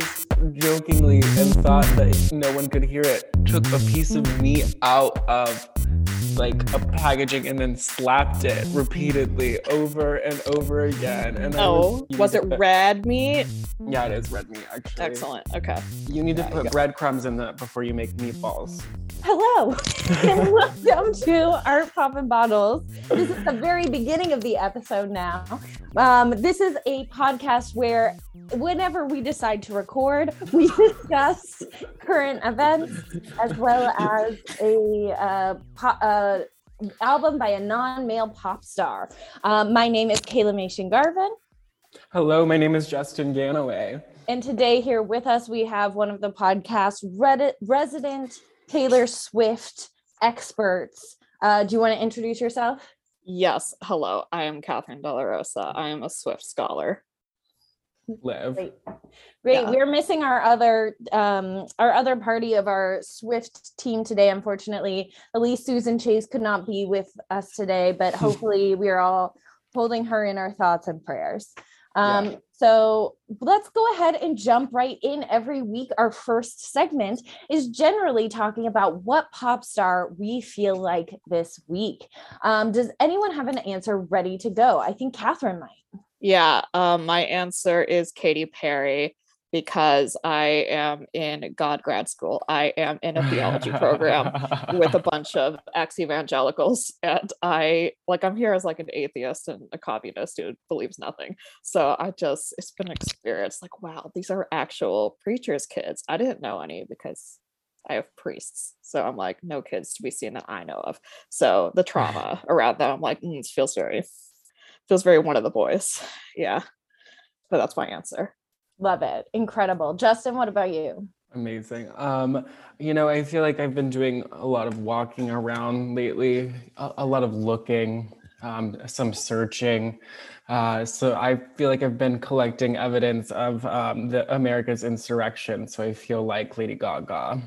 just jokingly and thought that no one could hear it, took a piece of me out of like a packaging and then slapped it repeatedly over and over again. And oh, was, was it red meat? Yeah, it is red meat actually. Excellent. Okay. You need yeah, to put breadcrumbs in that before you make meatballs. Hello, and welcome to Art Poppin' Bottles. This is the very beginning of the episode now. Um, this is a podcast where, whenever we decide to record, we discuss current events as well as a uh, po- uh, album by a non-male pop star. Um, my name is Kaela Mation Garvin. Hello, my name is Justin Ganaway. And today, here with us, we have one of the podcast Reddit resident Taylor Swift experts. Uh, do you want to introduce yourself? Yes. Hello. I am Kathryn de la Rosa. I am a Swift scholar. Live. Great. Great. Yeah. We're missing our other um our other party of our Swift team today. Unfortunately, Elise Susan Chase could not be with us today, but hopefully we are all holding her in our thoughts and prayers. Um, yeah. So let's go ahead and jump right in. Every week, our first segment is generally talking about what pop star we feel like this week. Um, does anyone have an answer ready to go? I think Kathryn might. Yeah, um, my answer is Katy Perry because I am in God grad school. I am in a theology program with a bunch of ex evangelicals. And I, like, I'm here as like an atheist and a communist who believes nothing. So I just, it's been an experience like, wow, these are actual preachers' kids. I didn't know any because I have priests. So I'm like, no kids to be seen that I know of. So the trauma around that, I'm like, mm, it feels very, feels very one of the boys. Yeah. But that's my answer. Love it. Incredible. Justin, what about you? Amazing. Um, you know, I feel like I've been doing a lot of walking around lately, a, a lot of looking, um, some searching. Uh, so I feel like I've been collecting evidence of um, the America's insurrection. So I feel like Lady Gaga.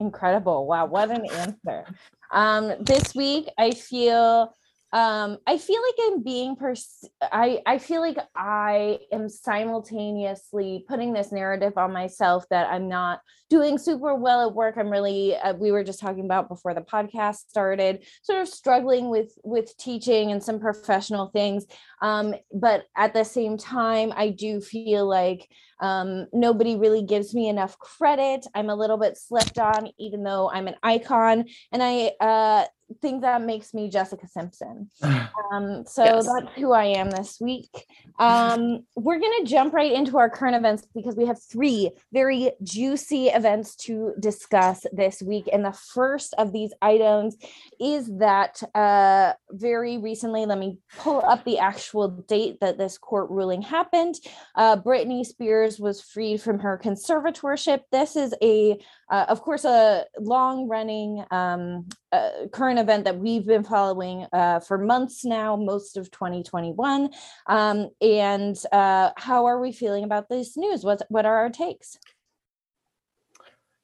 Incredible. Wow, what an answer. Um, this week I feel um i feel like i'm being pers- i i feel like i am simultaneously putting this narrative on myself that i'm not doing super well at work i'm really uh, we were just talking about before the podcast started sort of struggling with with teaching and some professional things um but at the same time i do feel like um, nobody really gives me enough credit. I'm a little bit slept on, even though I'm an icon. And I uh, think that makes me Jessica Simpson. Um, so yes. that's who I am this week. Um, we're going to jump right into our current events because we have three very juicy events to discuss this week. And the first of these items is that uh, very recently, let me pull up the actual date that this court ruling happened. Uh, Britney Spears was freed from her conservatorship. This is a uh, of course, a long running um, uh, current event that we've been following uh, for months now, most of 2021. Um, and uh, how are we feeling about this news? What, what are our takes?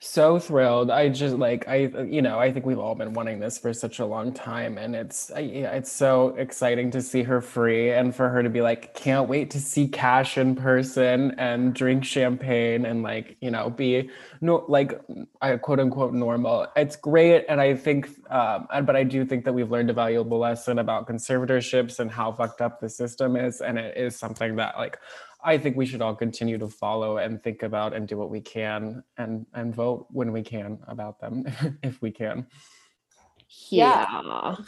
So thrilled. I just like i you know i think we've all been wanting this for such a long time and it's it's so exciting to see her free and for her to be like can't wait to see cash in person and drink champagne and like you know be no like I quote unquote normal. It's great and i think um but i do think that we've learned a valuable lesson about conservatorships and how fucked up the system is and it is something that like I think we should all continue to follow and think about and do what we can and and vote when we can about them if we can. Yeah.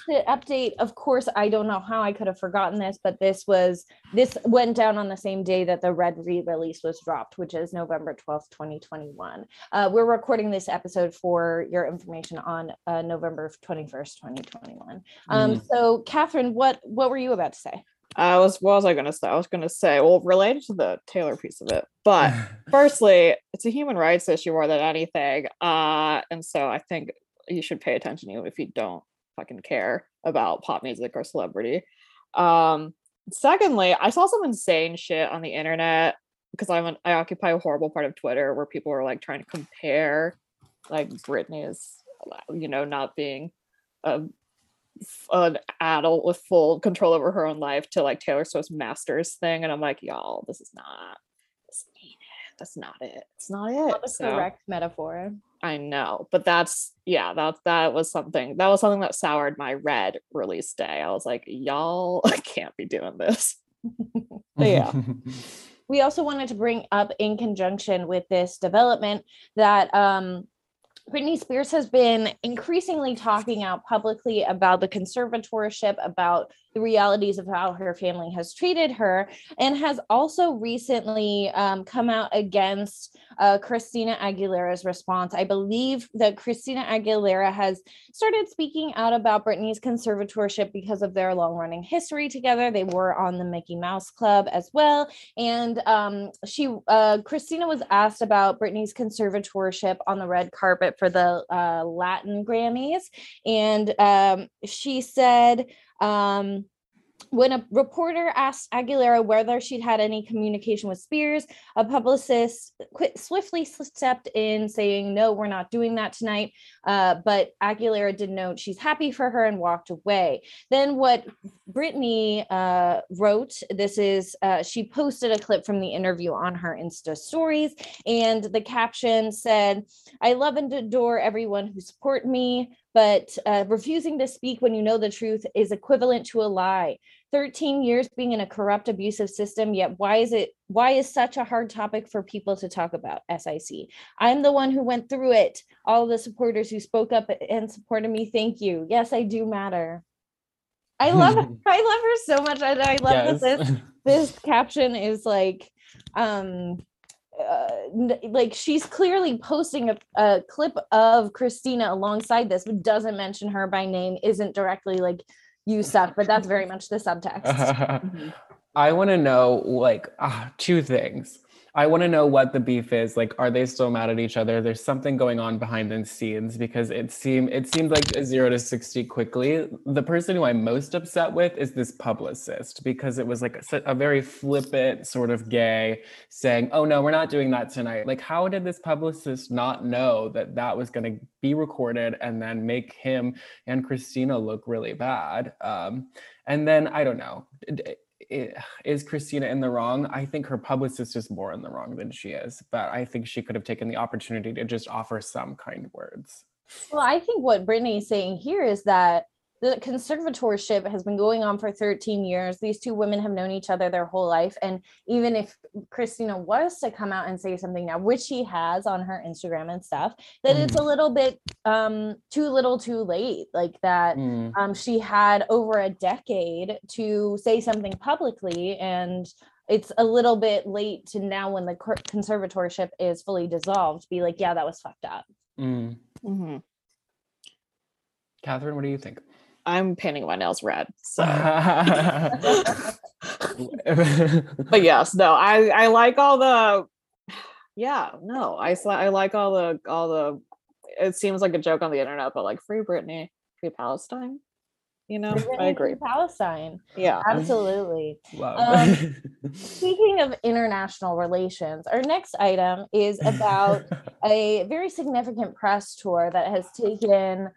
yeah. update, of course, I don't know how I could have forgotten this, but this was this went down on the same day that the red re-release was dropped, which is November 12th, 2021. Uh, we're recording this episode for your information on uh, November 21st, 2021. Um, mm. so Kathryn, what what were you about to say? I was what was I gonna say? I was gonna say, well, related to the Taylor piece of it. But firstly, it's a human rights issue more than anything. Uh, and so I think you should pay attention even if you don't fucking care about pop music or celebrity. Um, secondly, I saw some insane shit on the internet because I'm an, I occupy a horrible part of Twitter where people are like trying to compare like Britney's, you know, not being a an adult with full control over her own life to like Taylor Swift's masters thing. And I'm like, y'all, this is not this ain't it. that's not it. It's not it. Not the So, correct metaphor. I know, but that's yeah, that that was something that was something that soured my red release day. I was like, y'all I can't be doing this. Yeah. we also wanted to bring up in conjunction with this development that um, Britney Spears has been increasingly talking out publicly about the conservatorship, about the realities of how her family has treated her, and has also recently um, come out against uh, Christina Aguilera's response. I believe that Christina Aguilera has started speaking out about Britney's conservatorship because of their long running history together. They were on the Mickey Mouse Club as well. And um, she, uh, Christina was asked about Britney's conservatorship on the red carpet for the uh, Latin Grammys. And um, she said, um, when a reporter asked Aguilera whether she'd had any communication with Spears, a publicist quit, swiftly stepped in, saying, No, we're not doing that tonight. Uh, but Aguilera did note she's happy for her and walked away. Then, what Britney uh, wrote this is uh, she posted a clip from the interview on her Insta stories, and the caption said, I love and adore everyone who support me, but uh, refusing to speak when you know the truth is equivalent to a lie. 13 years being in a corrupt abusive system yet why is it why is such a hard topic for people to talk about sic i'm the one who went through it all the supporters who spoke up and supported me thank you yes i do matter i love i love her so much i, I love Yes. that this this caption is like um uh, like she's clearly posting a, a clip of Christina alongside this, but doesn't mention her by name, isn't directly like you suck, but that's very much the subtext. I want to know like ah, two things. I want to know what the beef is. Like, are they still mad at each other? There's something going on behind the scenes because it seemed it seemed like a zero to sixty quickly. The person who I'm most upset with is this publicist because it was like a, a very flippant sort of gay saying, "Oh no, we're not doing that tonight." Like, how did this publicist not know that that was going to be recorded and then make him and Christina look really bad? Um, and then I don't know. d- Is Christina in the wrong? I think her publicist is more in the wrong than she is, but I think she could have taken the opportunity to just offer some kind words. Well, I think what Britney is saying here is that the conservatorship has been going on for 13 years. These two women have known each other their whole life. And even if Christina was to come out and say something now, which she has on her Instagram and stuff, that it's mm. a little bit um, too little too late. Like that Mm. um, she had over a decade to say something publicly and it's a little bit late to now when the conservatorship is fully dissolved be like yeah that was fucked up Mm. Mhm. Kathryn, what do you think? I'm painting my nails red. So but but yes, no, I I like all the yeah, no, i i like all the all the it seems like a joke on the internet, but like free Britney, free Palestine. You know, Britney I agree. from Palestine. Yeah. Absolutely. Love. Um, Speaking of international relations, our next item is about a very significant press tour that has taken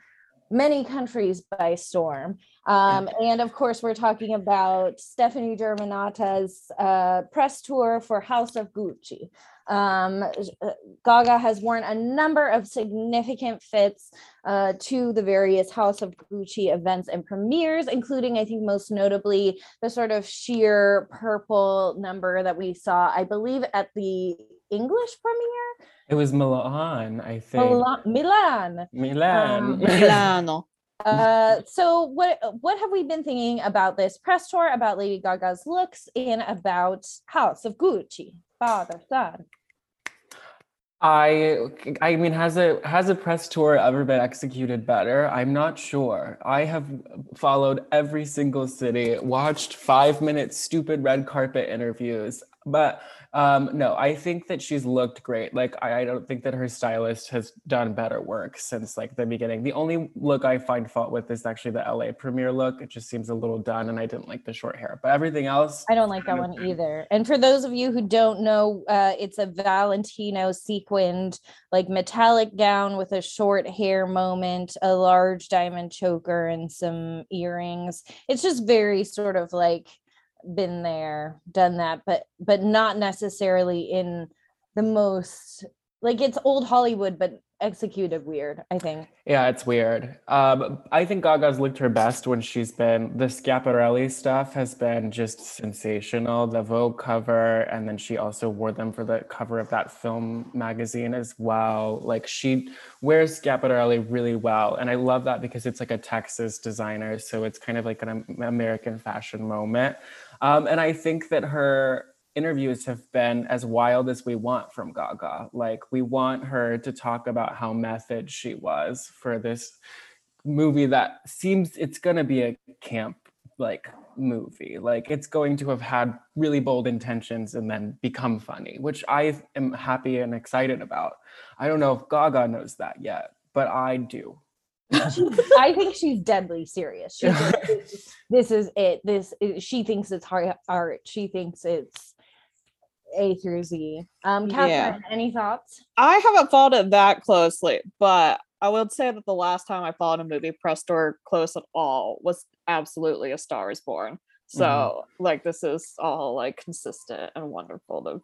many countries by storm. Um, and of course, we're talking about Stefani Germanotta's uh, press tour for House of Gucci. Um, uh, Gaga has worn a number of significant fits uh, to the various House of Gucci events and premieres, including, I think, most notably, the sort of sheer purple number that we saw, I believe, at the English premiere, it was Milan, I think. Milan. Milan. Milan. Um, Milano. Uh, so what what have we been thinking about this press tour, about Lady Gaga's looks, and about House of Gucci, father son? I I mean has a has a press tour ever been executed better? I'm not sure. I have followed every single city, watched 5-minute stupid red carpet interviews, but um no, I think that she's looked great. Like I, I don't think that her stylist has done better work since like the beginning. The only look I find fault with is actually the LA premiere look. It just seems a little done and I didn't like the short hair. But everything else I don't like that one either. And for those of you who don't know, uh, it's a Valentino sequined, like metallic gown with a short hair moment, a large diamond choker, and some earrings. It's just very sort of like been there, done that, but but not necessarily in the most like it's old Hollywood, but executed weird, I think. Yeah, it's weird. Um, I think Gaga's looked her best when she's been the Schiaparelli stuff has been just sensational. The Vogue cover, and then she also wore them for the cover of that film magazine as well. Like she wears Schiaparelli really well, and I love that because it's like a Texas designer, so it's kind of like an American fashion moment. Um, and I think that her interviews have been as wild as we want from Gaga. Like we want her to talk about how method she was for this movie that seems it's going to be a camp like movie. Like it's going to have had really bold intentions and then become funny, which I am happy and excited about. I don't know if Gaga knows that yet, but I do. I think she's deadly serious. She this is it. This is, she thinks it's hard art. She thinks it's a through Z. Um, Kathryn, yeah. any thoughts? I haven't followed it that closely, but I would say that the last time I followed a movie press tour close at all was absolutely A Star Is Born. So mm-hmm. like this is all like consistent and wonderful to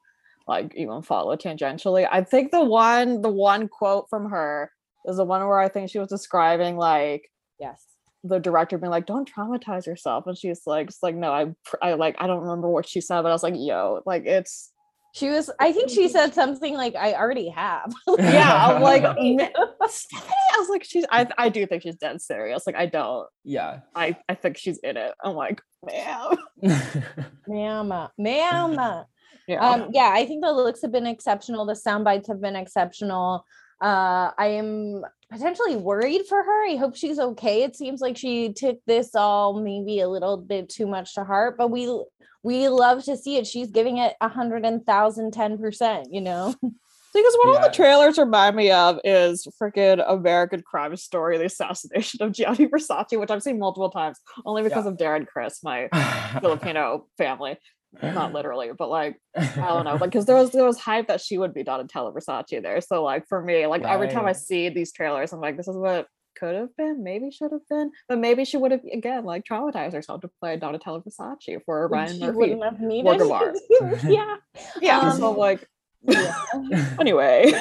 like even follow tangentially. I think the one the one quote from her is the one where I think she was describing like yes the director being like, "Don't traumatize yourself," and she's like, "It's like no, I I like I don't remember what she said, but I was like, yo, like it's she was, I think she said something like, I already have. yeah. I'm like, I was like, she's, I, I do think she's dead serious. Like, I don't. Yeah. I, I think she's in it. I'm like, ma'am. ma'am. Ma'am. Yeah. Um, yeah, I think the looks have been exceptional. The sound bites have been exceptional. Uh, I am potentially worried for her. I hope she's okay. It seems like she took this all maybe a little bit too much to heart, but we we love to see it. She's giving it a hundred and thousand ten percent, you know. Because what yeah. all the trailers remind me of is freaking American Crime Story, the assassination of Gianni Versace, which I've seen multiple times, only because yeah. of Darren Criss, my Filipino family. Not literally, but like I don't know, like because there was there was hype that she would be Donatella Versace there. So like for me, like right. every time I see these trailers, I'm like, this is what could have been, maybe should have been, but maybe she would have again like traumatized herself to play Donatella Versace for Ryan she Murphy work of art. yeah, yeah. Um, so like, yeah. anyway.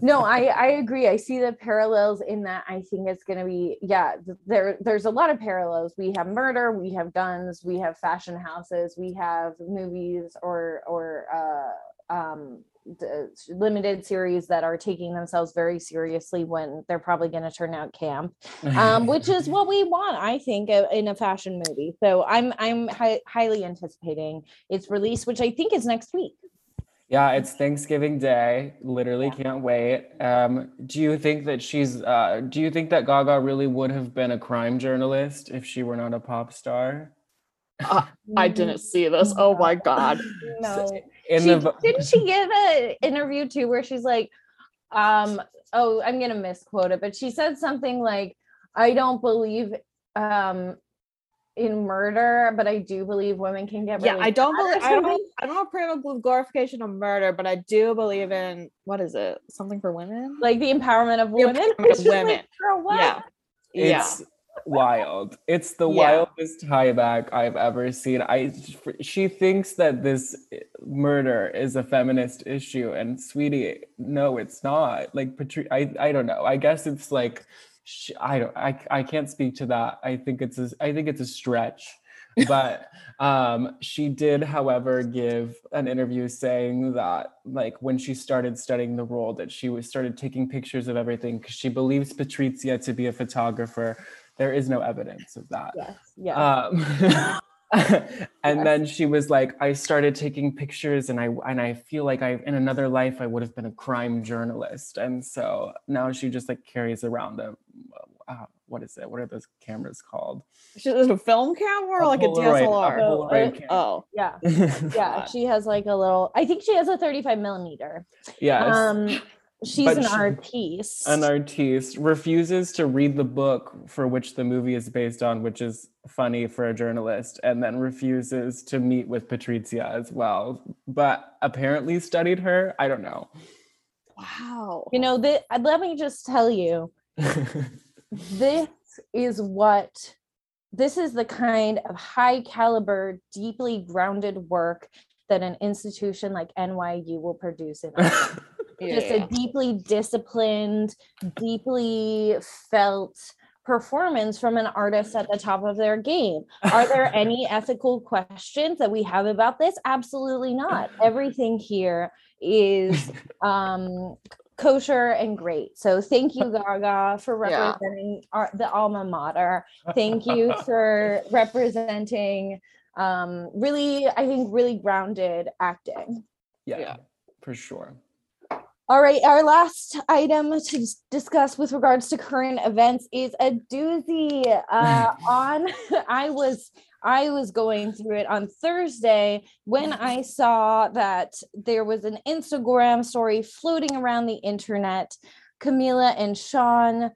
No, I I agree. I see the parallels in that. I think it's going to be yeah. There there's a lot of parallels. We have murder, we have guns, we have fashion houses, we have movies or or uh um limited series that are taking themselves very seriously when they're probably going to turn out camp um, which is what we want i think in a fashion movie so i'm i'm hi- highly anticipating its release which i think is next week yeah it's thanksgiving day literally yeah. can't wait um, do you think that she's uh, do you think that gaga really would have been a crime journalist if she were not a pop star uh, I didn't see this. Oh my god. No in she, the didn't she give an interview too where she's like um oh i'm gonna misquote it but she said something like i don't believe um in murder, but I do believe women can get. Really yeah, I don't believe. I don't. I don't approve of glorification of murder, but I do believe in what is it? Something for women, like the empowerment of the women. Empowerment of women. Like, yeah. It's, yeah wild. It's the yeah. wildest tie back I've ever seen. I she thinks that this murder is a feminist issue, and sweetie, no, it's not. Like Patri- I I don't know. I guess it's like I don't I I can't speak to that. I think it's a, I think it's a stretch. but um, she did, however, give an interview saying that, like, when she started studying the role, that she was started taking pictures of everything because she believes Patrizia to be a photographer there is no evidence of that. Yes. Yeah. Um, and yes. then she was like, I started taking pictures, and I and I feel like I in another life I would have been a crime journalist, and so now she just like carries around a uh, what is it? What are those cameras called? Is it a film camera or a like Polaroid, a DSLR? Oh, uh, oh, yeah, yeah. she has like a little. I think she has a 35 millimeter. Yeah. Um, She's but an she, artiste. An artiste refuses to read the book for which the movie is based on, which is funny for a journalist, and then refuses to meet with Patrizia as well. But apparently studied her. I don't know. Wow. You know, that uh, let me just tell you, this is what this is the kind of high caliber, deeply grounded work that an institution like NYU will produce in us. Yeah, just yeah. a deeply disciplined, deeply felt performance from an artist at the top of their game. Are there any ethical questions that we have about this? Absolutely not. Everything here is um kosher and great. So thank you Gaga for Yeah. representing our, the alma mater. Thank you for representing um really I think really grounded acting. yeah, Yeah. for sure. All right, our last item to discuss with regards to current events is a doozy. Uh, on, I was I was going through it on Thursday when I saw that there was an Instagram story floating around the internet. Camila and Shawn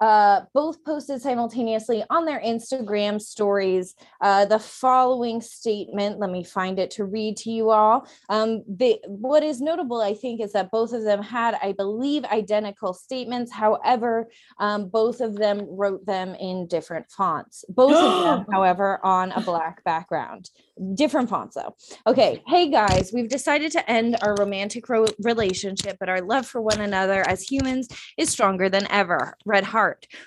uh, both posted simultaneously on their Instagram stories uh, the following statement. Let me find it to read to you all. Um, they, what is notable, I think, is that both of them had, I believe, identical statements. However, um, both of them wrote them in different fonts. Both of them, however, on a black background. Different fonts, though. Okay, hey guys, we've decided to end our romantic ro- relationship, but our love for one another as humans is stronger than ever. Red Heart.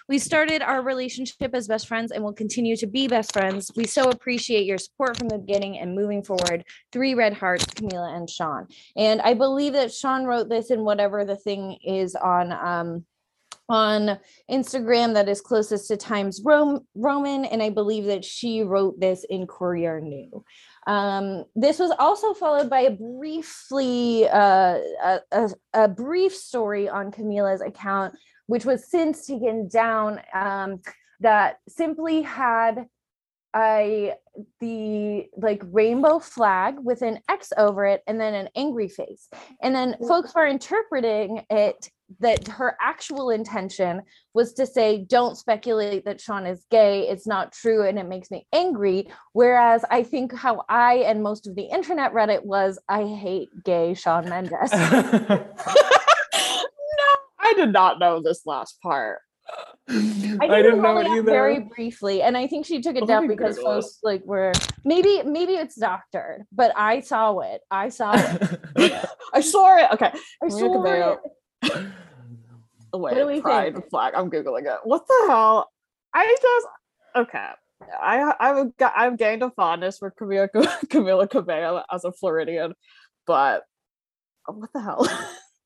We started our relationship as best friends and will continue to be best friends. We so appreciate your support from the beginning and moving forward. Three red hearts, Camila and Shawn. And I believe that Shawn wrote this in whatever the thing is on um on Instagram that is closest to Times Rome, Roman, and I believe that she wrote this in Courier New. Um, this was also followed by a briefly uh, a, a, a brief story on Camila's account, which was since taken down. Um, that simply had a the like rainbow flag with an X over it and then an angry face. And then folks were interpreting it that her actual intention was to say, don't speculate that Shawn is gay. It's not true and it makes me angry. Whereas I think how I and most of the internet read it was, I hate gay Shawn Mendes. I did not know this last part. I, think didn't know it either. Very briefly, and I think she took it oh Let down because Google it. folks like were maybe maybe it's doctored, but I saw it. I saw it. I saw it. Okay. I saw it. Wait, do we pride think? flag. I'm googling it. What the hell? I just okay. I I've got I've gained a fondness for Camila Camila Cabello as a Floridian, but what the hell?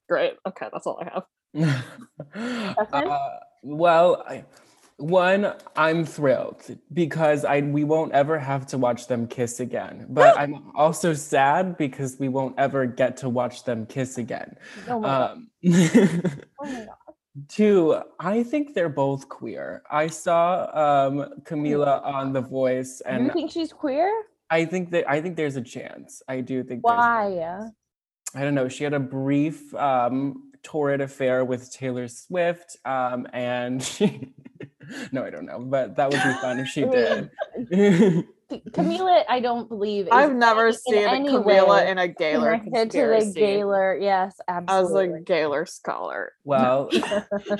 Great. Okay, that's all I have. Uh, well, I, one, I'm thrilled because I we won't ever have to watch them kiss again. But I'm also sad because we won't ever get to watch them kiss again. Oh my God. Um, Oh my God. two, I think they're both queer. I saw um, Camila on The Voice, and you think she's queer? I think that I think there's a chance. I do think. there's a Why? I don't know. She had a brief um, torrid affair with Taylor Swift, um, and she. no, I don't know, but that would be fun if she did. Camila, I don't believe. I've never any- seen any Camila in a Gaylor connected to the Gaylor. Yes, absolutely. as a Gaylor scholar. well,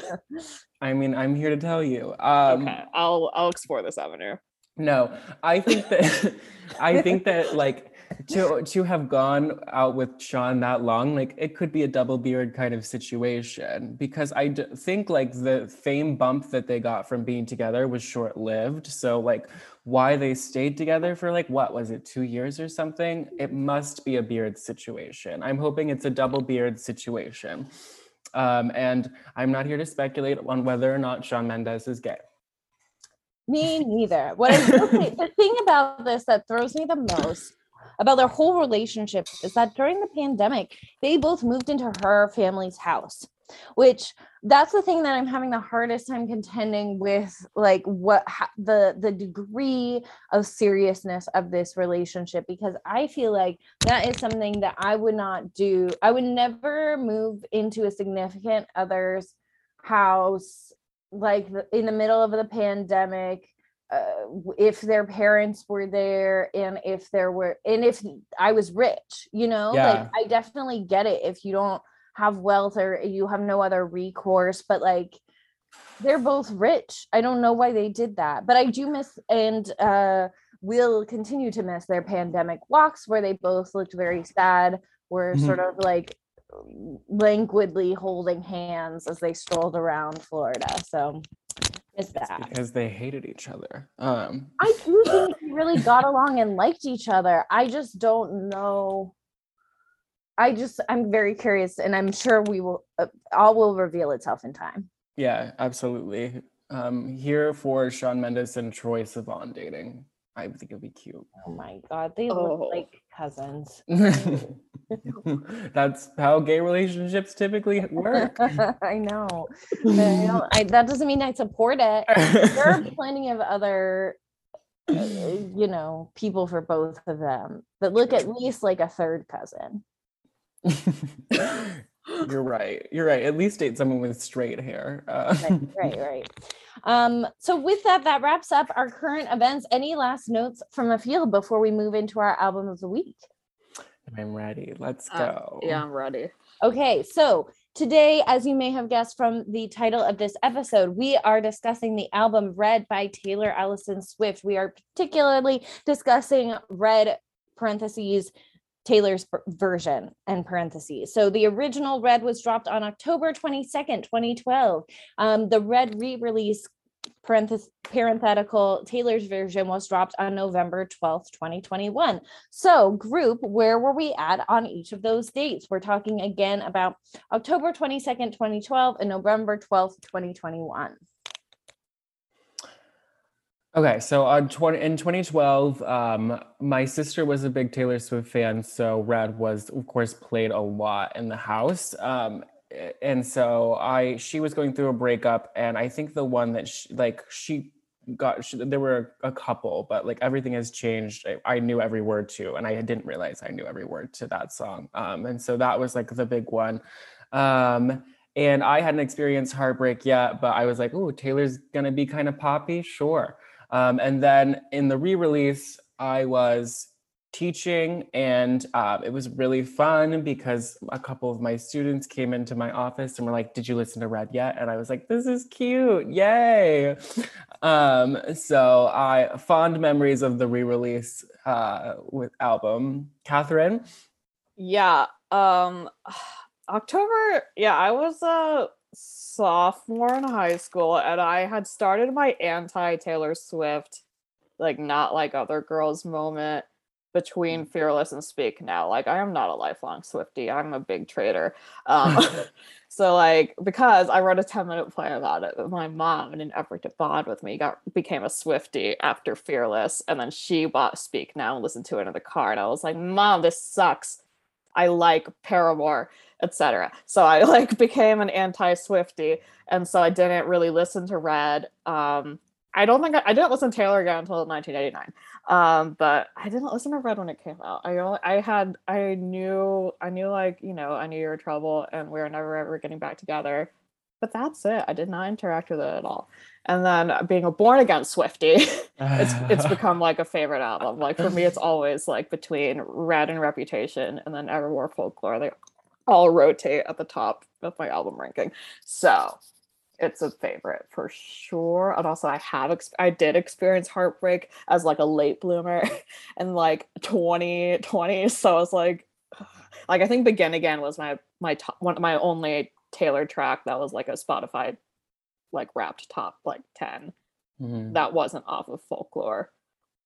I mean, I'm here to tell you. Um, okay, I'll I'll explore this avenue. No, I think that I think that like to to have gone out with Shawn that long, like it could be a double beard kind of situation because I d- think like the fame bump that they got from being together was short lived. So like why they stayed together for like what was it two years or something? It must be a beard situation. I'm hoping it's a double beard situation. Um, and I'm not here to speculate on whether or not Shawn Mendes is gay. Me neither. What I will say, the thing about this that throws me the most about their whole relationship is that during the pandemic, they both moved into her family's house, which that's the thing that I'm having the hardest time contending with, like what ha- the the degree of seriousness of this relationship, because I feel like that is something that I would not do. I would never move into a significant other's house like in the middle of the pandemic uh, if their parents were there and if there were and if i was rich you know Yeah. like i definitely get it if you don't have wealth or you have no other recourse but like they're both rich i don't know why they did that but i do miss and uh we'll continue to miss their pandemic walks where they both looked very sad, were Mhm. sort of like languidly holding hands as they strolled around Florida. So miss that. because they hated each other. Um, I do think they really got along and liked each other. I just don't know. I just I'm very curious, and I'm sure we will. Uh, all will reveal itself in time. yeah, absolutely. Um, here for Shawn Mendes and Troye Sivan dating. I think it'd be cute. Oh my god, they Oh. look like cousins. That's how gay relationships typically work. I know. I. I, that doesn't mean I support it. There are plenty of other, uh, you know, people for both of them that look at least like a third cousin. You're right. You're right. At least date someone with straight hair. Uh, right, right, right. Um, so with that, that wraps up our current events. Any last notes from the field before we move into our album of the week? I'm ready. Let's Uh, go. Yeah, I'm ready. Okay, so today, as you may have guessed from the title of this episode, we are discussing the album Red by Taylor Allison Swift. We are particularly discussing Red parentheses Taylor's version and parentheses. So the original Red was dropped on October 22nd, 2012. Um, the Red re-release parenthesis parenthetical Taylor's version was dropped on November 12th, 2021. So, group, where were we at on each of those dates? We're talking again about October 22nd, 2012 and November 12th, 2021. Okay, so on 20, in 2012, um, my sister was a big Taylor Swift fan, so Red was, of course, played a lot in the house. Um, and so I, she was going through a breakup, and I think the one that she, like she got, she, there were a couple, but like everything has changed. I, I knew every word to, and I didn't realize I knew every word to that song. Um, and so that was like the big one. Um, and I hadn't experienced heartbreak yet, but I was like, "Oh, Taylor's gonna be kind of poppy, sure." Um, and then in the re-release, I was teaching, and uh, it was really fun because a couple of my students came into my office and were like, "Did you listen to Red yet?" And I was like, "This is cute, yay!" Um, so I fond memories of the re-release uh, with album. Kathryn, Yeah. Um October, yeah, I was a sophomore in high school and I had started my anti Taylor Swift, like not like other girls moment between Fearless and Speak Now. Like I am not a lifelong Swiftie. I'm a big trader. Um so like because I wrote a 10 minute play about it, my mom in an effort to bond with me got became a Swiftie after Fearless and then she bought Speak Now and listened to it in the car and I was like, "Mom, this sucks." I like Paramore, etc. So I like became an anti-Swiftie, and so I didn't really listen to Red. Um, I don't think I, I didn't listen to Taylor again until 1989. Um, but I didn't listen to Red when it came out. I only, I had I knew I knew like you know I knew you were trouble, and we were never ever getting back together. But that's it. I did not interact with it at all. And then being a born again Swiftie, it's it's become like a favorite album. Like for me, it's always like between Red and Reputation, and then Evermore Folklore. They all rotate at the top of my album ranking. So it's a favorite for sure. And also, I have ex- I did experience heartbreak as like a late bloomer in like 2020. So I was like, like I think Begin Again was my my top one my only Taylor track that was like a Spotify like wrapped top like 10 Mhm. that wasn't off of folklore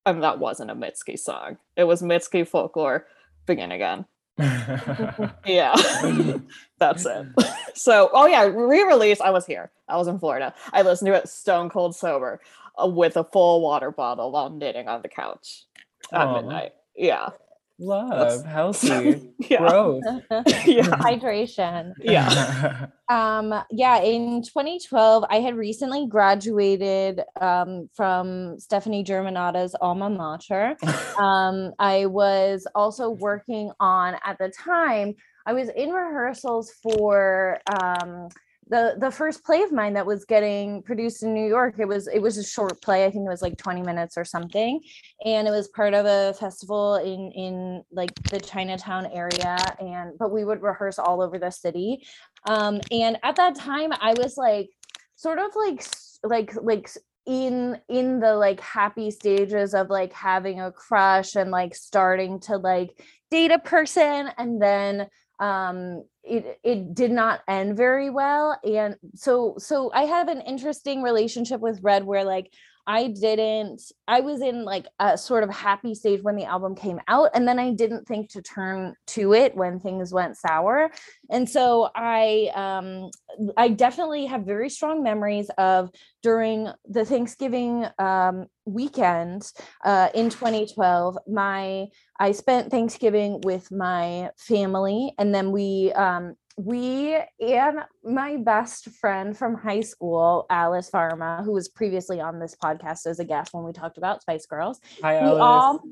and that wasn't a mitski song it was mitski folklore begin again yeah. That's it. So oh yeah re-release i was here. I was in florida. I listened to it stone cold sober uh, with a full water bottle while knitting on the couch at Aw. midnight. Yeah Love, healthy, yeah growth. yeah Hydration. yeah Um, yeah, in 2012, I had recently graduated um, from Stefani Germanotta's alma mater. um, I was also working on at the time. I was in rehearsals for um, the the first play of mine that was getting produced in New York. It was it was a short play. I think it was like 20 minutes or something, and it was part of a festival in in like the Chinatown area. And but we would rehearse all over the city. Um, and at that time, I was like sort of like like like in in the like happy stages of like having a crush and like starting to like date a person and then um it it did not end very well and so so i have an interesting relationship with red where like I didn't, I was in like a sort of happy stage when the album came out. And then I didn't think to turn to it when things went sour. And so I, um, I definitely have very strong memories of during the Thanksgiving um, weekend uh, in 2012. My, I spent Thanksgiving with my family and then we, um, we and my best friend from high school, Alice Pharma, who was previously on this podcast as a guest when we talked about Spice Girls. Hi, we Alice. all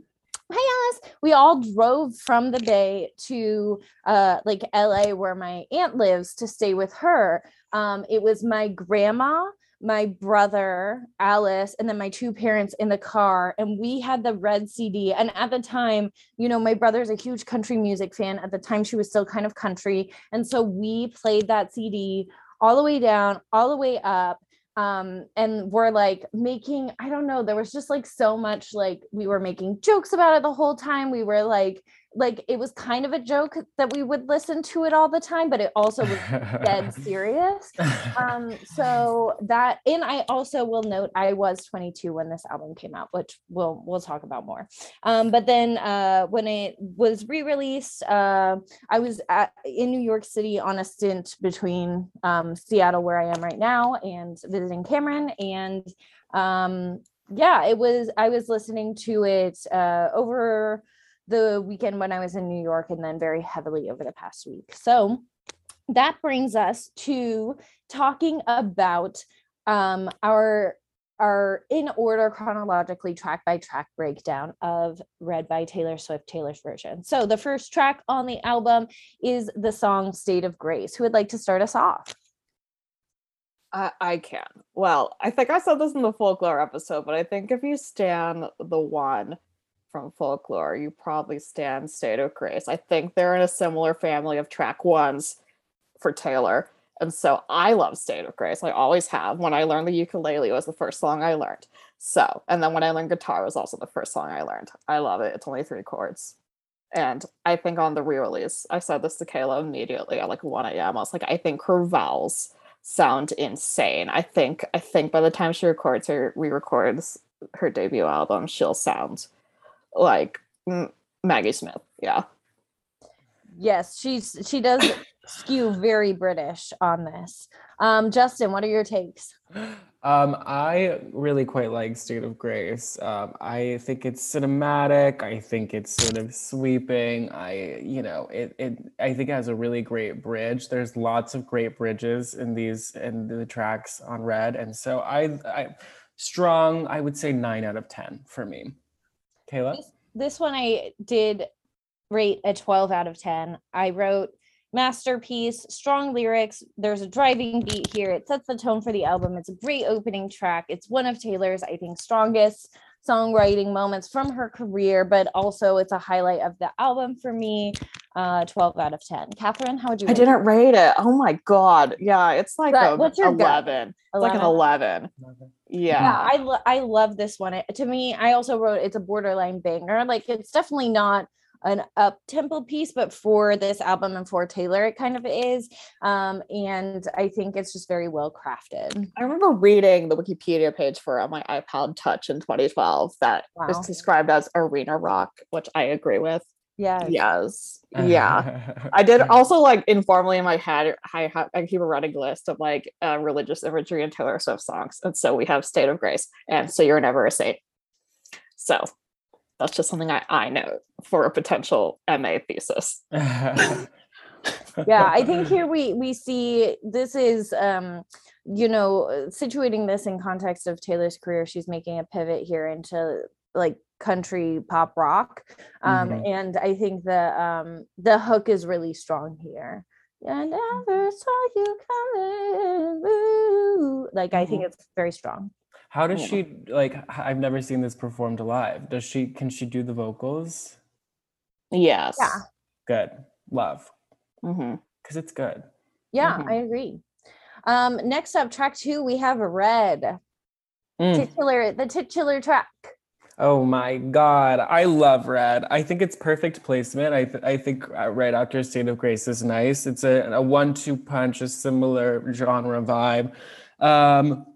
Hi Alice. We all drove from the Bay to uh like LA where my aunt lives to stay with her. Um it was my grandma, my brother, Alice, and then my two parents in the car. And we had the red CD. And at the time, you know, my brother's a huge country music fan. At the time, she was still kind of country. And so we played that CD all the way down, all the way up. Um, and we're like making, I don't know, there was just like so much like we were making jokes about it the whole time. We were like, like it was kind of a joke that we would listen to it all the time, but it also was dead serious. Um, so that, and I also will note I was 22 when this album came out, which we'll we'll talk about more. Um, but then uh, when it was re-released, uh, I was at, in New York City on a stint between um, Seattle, where I am right now, and visiting Cameron, and um, yeah, it was. I was listening to it uh, over the weekend when I was in New York and then very heavily over the past week. So that brings us to talking about um, our our in order chronologically track by track breakdown of Red by Taylor Swift Taylor's version. So the first track on the album is the song State of Grace. Who would like to start us off? I, I can. Well, I think I said this in the folklore episode, but I think if you stand the one from folklore, you probably stand State of Grace. I think they're in a similar family of track ones for Taylor. And so I love State of Grace. I always have. When I learned the ukulele was the first song I learned. So, and then when I learned guitar was also the first song I learned. I love it. It's only three chords. And I think on the re-release, I said this to Kaela immediately at like 1 a.m. I was like, I think her vowels sound insane. I think I think by the time she records her re-records her debut album, she'll sound like Maggie Smith. Yeah. Yes, she's she does skew very British on this. Um, Justin, what are your takes? Um, I really quite like State of Grace. Um, I think it's cinematic. I think it's sort of sweeping. I, you know, it, it. I think it has a really great bridge. There's lots of great bridges in these in the tracks on Red, and so I, I strong. I would say nine out of ten for me. Kaela. This, this one I did rate a 12 out of 10. I wrote masterpiece, strong lyrics. There's a driving beat here. It sets the tone for the album. It's a great opening track. It's one of Taylor's, I think, strongest songwriting moments from her career, but also it's a highlight of the album for me. Uh, 12 out of 10. Kathryn, how would you? I didn't it? rate it. Oh my god. Yeah, it's like a, what's your 11. 11. It's like an 11. 11. Yeah. yeah I, lo- I love this one. It, to me, I also wrote it's a borderline banger. Like it's definitely not an up tempo piece, but for this album and for Taylor, it kind of is. Um, and I think it's just very well crafted. I remember reading the Wikipedia page for my iPod Touch in 2012 that wow. is described as arena rock, which I agree with. Yeah. Yes. Yeah. I did also like informally in my head, I, have, I keep a running list of like uh, religious imagery and Taylor Swift songs. And so we have State of Grace and So You're Never a Saint. So that's just something I, I know for a potential MA thesis. yeah, I think here we we see this is um you know situating this in context of Taylor's career she's making a pivot here into like country pop rock um mm-hmm. and I think the um the hook is really strong here I never saw you coming. Like I think mm-hmm. it's very strong. How does she like? I've never seen this performed live. Does she? Can she do the vocals? Yes. Yeah. Good. Love. Because mm-hmm. it's good. Yeah, mm-hmm. I agree. Um, next up, track two, we have Red. mm. titular the titular track. Oh my god, I love Red. I think it's perfect placement. I th- I think uh, right after State of Grace is nice. It's a, a one-two punch, a similar genre vibe. Um,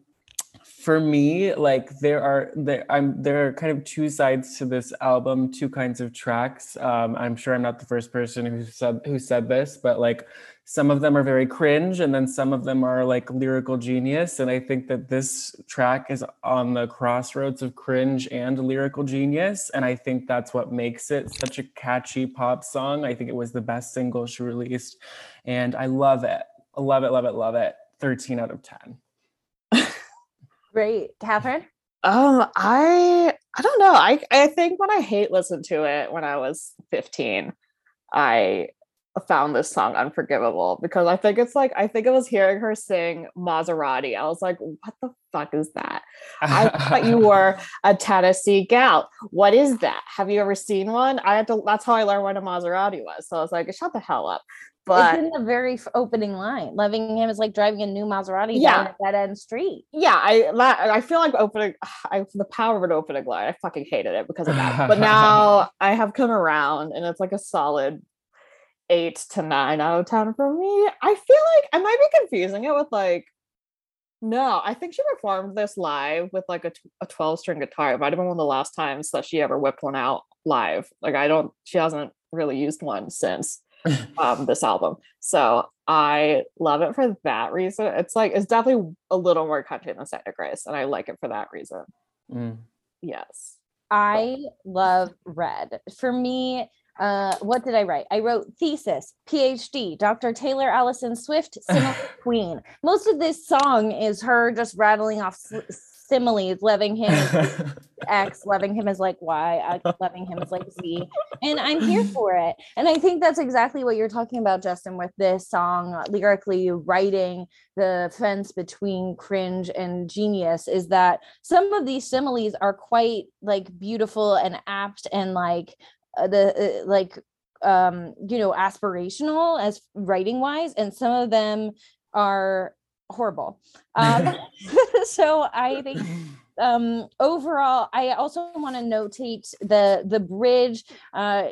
for me, like there are there I'm there are kind of two sides to this album, two kinds of tracks. Um, I'm sure I'm not the first person who said who said this, but like some of them are very cringe and then some of them are like lyrical genius. And i think that this track is on the crossroads of cringe and lyrical genius. And i think that's what makes it such a catchy pop song. I think it was the best single she released. And i love it. I love it love it love it. 13 out of 10 great Kathryn um i i don't know i i think when i hate listened to it when i was 15 i found this song unforgivable because I think it's like I think I was hearing her sing Maserati. I was like, what the fuck is that? I thought you were a Tennessee gal. What is that? Have you ever seen one? I had to that's how I learned what a Maserati was. So I was like, shut the hell up. But it's in the very opening line. Loving him is like driving a new Maserati yeah. down a dead end street. Yeah, I I feel like opening I the power of an opening line. I fucking hated it because of that. But now I have come around and it's like a solid eight to nine out of ten for me. I feel like I might be confusing it with like no, I think she performed this live with like a, a 12 string guitar. It might have been one of the last times that she ever whipped one out live. Like I don't, she hasn't really used one since um, this album. So I love it for that reason. It's like, it's definitely a little more country than State of Grace. And I like it for that reason. Mm. Yes. I love red. For me, uh, what did I write? I wrote thesis, PhD, Dr. Taylor Allison Swift, queen. Most of this song is her just rattling off similes, loving him as X, loving him is like Y, loving him is like Z. And I'm here for it. And I think that's exactly what you're talking about, Justin, with this song, uh, lyrically writing the fence between cringe and genius, is that some of these similes are quite like beautiful and apt and like uh, the uh, like um you know aspirational as writing wise and some of them are horrible um so i think um overall i also want to notate the the bridge uh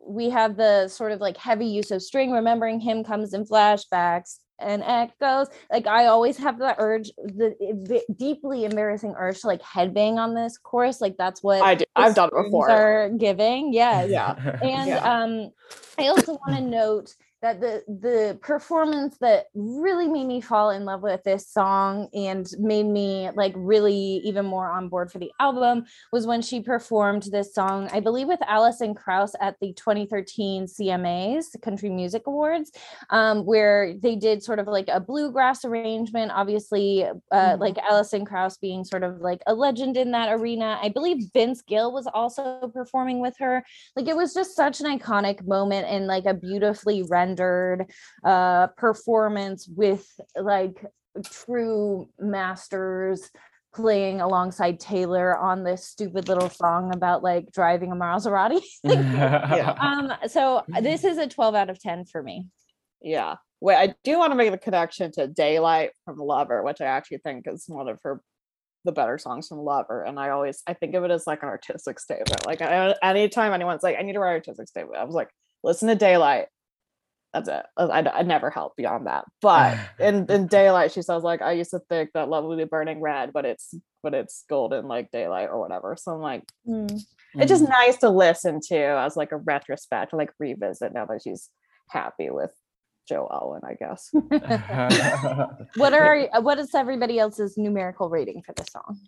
we have the sort of like heavy use of string remembering him comes in flashbacks and echoes. Like I always have the urge, the deeply embarrassing urge to like headbang on this chorus. Like that's what I do. I've done it before. Are giving, yes. yeah. And yeah. um, I also want to note that the the performance that really made me fall in love with this song and made me like really even more on board for the album was when she performed this song i believe with Alison Krauss at the 2013 cmas the country music awards um, where they did sort of like a bluegrass arrangement obviously uh, mm-hmm. like Alison Krauss being sort of like a legend in that arena i believe vince gill was also performing with her like it was just such an iconic moment and like a beautifully rendered rendered uh, performance with like true masters playing alongside Taylor on this stupid little song about like driving a Maserati. yeah. Um, so this is a 12 out of 10 for me. Yeah. Wait, I do want to make the connection to Daylight from Lover, which I actually think is one of her the better songs from Lover. And I always I think of it as like an artistic statement. Like I, anytime anyone's like, I need to write an artistic statement, I was like, listen to Daylight that's it. I, I, never help beyond that. But in, in daylight, she says like, I used to think that love would be burning red, but it's but it's golden like daylight or whatever. So I'm like, mm. it's just mm. nice to listen to as like a retrospect, like revisit now that she's happy with Joe Alwyn, I guess. what are what is everybody else's numerical rating for the song?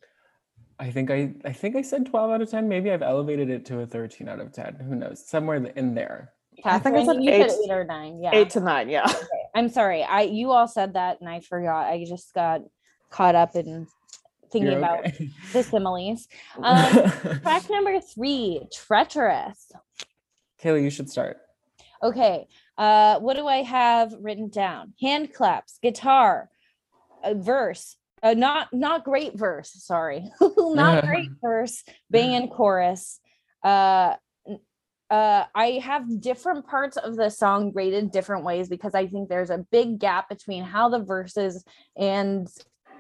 I think I I think I said 12 out of 10. Maybe I've elevated it to a 13 out of 10. Who knows? Somewhere in there. Kathryn, I think you eight, said eight or nine. Yeah. Eight to nine. Yeah. Okay. I'm sorry. I you all said that and I forgot. I just got caught up in thinking okay. about the similes. Um, track number three, treacherous. Kaela, you should start. Okay. Uh, what do I have written down? Hand claps, guitar, a verse, uh, not not great verse. Sorry, not great verse. Bang and chorus. Uh, uh, I have different parts of the song graded different ways because I think there's a big gap between how the verses and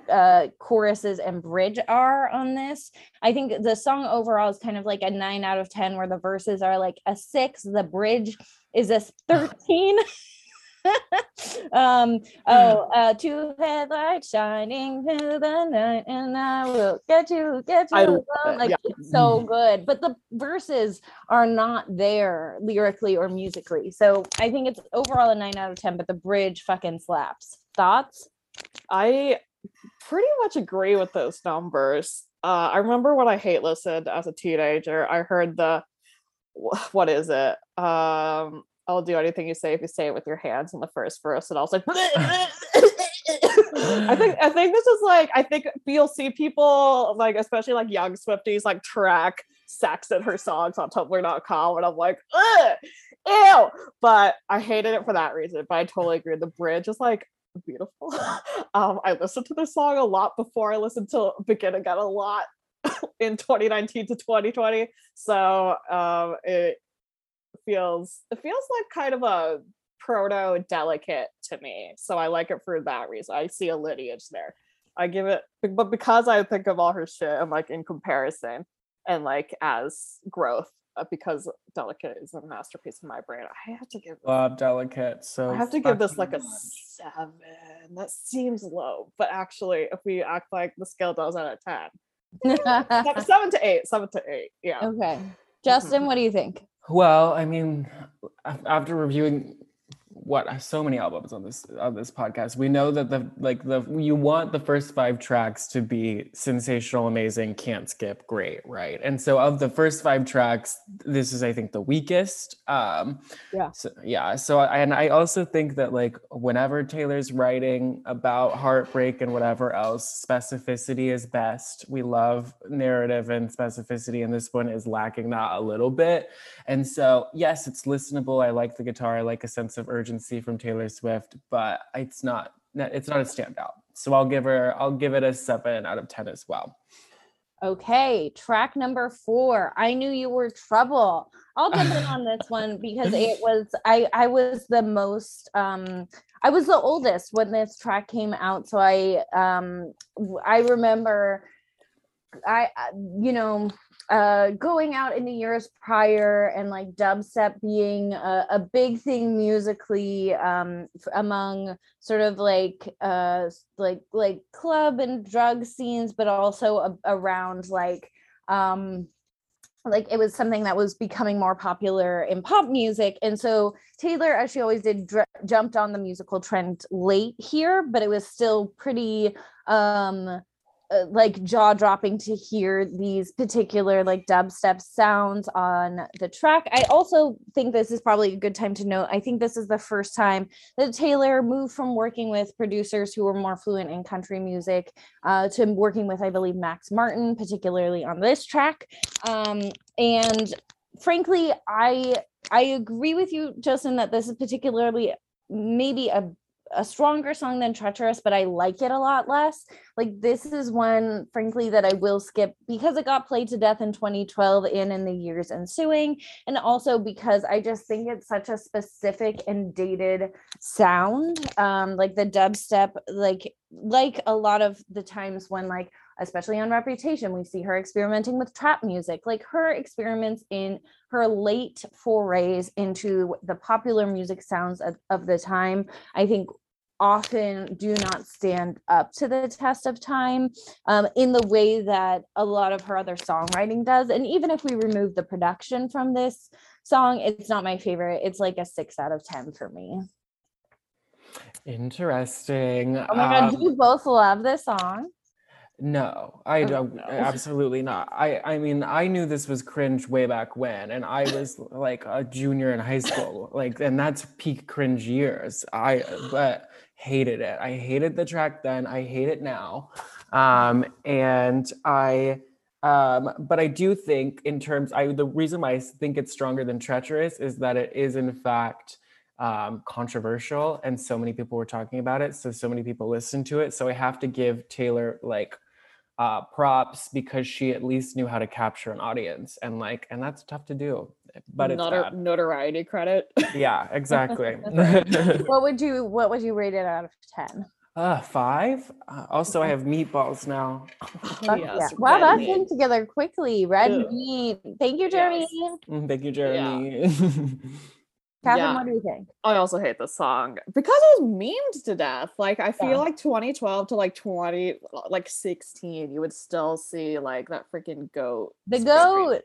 uh, choruses and bridge are on this. I think the song overall is kind of like a nine out of 10, where the verses are like a six, the bridge is a 13. um oh uh two headlights shining through the night and i will get you get you I- alone. like yeah. it's so good but the verses are not there lyrically or musically so i think it's overall a nine out of ten but the bridge fucking slaps thoughts I pretty much agree with those numbers. Uh, I remember when I hate listened as a teenager, I heard the what is it? Um, I'll do anything you say if you say it with your hands in the first verse, and I was like, I think I think this is like I think you'll see people like especially like young Swifties like track sex in her songs on Tumblr.com, and I'm like, ew. But I hated it for that reason. But I totally agree. The bridge is like beautiful. um, I listened to this song a lot before I listened to Begin Again a lot in 2019 to 2020. So um, it feels it feels like kind of a proto delicate to me. So I like it for that reason. I see a lineage there. I give it, but because I think of all her shit and like in comparison and like as growth, uh, because delicate is a masterpiece in my brain, I have to give. Love delicate. So I have to give this fucking like a seven. That seems low, but actually, if we act like the scale does out of ten, seven, seven to eight, seven to eight, yeah. okay justin what do you think? Well, I mean, after reviewing what so many albums on this on this podcast, we know that the like the you want the first five tracks to be sensational, amazing, can't skip, great, right? And so of the first five tracks, this is I think the weakest. Um Yeah. So yeah, so I, and I also think that like whenever Taylor's writing about heartbreak and whatever else, specificity is best. We love narrative and specificity, and this one is lacking that a little bit. And so, yes, it's listenable. I like the guitar. I like a sense of urgency from Taylor Swift, but it's not it's not a standout. So I'll give her I'll give it a 7 out of 10 as well. Okay, track number four. I knew you were trouble. I'll jump in on this one because it was I I was the most um I was the oldest when this track came out. So I um I remember I I- you know uh going out in the years prior and like dubstep being a, a big thing musically um among sort of like uh like like club and drug scenes but also a- around like um like it was something that was becoming more popular in pop music. And so taylor as she always did dr- jumped on the musical trend late here but it was still pretty um uh, like jaw dropping to hear these particular like dubstep sounds on the track. I also think this is probably a good time to note. I think this is the first time that Taylor moved from working with producers who were more fluent in country music uh, to working with, I believe, Max Martin, particularly on this track. Um, and frankly, I I agree with you, Justin, that this is particularly maybe a a stronger song than treacherous but i like it a lot less. Like this is one frankly that i will skip because it got played to death in 2012 and in the years ensuing. And also because i just think it's such a specific and dated sound. Um like the dubstep like like a lot of the times when like especially on reputation we see her experimenting with trap music like her experiments in her late forays into the popular music sounds of, of the time i think often do not stand up to the test of time um, in the way that a lot of her other songwriting does and even if we remove the production from this song it's not my favorite it's like a six out of ten for me Interesting. oh my god Um, do you both love this song No, I Oh, don't. no. Absolutely not. I I mean, I knew this was cringe way back when, and I was like a junior in high school, like, and that's peak cringe years. I but hated it. I hated the track then. I hate it now, um, and I. Um, but I do think, in terms, I the reason why I think it's stronger than treacherous is that it is in fact um, controversial, and so many people were talking about it. So so many people listened to it. So I have to give Taylor like uh, props because she at least knew how to capture an audience and like and that's tough to do but it's Notor- bad. notoriety credit. yeah exactly what would you what would you rate it out of 10 Uh, five. Uh, also, I have meatballs now. Fuck yes, yeah. Wow, that meat. came together quickly. Red Ugh. meat. Thank you, Jeremy. Yes. Mm, Thank you, Jeremy. Kathryn, Yeah. what do you think? I also hate this song because it was memed to death. Like I feel Yeah. like 2012 to like 20 like 16, you would still see like that freaking goat. The goat.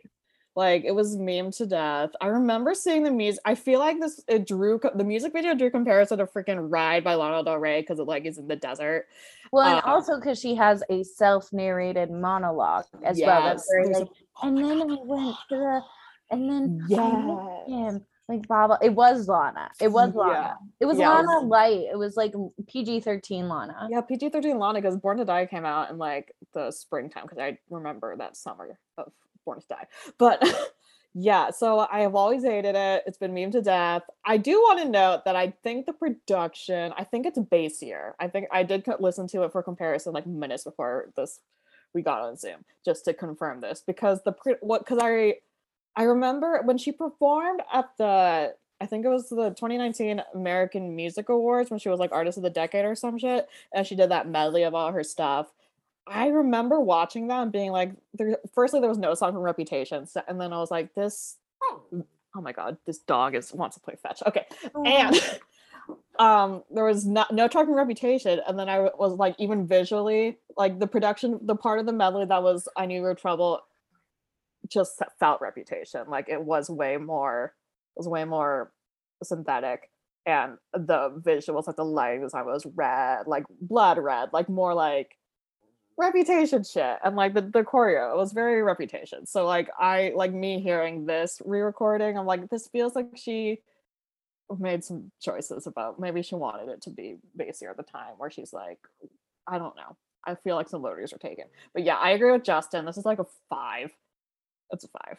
Like it was memed to death. I remember seeing the music. I feel like this it drew the music video drew comparison to freaking Ride by Lana Del Rey because it like is in the desert. Well, and Uh, also because she has a self-narrated monologue as well. That's Yes, very there's a- like, and then I went to the, and then Yes. him. Like Baba, it was Lana. It was Lana. Yeah. It was Yeah, it Lana was- light. It was like PG thirteen Lana. Yeah, PG 13 Lana because Born to Die came out in like the springtime because I remember that summer of Born to Die. But yeah, so I have always hated it. It's been meme to death. I do want to note that I think the production, I think it's bassier. I think I did listen to it for comparison like minutes before this we got on Zoom just to confirm this because the pre- what because I I remember when she performed at the I think it was the 2019 American Music Awards when she was like Artist of the Decade or some shit, and she did that medley of all her stuff. I remember watching that and being like, there, firstly, there was no song from Reputation, so- and then I was like, this, oh my god, this dog is wants to play fetch. Okay, and um there was not no track from reputation and then I was like even visually like the production the part of the medley that was i knew you were trouble just felt reputation like it was way more it was way more synthetic and the visuals like the lighting design was red like blood red like more like reputation shit and like the, the choreo it was very reputation. So like i like me hearing this re-recording i'm like this feels like she made some choices about maybe she wanted it to be basier at the time where she's like i don't know. I feel like some liberties were taken. But yeah i agree with justin. This is like a five it's a five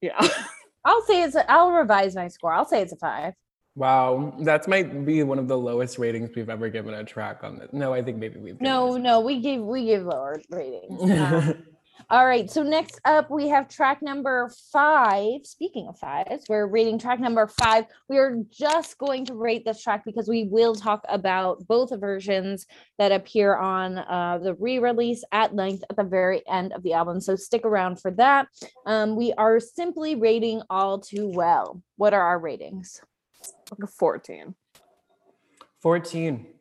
yeah I'll say it's. A, I'll revise my score. I'll say it's a five. Wow, that's might be one of the lowest ratings we've ever given a track on this. No, I think maybe we've. No, no, we give we give lower ratings. Um, all right. So next up, we have track number five. Speaking of fives, we're rating track number five. We are just going to rate this track because we will talk about both versions that appear on uh, the re-release at length at the very end of the album. So stick around for that. Um, we are simply rating all too well. What are our ratings? like a 14 Fourteen.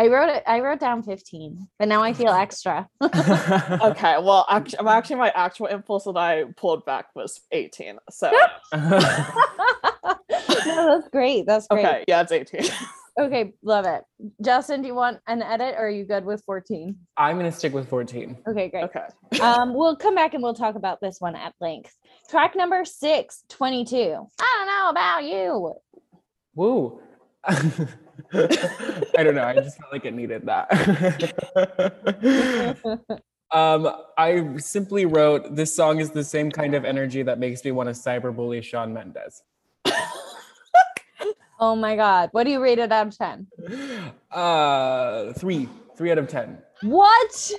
I wrote it. I wrote down fifteen, but now I feel extra. okay well actually, actually my actual impulse that i pulled back was 18 so no, that's great. That's great. okay yeah it's 18 Okay, love it. Justin, do you want an edit or are you good with 14? I'm gonna stick with fourteen. Okay, great. okay Um, we'll come back and we'll talk about this one at length. Track number six, 22. I don't know about you. Woo. I don't know. I just felt like it needed that. um, I simply wrote this song is the same kind of energy that makes me want to cyberbully Shawn Mendes. Oh my God. What do you rate it out of 10? Uh, three, three out of ten. What?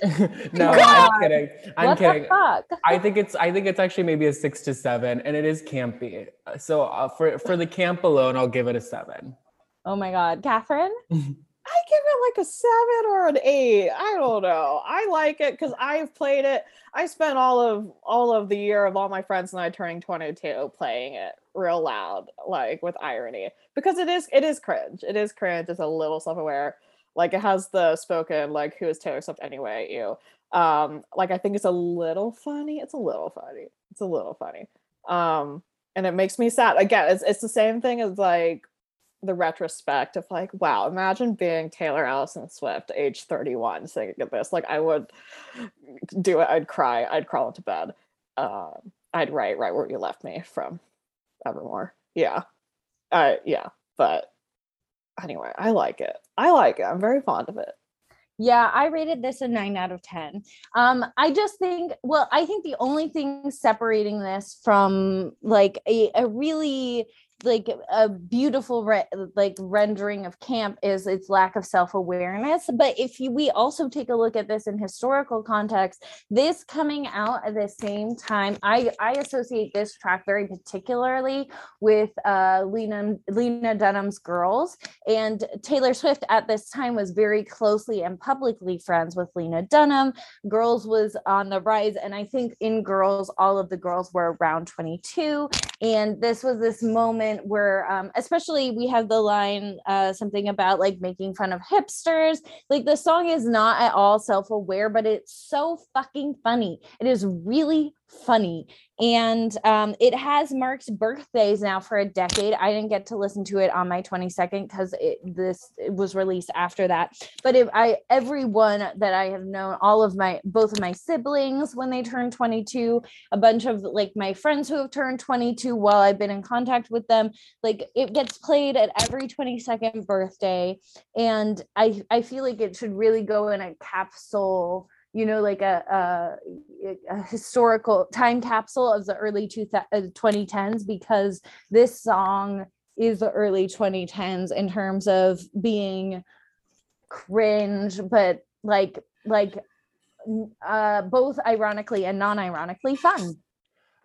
no, God. I'm kidding. I'm what kidding. the fuck? I think it's I think it's actually maybe a six to seven, and it is campy. So uh, for for the camp alone, I'll give it a seven. Oh my God. Catherine? I give it like a seven or an eight. I don't know. I like it because I've played it. I spent all of all of the year of all my friends and I turning 22 playing it real loud, like with irony. Because it is it is cringe. It is cringe. It's a little self-aware. Like it has the spoken, like who is Taylor Swift anyway, you. Um, like I think it's a little funny. It's a little funny. It's a little funny. Um, and it makes me sad. Again, it's it's the same thing as like the retrospect of like, wow, imagine being Taylor Allison Swift, age 31, singing this. Like, I would do it. I'd cry. I'd crawl into bed. Um, I'd write right where you left me from Evermore. Yeah. Uh, yeah. But anyway, I like it. I like it. I'm very fond of it. Yeah, I rated this a nine out of 10. Um, I just think, well, I think the only thing separating this from like a, a really like a beautiful re- like rendering of camp is its lack of self-awareness. But if you, we also take a look at this in historical context this coming out at the same time i i associate this track very particularly with uh lena lena dunham's girls. And taylor swift at this time was very closely and publicly friends with lena dunham. Girls was on the rise and i think in girls all of the girls were around 22 and this was this moment where um, especially we have the line uh, something about like making fun of hipsters. Like the song is not at all self-aware but it's so fucking funny. It is really funny. And um, it has marked birthdays now for a decade. I didn't get to listen to it on my 22nd because this it was released after that. But if i everyone that i have known all of my both of my siblings when they turned 22 a bunch of like my friends who have turned 22 while i've been in contact with them like it gets played at every 22nd birthday. And i i feel like it should really go in a capsule you know, like a, a, a historical time capsule of the early two th- 2010s because this song is the early 2010s in terms of being cringe, but like like uh, both ironically and non-ironically fun.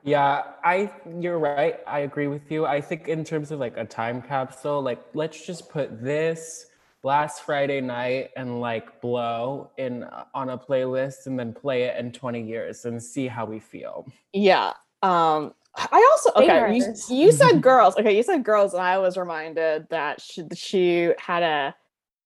Yeah, I you're right. I agree with you. I think in terms of like a time capsule, like let's just put this last Friday night and like blow in uh, on a playlist and then play it in 20 years and see how we feel. Yeah. Um I also okay, you, you said girls. Okay, you said girls and I was reminded that she, she had a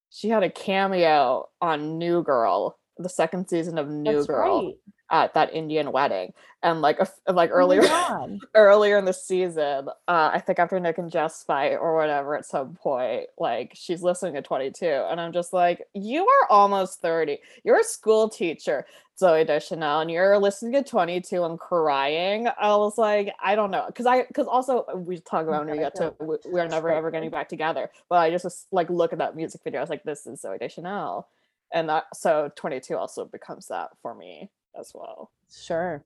she had a cameo on New Girl, the second season of New That's Girl. Right at that Indian wedding. And like like oh earlier oh earlier in the season, uh, I think after Nick and Jess fight or whatever at some point, like she's listening to 22. And I'm just like, you are almost 30. You're a school teacher, Zooey Deschanel, and you're listening to 22 and crying. I was like, I don't know. Cause I cause also we talk about when we get to we, we are never ever getting back together. But I just like look at that music video. I was like, this is Zooey Deschanel. And that so 22 also becomes that for me as well. Sure.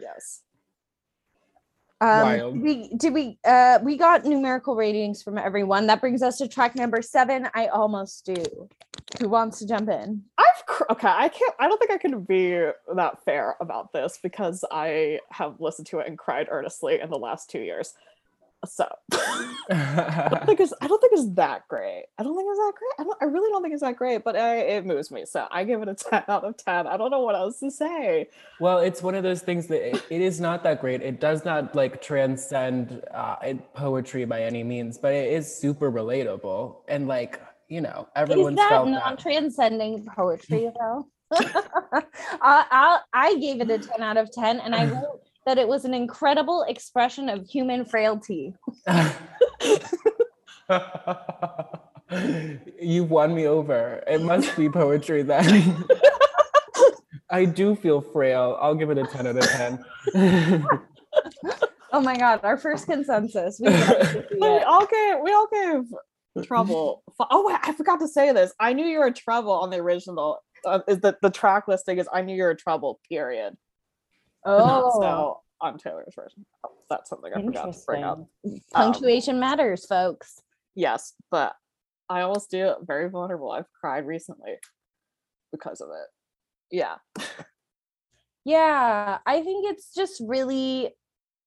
Yes. Um, we did we uh we got numerical ratings from everyone. That brings us to track number seven. I almost do. Who wants to jump in? I've cr- okay. I can't. I don't think I can be that fair about this because I have listened to it and cried earnestly in the last two years. So I don't think it's I don't think it's that great. I don't think it's that great. I don't I really don't think it's that great, but I, it moves me. So I give it a 10 out of 10. I don't know what else to say. Well, it's one of those things that it, it is not that great. It does not like transcend uh, poetry by any means, but it is super relatable and like, you know, everyone's is that felt non-transcending poetry though. I, I I gave it a 10 out of 10 and I wrote that it was an incredible expression of human frailty. You've won me over. It must be poetry then. I do feel frail. I'll give it a 10 out of 10. oh my god, our first consensus. We, we all gave we all gave trouble. Oh, I forgot to say this. I knew you were trouble on the original. Uh, is that the track listing is I knew you were trouble. Period. Oh, so on Taylor's version. Oh, that's something I forgot to bring up. Punctuation um, matters, folks. Yes, but I almost do very vulnerable. I've cried recently because of it. Yeah. yeah, I think it's just really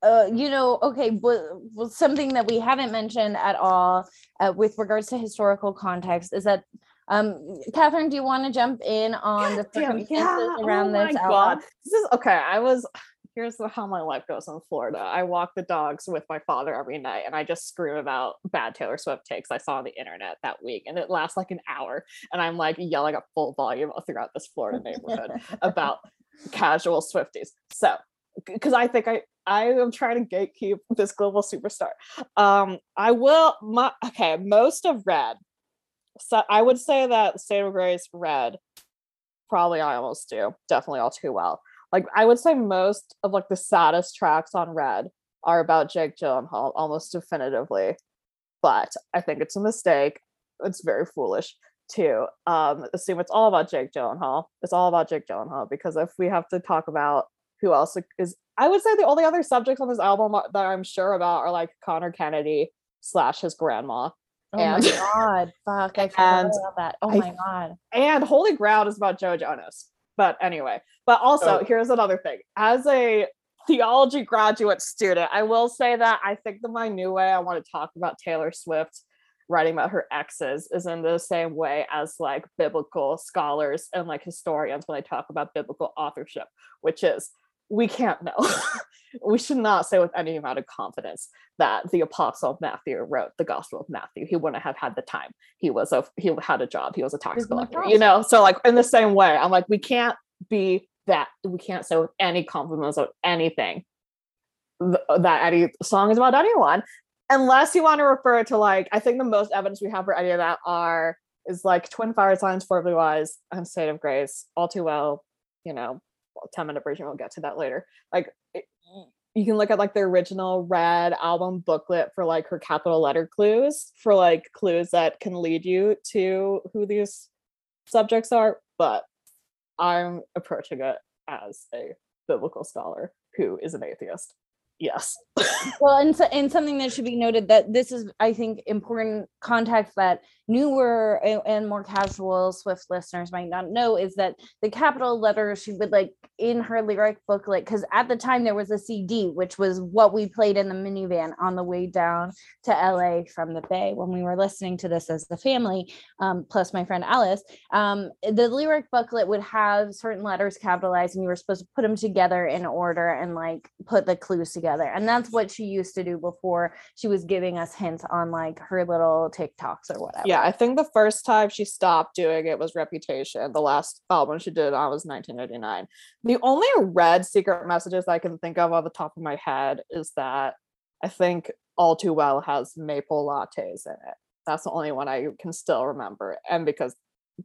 uh, you know, okay, but, something that we haven't mentioned at all uh, with regards to historical context is that um, Kathryn, do you want to jump in on the circumstances yeah. around oh this? God. This is okay. I was here's how my life goes in Florida. I walk the dogs with my father every night and I just scream about bad Taylor Swift takes I saw on the internet that week. And it lasts like an hour. And I'm like yelling at full volume throughout this Florida neighborhood about casual Swifties. So because I think I I am trying to gatekeep this global superstar. Um, I will my okay, most of red so I would say that State of Grace Red, probably I almost do. Definitely all too well. Like I would say most of like the saddest tracks on Red are about Jake Gyllenhaal almost definitively. But I think it's a mistake. It's very foolish to um assume it's all about Jake Gyllenhaal. It's all about Jake Gyllenhaal because if we have to talk about who else is I would say the only other subjects on this album that I'm sure about are like Conor Kennedy slash his grandma. Oh And- my god, fuck! I forgot about that. Oh I- my god. And Holy Ground is about Joe Jonas. But anyway, but also So- here's another thing. As a theology graduate student, I will say that I think that my new way I want to talk about Taylor Swift writing about her exes is in the same way as like biblical scholars and like historians when they talk about biblical authorship, which is we can't know. we should not say with any amount of confidence that the apostle of Matthew wrote the gospel of Matthew. He wouldn't have had the time. He was a he had a job. He was a tax collector. You know, so like in the same way, I'm like, we can't be that. We can't say with any confidence of anything th- that any song is about anyone, unless you want to refer to like. I think the most evidence we have for any of that are is like Twin Fire Signs, For Blue Eyes, and State of Grace. All too well, you know, 10 minute version. We'll get to that later. Like. It, you can look at like the original red album booklet for like her capital letter clues for like clues that can lead you to who these subjects are but i'm approaching it as a biblical scholar who is an atheist yes Well, and so, and something that should be noted that this is, I think, important context that newer and, more casual Swift listeners might not know is that the capital letters she would like in her lyric booklet because at the time there was a CD which was what we played in the minivan on the way down to LA from the Bay when we were listening to this as the family, um, plus my friend Alice. Um, the lyric booklet would have certain letters capitalized, and you were supposed to put them together in order and like put the clues together. And that's what she used to do before she was giving us hints on like her little TikToks or whatever. yeah i think the first time she stopped doing it was reputation the last album she did on was 1989 the only red secret messages i can think of off the top of my head is that i think all too well has maple lattes in it that's the only one i can still remember and because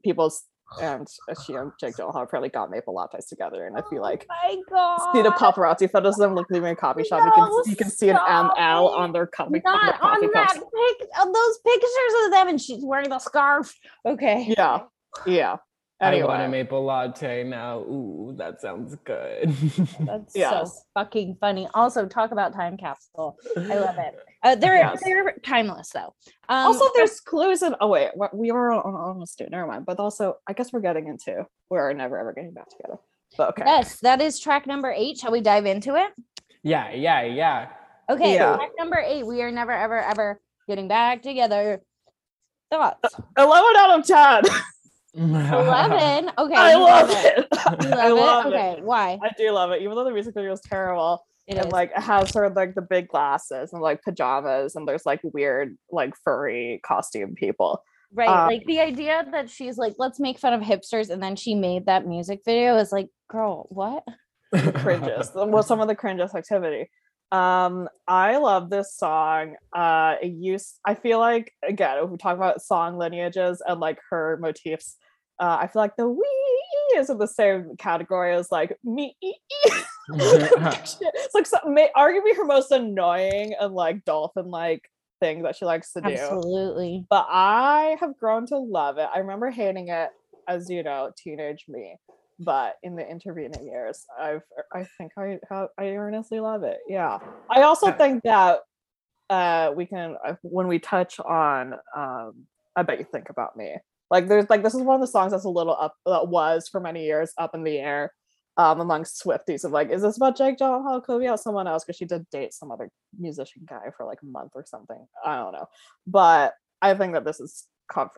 people's and uh, she and Jake Gyllenhaal apparently got maple lattes together, and I feel oh like my God. see the paparazzi photos of them like leaving a coffee shop. You can you can see an ML on their coffee, on their Not on that pic, on those pictures of them, and she's wearing the scarf. Okay. Yeah, yeah. I want a Anyway, maple latte now. Ooh, that sounds good. That's so fucking funny. Also, talk about time capsule. I love it. Uh, they're Yes. they're timeless though. Um, also there's clues in. Oh wait, we were on- almost doing. Never mind. But also, I guess we're getting into we're never ever getting back together. But okay. yes, that is track number eight. Shall we dive into it? yeah, yeah, yeah. Okay, Yeah. track number eight. We are never ever ever getting back together. Thoughts? Eleven out of ten. Eleven. Okay. I love it. it. You I love love it. it. Okay. Why? I do love it, even though the music video is terrible. It and is. like it has her like the big glasses and like pajamas, and there's like weird like furry costume people. Right. Uh, like the idea that she's like, let's make fun of hipsters, and then she made that music video is like, girl, what? the cringes was some of the cringes activity um i love this song uh it used i feel like again if we talk about song lineages and like her motifs uh i feel like the wee is in the same category as like me it's like some, may arguably her most annoying and like dolphin like thing that she likes to do Absolutely. but I have grown to love it. I remember hating it as you know, teenage me, but in the intervening years, I've I think I have I earnestly love it. Yeah, I also think that uh we can uh, when we touch on um I bet you think about me. Like there's like this is one of the songs that's a little up that was for many years up in the air um amongst Swifties of like, is this about Jake Gyllenhaal? Could it be about someone else? Because she did date some other musician guy for like a month or something. I don't know. But I think that this is comf-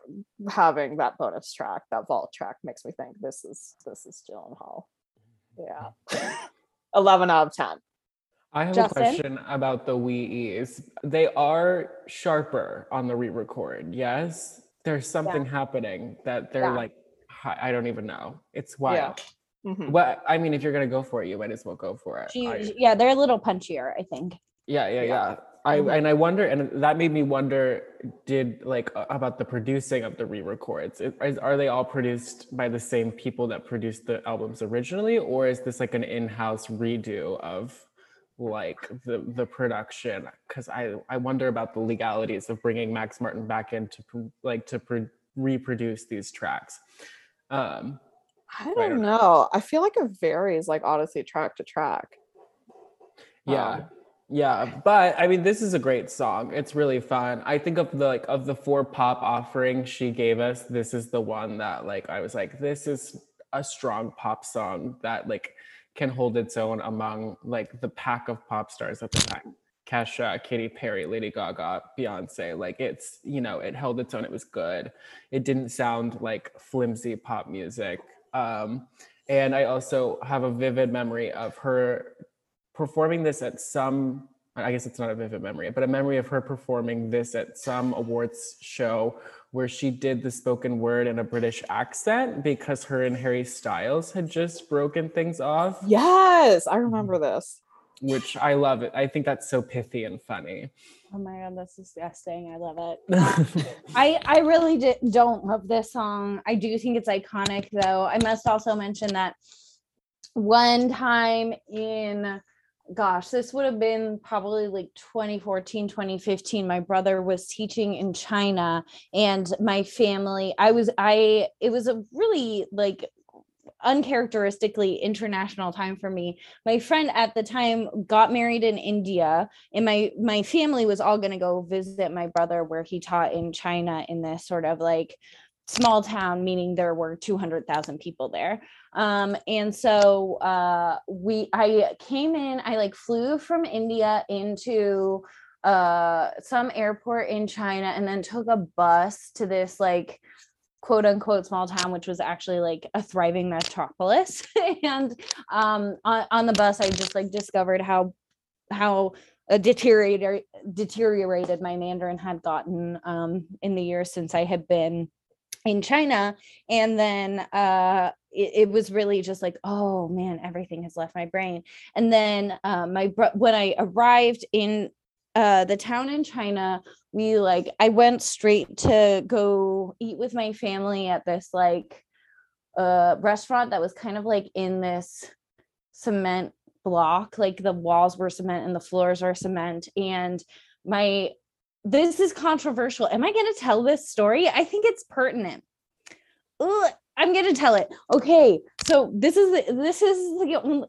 having that bonus track, that vault track, makes me think this is this is Gyllenhaal. Yeah, eleven out of ten. I have Justin? a question about the Wii They are sharper on the re-record. Yes, there's something happening that they're Yeah. like, I don't even know. It's wild. Mhm. What I mean, if you're gonna go for it, you might as well go for it. She, I- yeah, they're a little punchier, I think. yeah, yeah, Yeah. yeah. I Mhm. and I wonder, and that made me wonder. Did like uh, about the producing of the re-records? Is- are they all produced by the same people that produced the albums originally, or is this like an in-house redo of like the the production? Because I I wonder about the legalities of bringing Max Martin back in to pro- like to pro- reproduce these tracks. Um, I don't don't know. I feel like it varies like Odyssey track to track. yeah. Um, Yeah, but I mean, this is a great song. It's really fun. I think of the like of the four pop offerings she gave us, this is the one that like I was like, this is a strong pop song that like can hold its own among like the pack of pop stars at the time. Kesha, Katy Perry, Lady Gaga, Beyonce. Like it's, you know, it held its own. It was good. It didn't sound like flimsy pop music. Um, and I also have a vivid memory of her performing this at some I guess it's not a vivid memory, but a memory of her performing this at some awards show where she did the spoken word in a British accent because her and Harry Styles had just broken things off. Yes, I mm-hmm. remember this. Which I love it. I think that's so pithy and funny. Oh my god, that's disgusting. I love it. I I really di- don't love this song. I do think it's iconic though. I must also mention that one time in gosh, this would have been probably like 2014, 2015. My brother was teaching in China and my family, I was, I, it was a really like uncharacteristically international time for me. My friend at the time got married in India and my my family was all going to go visit my brother where he taught in China in this sort of like small town meaning there were 200,000 people there. Um and so uh we i came in i like flew from india into uh some airport in china and then took a bus to this like quote unquote small town which was actually like a thriving metropolis. And um on, on the bus i just like discovered how how uh, deteriorated deteriorated my mandarin had gotten um in the years since i had been in China. And then uh, it, it, was really just like, oh man, everything has left my brain. And then uh, my bro- when I arrived in uh, the town in China, we like I went straight to go eat with my family at this like uh, restaurant that was kind of like in this cement block like the walls were cement and the floors are cement and my this is controversial. Am I going to tell this story? I think it's pertinent. Ugh, I'm going to tell it. Okay, so this is the, this is the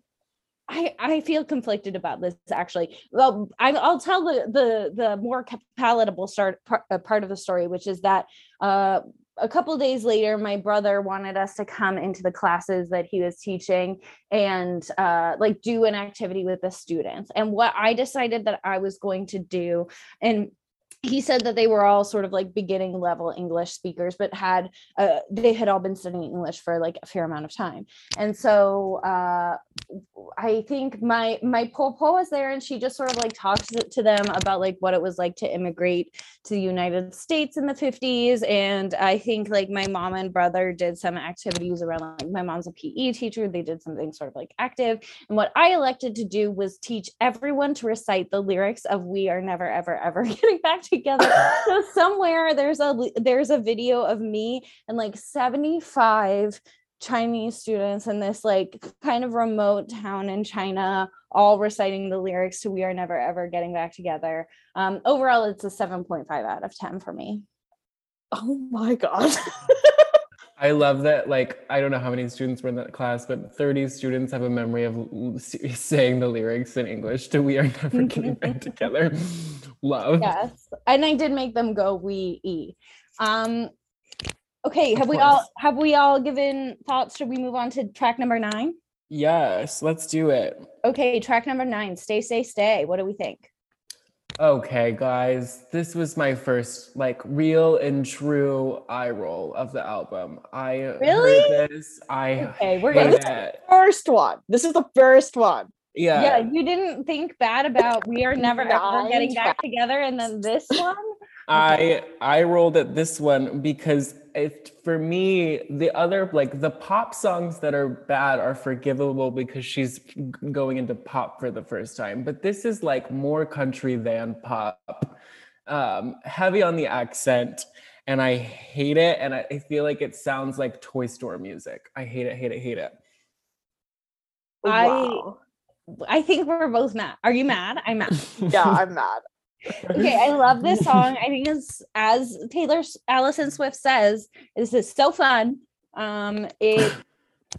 I I feel conflicted about this actually. Well, I, will tell the the the more palatable start part, uh, part of the story, which is that uh, a couple days later, my brother wanted us to come into the classes that he was teaching and uh, like do an activity with the students. And what I decided that I was going to do, and he said that they were all sort of like beginning level English speakers, but had uh, they had all been studying English for like a fair amount of time. And so uh, I think my my popo was there, and she just sort of like talked to them about like what it was like to immigrate to the United States in the 50s. And I think like my mom and brother did some activities around like my mom's a PE teacher. They did something sort of like active. And what I elected to do was teach everyone to recite the lyrics of "We Are Never Ever Ever Getting Back." together. so somewhere there's a there's a video of me and like 75 Chinese students in this like kind of remote town in China, all reciting the lyrics to "We Are Never Ever Getting Back Together." Um, overall, it's a 7.5 out of 10 for me. Oh my god. I love that. Like, I don't know how many students were in that class, but 30 students have a memory of saying the lyrics in English to We Are Never Getting Back Together. Love. Yes. And I did make them go we e. Um okay, have we all have we all given thoughts? Should we move on to track number nine? Yes, let's do it. Okay, track number nine, stay, stay, stay. What do we think? Okay, guys, this was my first like real and true eye roll of the album. I really heard this. I okay, we're gonna it. first one. This is the first one. Yeah. Yeah, you didn't think bad about we are never ever getting back together, and then this one. I I rolled at this one because it for me the other like the pop songs that are bad are forgivable because she's going into pop for the first time but this is like more country than pop um heavy on the accent and I hate it and I, I feel like it sounds like toy store music I hate it hate it hate it wow. I I think we're both mad. Are you mad? I'm mad. yeah, I'm mad okay, I love this song. I think it's as Taylor Allison Swift says, this is so fun. Um, it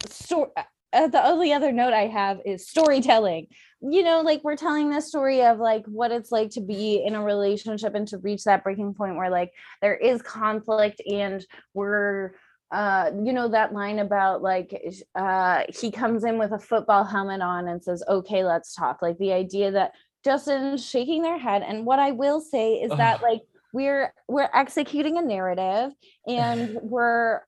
so uh, the only other note I have is storytelling. you know, like we're telling this story of like what it's like to be in a relationship and to reach that breaking point where like there is conflict and we're uh you know that line about like uh he comes in with a football helmet on and says okay let's talk like the idea that justin's shaking their head and what i will say is that like we're we're executing a narrative and we're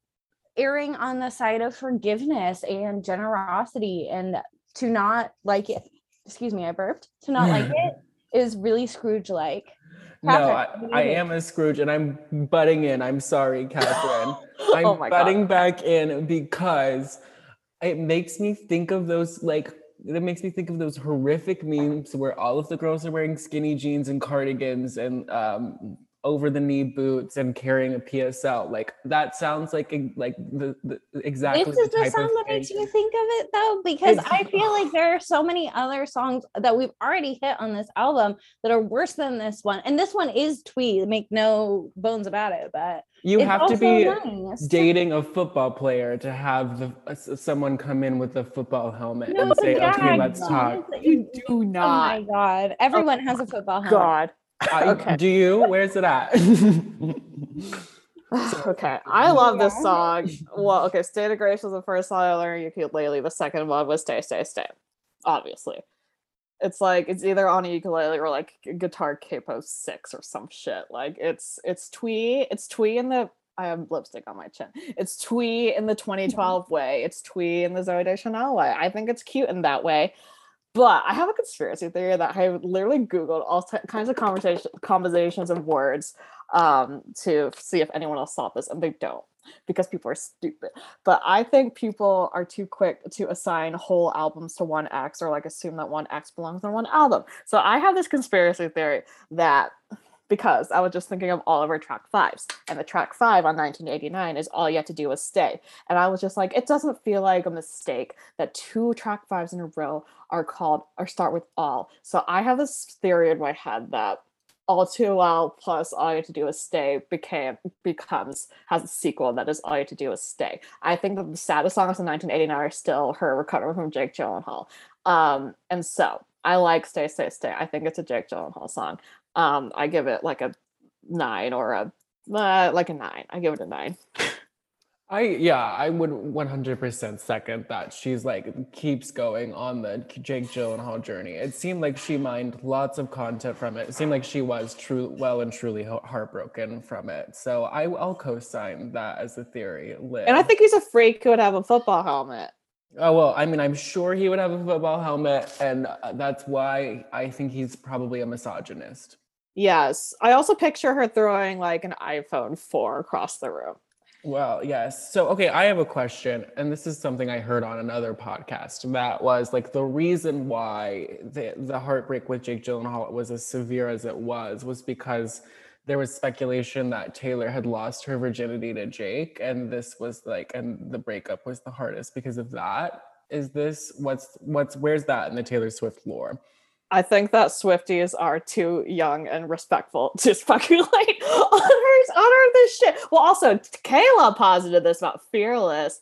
erring on the side of forgiveness and generosity and to not like it excuse me i burped to not like it is really scrooge like no, I, I, am a Scrooge and I'm butting in. I'm sorry, Kathryn. Oh I'm oh butting God. back in because it makes me think of those like it makes me think of those horrific memes where all of the girls are wearing skinny jeans and cardigans and um, over the knee boots and carrying a PSL. Like that sounds like like the, the exactly. This is the, the song that makes you think of it though, because it's, I feel like there are so many other songs that we've already hit on this album that are worse than this one. And this one is twee, make no bones about it. But you have to be nice. dating a football player to have the uh, someone come in with a football helmet no, and say, "Okay, let's talk." You do not. Oh my god! Everyone oh, has a football helmet. God. I, okay. Do you? Where's it at? okay, I love this song. Well, okay, State of Grace was the first song I learned ukulele. The second one was Stay, Stay, Stay. Obviously, it's like it's either on a ukulele or like guitar capo six or some shit. Like it's it's twee. It's twee in the. I have lipstick on my chin. It's twee in the 2012 way. It's twee in the Zooey Deschanel way. I think it's cute in that way. But I have a conspiracy theory that I literally Googled all t- kinds of conversation combinations of words um, to see if anyone else saw this, and they don't because people are stupid. But I think people are too quick to assign whole albums to one X or like assume that one X belongs on one album. So I have this conspiracy theory that because I was just thinking of all of our track fives. And the track five on 1989 is All You Have to Do Is Stay. And I was just like, it doesn't feel like a mistake that two track fives in a row are called or start with all. So I have this theory in my head that all too well plus all you have to do is stay became becomes has a sequel that is all you have to do is stay. I think that the saddest songs in 1989 are still her recovering from Jake Gyllenhaal. Um, and so I like Stay, Stay, Stay. I think it's a Jake Gyllenhaal song. Um, I give it like a nine or a uh, like a nine. I give it a nine. I yeah, I would 100% second that. She's like keeps going on the Jake Gyllenhaal journey. It seemed like she mined lots of content from it. It seemed like she was true, well and truly heartbroken from it. So I, I'll co-sign that as a theory. Liv. And I think he's a freak who would have a football helmet. Oh well, I mean, I'm sure he would have a football helmet, and uh, that's why I think he's probably a misogynist. Yes. I also picture her throwing like an iPhone 4 across the room. Well, yes. So, okay, I have a question, and this is something I heard on another podcast. That was like the reason why the the heartbreak with Jake Gyllenhaal was as severe as it was was because there was speculation that Taylor had lost her virginity to Jake, and this was like, and the breakup was the hardest because of that. Is this what's what's where's that in the Taylor Swift lore? I think that Swifties are too young and respectful to speculate on her on her this shit. Well, also Kaela posited this about Fearless.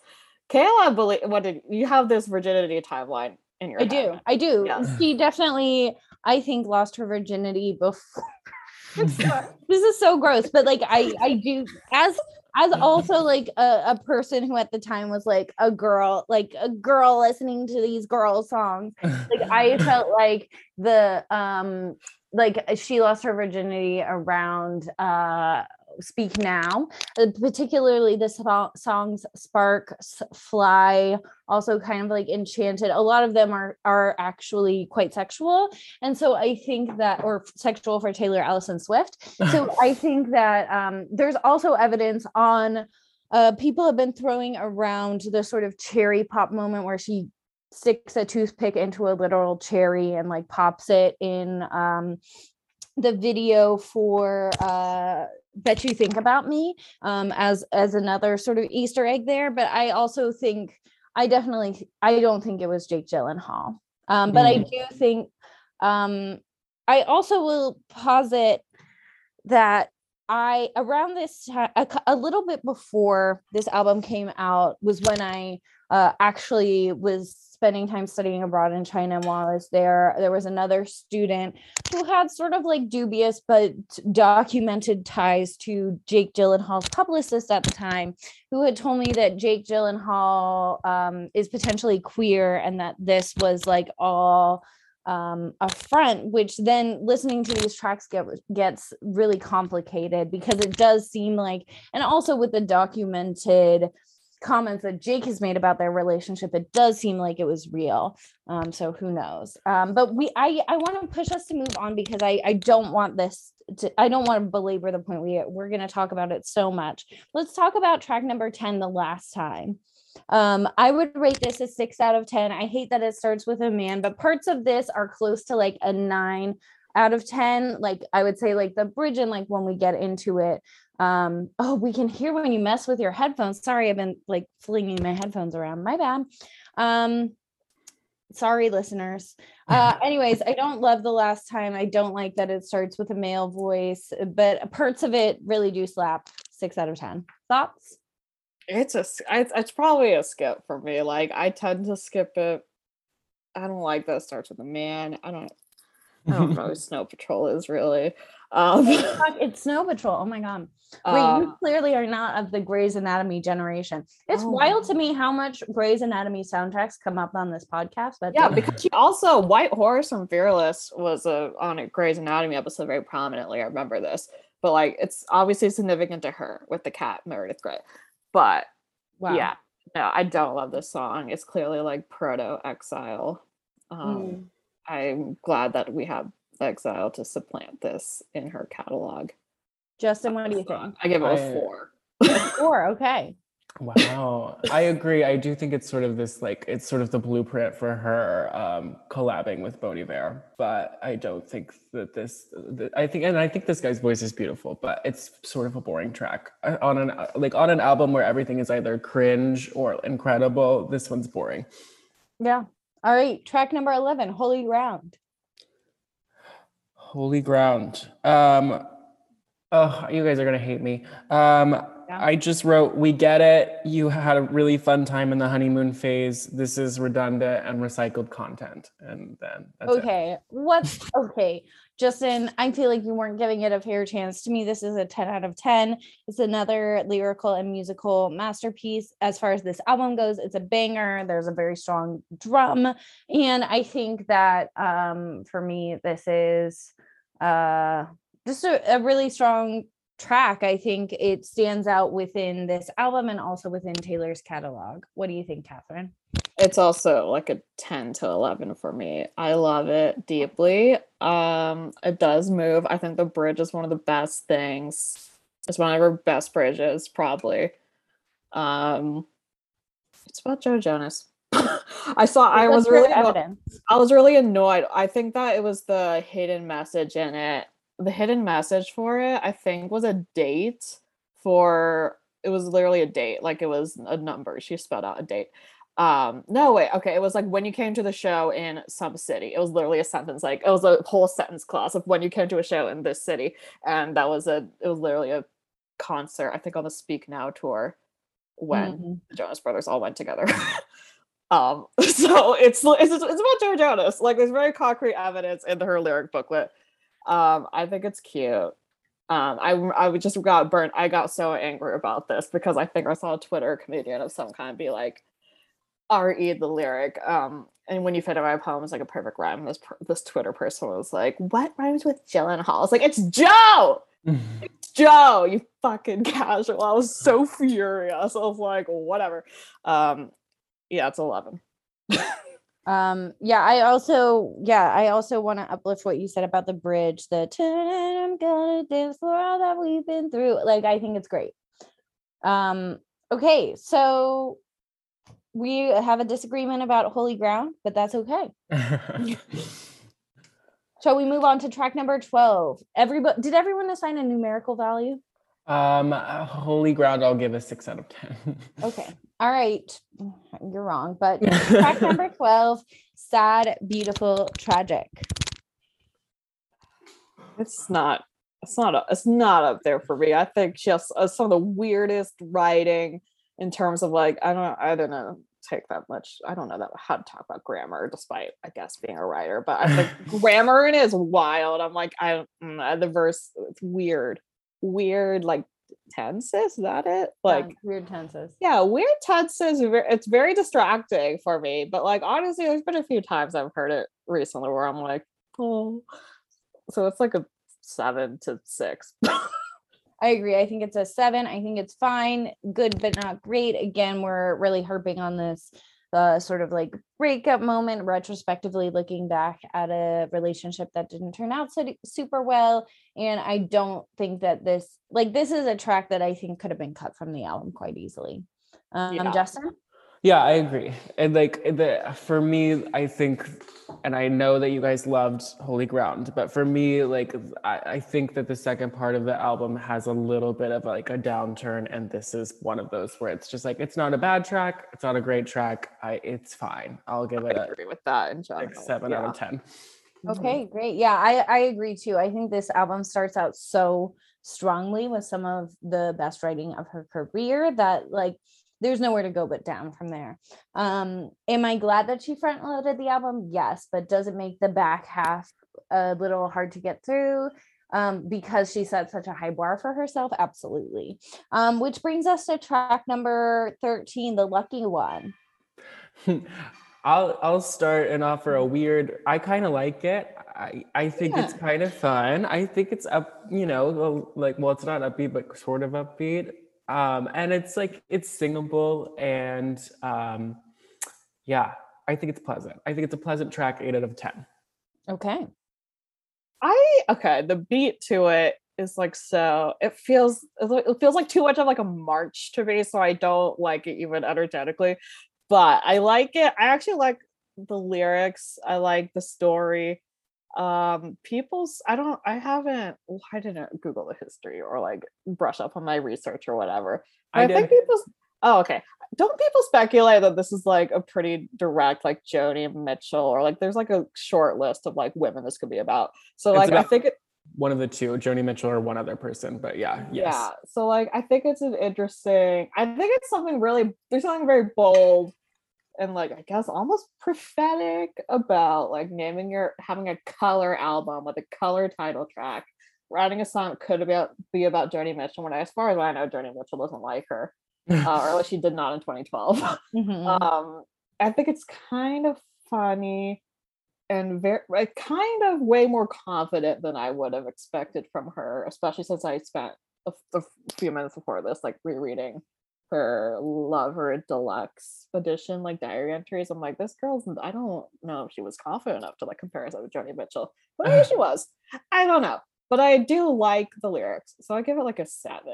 Kaela believe what did you have this virginity timeline in your I do. I do. Yes. She definitely I think lost her virginity before this is so gross, but like I I do as as also like a, a person who at the time was like a girl like a girl listening to these girl songs. Like i felt like the um like she lost her virginity around uh speak now uh, particularly the songs spark fly also kind of like enchanted a lot of them are are actually quite sexual. And so i think that or sexual for taylor alison swift. So i think that um there's also evidence on uh people have been throwing around the sort of cherry pop moment where she sticks a toothpick into a literal cherry and like pops it in um the video for uh bet you think about me um as as another sort of easter egg there but i also think i definitely i don't think it was jake gyllenhaal um but mm. i do think um i also will posit that i around this time a, a little bit before this album came out was when i uh, actually was spending time studying abroad in China. And while I was there, there was another student who had sort of like dubious but documented ties to Jake Gyllenhaal's publicist at the time, who had told me that Jake Gyllenhaal um, is potentially queer and that this was like all um, a front, which then listening to these tracks get, gets really complicated because it does seem like, and also with the documented comments that Jake has made about their relationship, it does seem like it was real. Um, so who knows? Um, but we, I, I want to push us to move on because I, I don't want this to, I don't want to belabor the point. We, we're going to talk about it so much. Let's talk about track number 10, the last time. Um, I would rate this a six out of 10. I hate that it starts with a man, but parts of this are close to like a nine out of 10 like i would say like the bridge and like when we get into it um oh we can hear when you mess with your headphones. Sorry i've been like flinging my headphones around. My bad. Um sorry listeners. Uh anyways i don't love the last time. I don't like that it starts with a male voice but parts of it really do slap. Six out of ten. Thoughts? It's a it's, it's probably a skip for me. Like i tend to skip it. I don't like that it starts with a man. I don't I don't know who Snow Patrol is really. Um, it's Snow Patrol. Oh my god! Wait, uh, you clearly are not of the Grey's Anatomy generation. It's oh. wild to me how much Grey's Anatomy soundtracks come up on this podcast. But yeah, because she also White Horse from Fearless was a on a Grey's Anatomy episode very prominently. I remember this, but like it's obviously significant to her with the cat Meredith Grey. But wow. yeah, no, I don't love this song. It's clearly like proto Exile. Um, mm I'm glad that we have Exile to supplant this in her catalog. Justin, what do you think? I give it a four. A four, okay. Wow, I agree. I do think it's sort of this like it's sort of the blueprint for her um, collabing with Bon Iver, but I don't think that this. That, I think, and I think this guy's voice is beautiful, but it's sort of a boring track uh, on an like on an album where everything is either cringe or incredible. This one's boring. Yeah, all right, track number 11, Holy Ground. Holy Ground. Um oh, you guys are going to hate me. Um yeah. I just wrote we get it. You had a really fun time in the honeymoon phase. This is redundant and recycled content. And then Okay. It. What's okay. Justin, I feel like you weren't giving it a fair chance. To me, this is a 10 out of 10. It's another lyrical and musical masterpiece. As far as this album goes, it's a banger. There's a very strong drum. And I think that um, for me, this is uh, just a, a really strong track. I think it stands out within this album and also within Taylor's catalog. What do you think, Kathryn? it's also like a 10 to 11 for me i love it deeply um it does move i think the bridge is one of the best things it's one of our best bridges probably um it's about joe jonas i saw i was really evidence. i was really annoyed i think that it was the hidden message in it the hidden message for it i think was a date for it was literally a date like it was a number she spelled out a date um no wait okay it was like when you came to the show in some city it was literally a sentence like it was a whole sentence class of when you came to a show in this city and that was a it was literally a concert i think on the speak now tour when mm-hmm. the jonas brothers all went together um so it's, it's it's about joe jonas like there's very concrete evidence in her lyric booklet um i think it's cute. Um, I I just got burnt. I got so angry about this because I think I saw a Twitter comedian of some kind be like, re the lyric. Um and when you fit in my poem is like a perfect rhyme. This this twitter person was like what rhymes with Gyllenhaal? it's like it's joe! It's joe you fucking casual. I was so furious. I was like whatever. Um yeah it's 11 um yeah i also yeah i also want to uplift what you said about the bridge the i'm gonna dance for all that we've been through like i think it's great um okay so we have a disagreement about holy ground, but that's okay. Shall we move on to track number 12? Everybody did everyone assign a numerical value? Um holy ground, I'll give a six out of ten. okay. All right. You're wrong, but track number 12, sad, beautiful, tragic. It's not it's not a, it's not up there for me. I think just uh, some of the weirdest writing in terms of like I don't I don't know take that much. I don't know that how to talk about grammar, despite I guess being a writer. But I think grammar in it is wild. I'm like, I mm, the verse it's weird, weird like tenses. Is that it? Like Yeah, weird tenses. yeah, weird tenses. It's very distracting for me. But like honestly, there's been a few times I've heard it recently where I'm like, oh. So it's like a seven to six. I agree. I think it's a seven. I think it's fine, good but not great. Again, we're really harping on this the sort of like breakup moment, retrospectively looking back at a relationship that didn't turn out so super well. And I don't think that this like this is a track that I think could have been cut from the album quite easily. Um, Yeah. Justin, Yeah, I agree. And like the for me, I think, and I know that you guys loved Holy Ground, but for me, like I, I think that the second part of the album has a little bit of like a downturn, and this is one of those where it's just like it's not a bad track, it's not a great track. I it's fine. I'll give it I a agree with that in general. like seven out of ten. Okay, great. Yeah, I, I agree too. I think this album starts out so strongly with some of the best writing of her career that like there's nowhere to go but down from there. Um, am I glad that she front loaded the album? Yes, but does it make the back half a little hard to get through? Um, because she set such a high bar for herself, absolutely. Um, which brings us to track number 13, the lucky one. I'll I'll start and offer a weird. I kind of like it. I I think it's kind of fun. I think it's up. You know, like well, it's not upbeat, but sort of upbeat. Um, and it's like it's singable and um, yeah, I think it's pleasant. I think it's a pleasant track. Eight out of ten. Okay. I okay, the beat to it is like so it feels it feels like too much of like a march to me, so I don't like it even energetically. But I like it. I actually like the lyrics. I like the story. Um people's I don't I haven't I didn't Google the history or like brush up on my research or whatever. I I, think people's oh okay. Don't people speculate that this is like a pretty direct like Joni Mitchell or like there's like a short list of like women this could be about. So It's like I think it One of the two, Joni Mitchell or one other person. But yeah, yes. yeah. So like I think it's an interesting I think it's something really there's something very bold and like I guess almost prophetic about like naming your having a color album with a color title track. Writing a song could about be about Joni Mitchell when I, as far as I know, Joni Mitchell doesn't like her. Uh, or at least she did not in 2012. Mhm. um i think it's kind of funny and very like, kind of way more confident than i would have expected from her especially since i spent a, a few minutes before this like rereading her lover deluxe edition like diary entries i'm like this girl's i don't know if she was confident enough to like compare herself with joni mitchell. But maybe she was. I don't know. But i do like the lyrics so i give it like a seven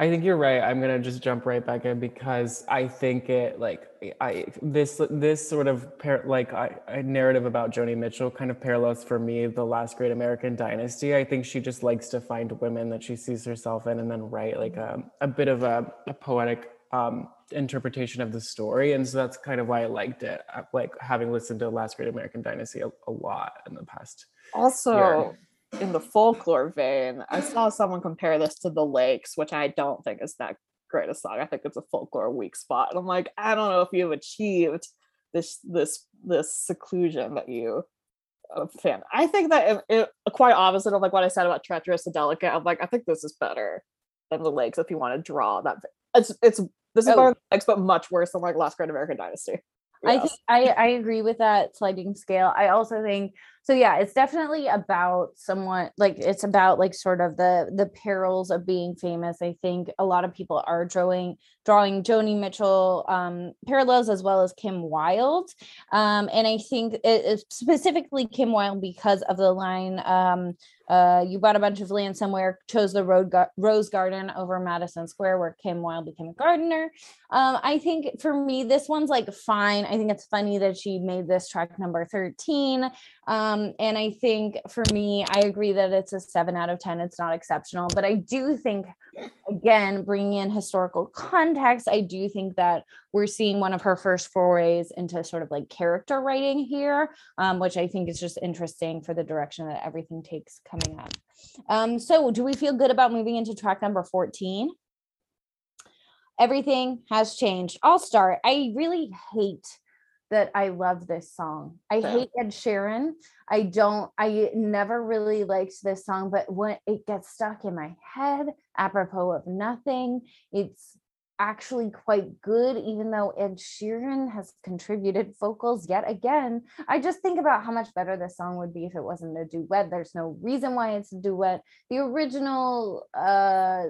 I think you're right. I'm gonna just jump right back in because I think it like I this this sort of par- like I, a narrative about Joni Mitchell kind of parallels for me the last great American dynasty. I think she just likes to find women that she sees herself in and then write like a, a bit of a, a poetic um, interpretation of the story. And so that's kind of why I liked it. uh, Like having listened to Last Great American Dynasty a, a lot in the past. Also, in the folklore vein, I saw someone compare this to The Lakes, which I don't think is that great a song. I think it's a folklore weak spot. And I'm like, I don't know if you've achieved this this this seclusion that you uh, fan. I think that it, it quite opposite of like what I said about treacherous and delicate. I'm like, I think this is better than The Lakes if you want to draw that. It's it's this is Oh. better than The Lakes, but much worse than like Last Great American Dynasty. I think I, I agree with that sliding scale. I also think so yeah, it's definitely about somewhat like it's about like sort of the the perils of being famous. I think a lot of people are drawing drawing Joni Mitchell um parallels as well as Kim Wilde. Um and I think it specifically Kim Wilde because of the line um uh, you bought a bunch of land somewhere, chose the road gar- rose garden over Madison Square, where Kim Wilde became a gardener. Um, I think for me, this one's like fine. I think it's funny that she made this track number 13. Um, and I think for me, I agree that it's a seven out of 10. It's not exceptional, but I do think, again, bringing in historical context, I do think that we're seeing one of her first forays into sort of like character writing here, um, which I think is just interesting for the direction that everything takes coming up. Um, so, do we feel good about moving into track number 14? everything has changed. I'll start. I really hate that I love this song. I hate Ed Sheeran. I don't, I never really liked this song, but when it gets stuck in my head, apropos of nothing, it's actually quite good, even though Ed Sheeran has contributed vocals yet again. I just think about how much better this song would be if it wasn't a duet. There's no reason why it's a duet. The original uh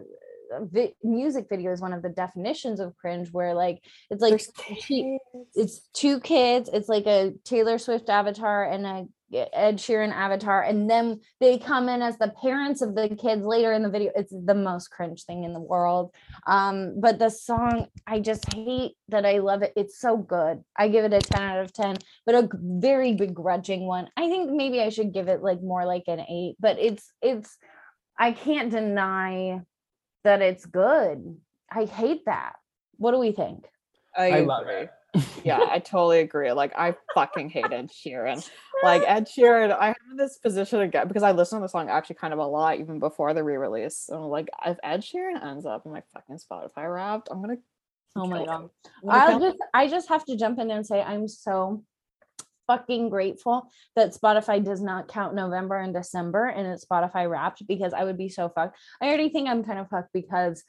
vi- music video is one of the definitions of cringe where like it's like kids. it's two kids it's like a taylor swift avatar and a ed sheeran avatar and then they come in as the parents of the kids later in the video. It's the most cringe thing in the world. Um but the song i just hate that i love it. It's so good. I give it a 10 out of 10 but a very begrudging one. I think maybe i should give it like more like an 8 but it's it's i can't deny that it's good. I hate that. What do we think? I love it. Yeah, I totally agree. Like I fucking hate Ed Sheeran. Like Ed Sheeran, I have this position again because I listened to the song actually kind of a lot even before the re-release. And I'm like, if Ed Sheeran ends up in my fucking Spotify Wrapped, I'm gonna. oh my god him. I'm gonna I'll just I just have to jump in and say I'm so fucking grateful that Spotify does not count November and December and it's Spotify wrapped because I would be so fucked. I already think I'm kind of fucked because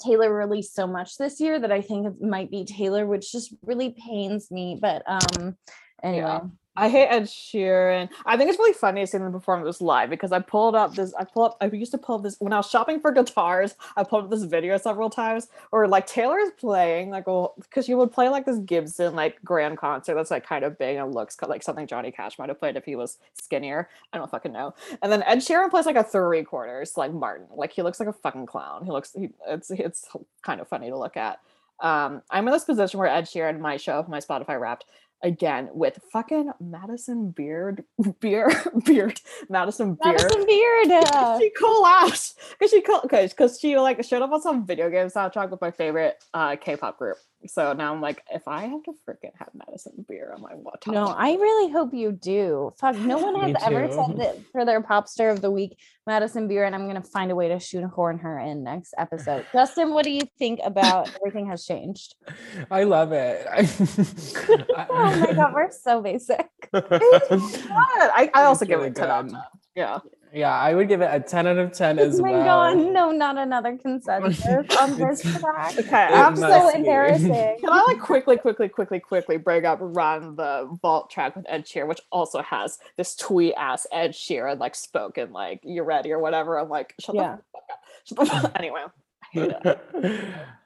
Taylor released so much this year that I think it might be Taylor, which just really pains me. But um anyway. I hate Ed Sheeran. I think it's really funny to see them perform this live because I pulled up this. I pull up. I used to pull up this when I was shopping for guitars. I pulled up this video several times, or like Taylor's playing like well, because she would play like this Gibson like grand concert that's like kind of big and looks like something Johnny Cash might have played if he was skinnier. I don't fucking know. And then Ed Sheeran plays like a three quarters like Martin. Like he looks like a fucking clown. He looks. He, it's it's kind of funny to look at. Um, I'm in this position where Ed Sheeran might show up my Spotify Wrapped again with fucking Madison Beard Beard Beard Madison Beard. Madison Beard. She collapsed because she because because she like showed up on some video game soundtrack with my favorite uh K-pop group. So now I'm like, if I have to freaking have Madison Beer on my what? No. I really hope you do. Fuck, no one has ever said that for their pop star of the week, Madison Beer, and I'm gonna find a way to shoehorn her in next episode. Justin, what do you think about everything has changed? I love it. Oh my god, we're so basic. I, I also It's give really it 10 out of good. 10. Yeah. Yeah, I would give it a 10 out of 10 as oh my well. god, no, not another consensus on this track. Okay. It I'm I'm so be. embarrassing. Can I like quickly, quickly, quickly, quickly bring up Run the Vault track with Ed Sheeran, which also has this twee ass Ed Sheeran like spoken like "You ready" or whatever. I'm like, shut Yeah. the fuck up. Shut the fuck. Anyway, I hate it.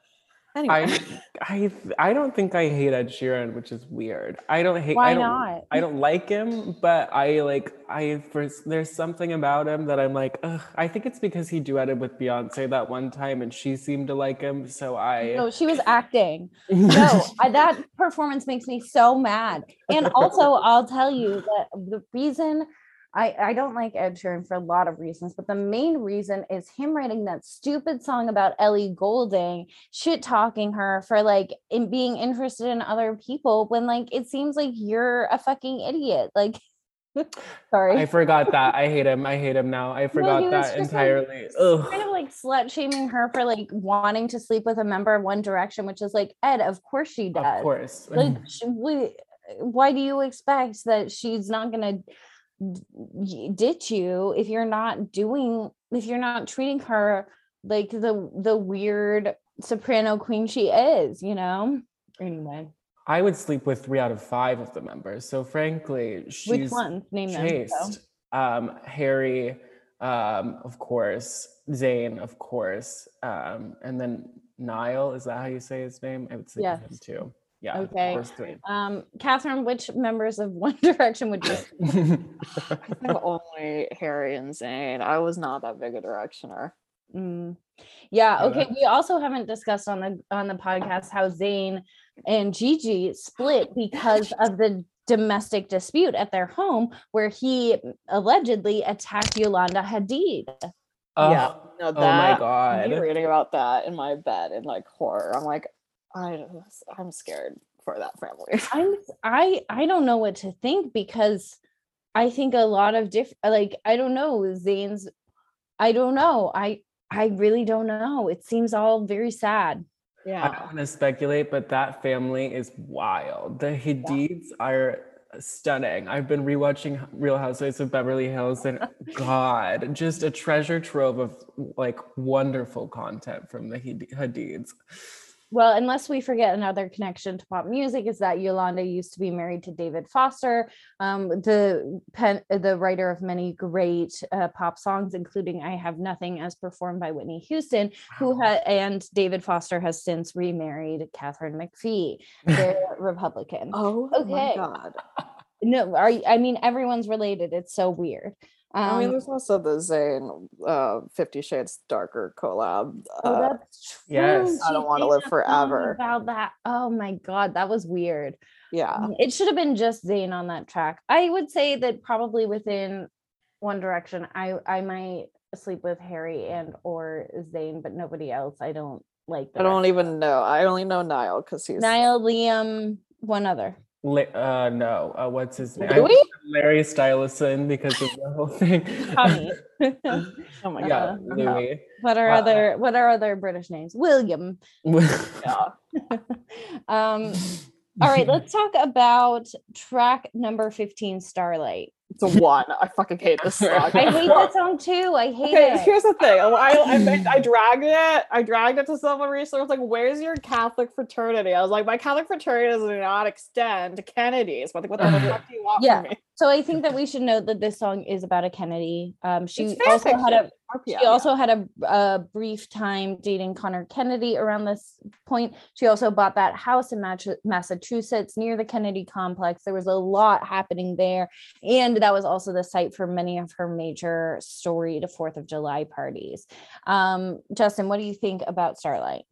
Anyway, I I I don't think I hate Ed Sheeran, which is weird. I don't hate. Why I don't, not? I don't like him, but I like. I first there's something about him that I'm like. Ugh. I think it's because he duetted with Beyonce that one time, and she seemed to like him. So I. No, she was acting. no, I, that performance makes me so mad. And also, I'll tell you that the reason I, I don't like Ed Sheeran for a lot of reasons, but the main reason is him writing that stupid song about Ellie Goulding, shit talking her for like in being interested in other people when like it seems like you're a fucking idiot. Like, sorry. I forgot that. I hate him. I hate him now. I forgot was that just, like, entirely. Kind of like slut shaming her for like wanting to sleep with a member of One Direction, which is like Ed, of course she does Of course. like mm. sh- we, why do you expect that she's not gonna d- y- ditch you if you're not doing if you're not treating her like the the weird soprano queen she is you know anyway I would sleep with three out of five of the members. So frankly, which she's one name them so. Um, Harry, um, of course, Zayn, of course, um, and then Niall. Is that how you say his name? I would sleep with him Yes. too. Yeah, Okay. those three. um kathryn which members of one direction would you only Harry and Zayn. I was not that big a directioner. Mm. Yeah. Oh, Okay. We also haven't discussed on the on the podcast how Zayn and Gigi split because of the domestic dispute at their home where he allegedly attacked Yolanda Hadid. Yeah. Ugh, No, oh that. my Me god. reading about that in my bed in like horror. I'm like, I, I'm scared for that family. I'm I I don't know what to think because I think a lot of different like I don't know Zayn's I don't know. I I really don't know. It seems all very sad. Yeah. I don't want to speculate, but that family is wild. The Hadids are stunning. I've been rewatching Real Housewives of Beverly Hills, and God, just a treasure trove of like wonderful content from the Had- Hadids. Well, unless we forget another connection to pop music, is that Yolanda used to be married to David Foster, um, the pen, the writer of many great uh, pop songs, including "I Have Nothing" as performed by Whitney Houston, who had and David Foster has since remarried Katharine McPhee, the Republican. Oh Okay. my god. No, are I mean everyone's related. It's so weird. I mean, Um, there's also the Zayn uh, Fifty Shades Darker collab. oh, uh, that's true. yes. I don't wanna live forever. About that. Oh my god, that was weird. yeah. Mm, It should have been just Zayn on that track. I would say that probably within One Direction, I I might sleep with Harry and or Zayn, but nobody else. I don't like. The I don't even know. I only know Niall because he's Niall, Liam, one other. Uh, no, uh, what's his name? Larry Stylison because of the whole thing. Oh my god. Uh, Louis. what are other What are other British names? William. Yeah. um. All right, let's talk about track number fifteen, Starlight. It's a one. I fucking hate this song. I hate that song too. I hate Okay, it. here's the thing. I, I, I, I dragged it. I dragged it to someone recently. I was like, "Where's your Catholic fraternity?" I was like, "My Catholic fraternity does not extend to Kennedy's." But like, what the fuck do you want Yeah. from me? So I think that we should note that this song is about a Kennedy. Um, she also had a. RPM, she also had a, a brief time dating Conor Kennedy around this point. She also bought that house in Mach- Massachusetts near the Kennedy complex. There was a lot happening there, and that was also the site for many of her major storied Fourth of July parties. Um, Justin, what do you think about Starlight?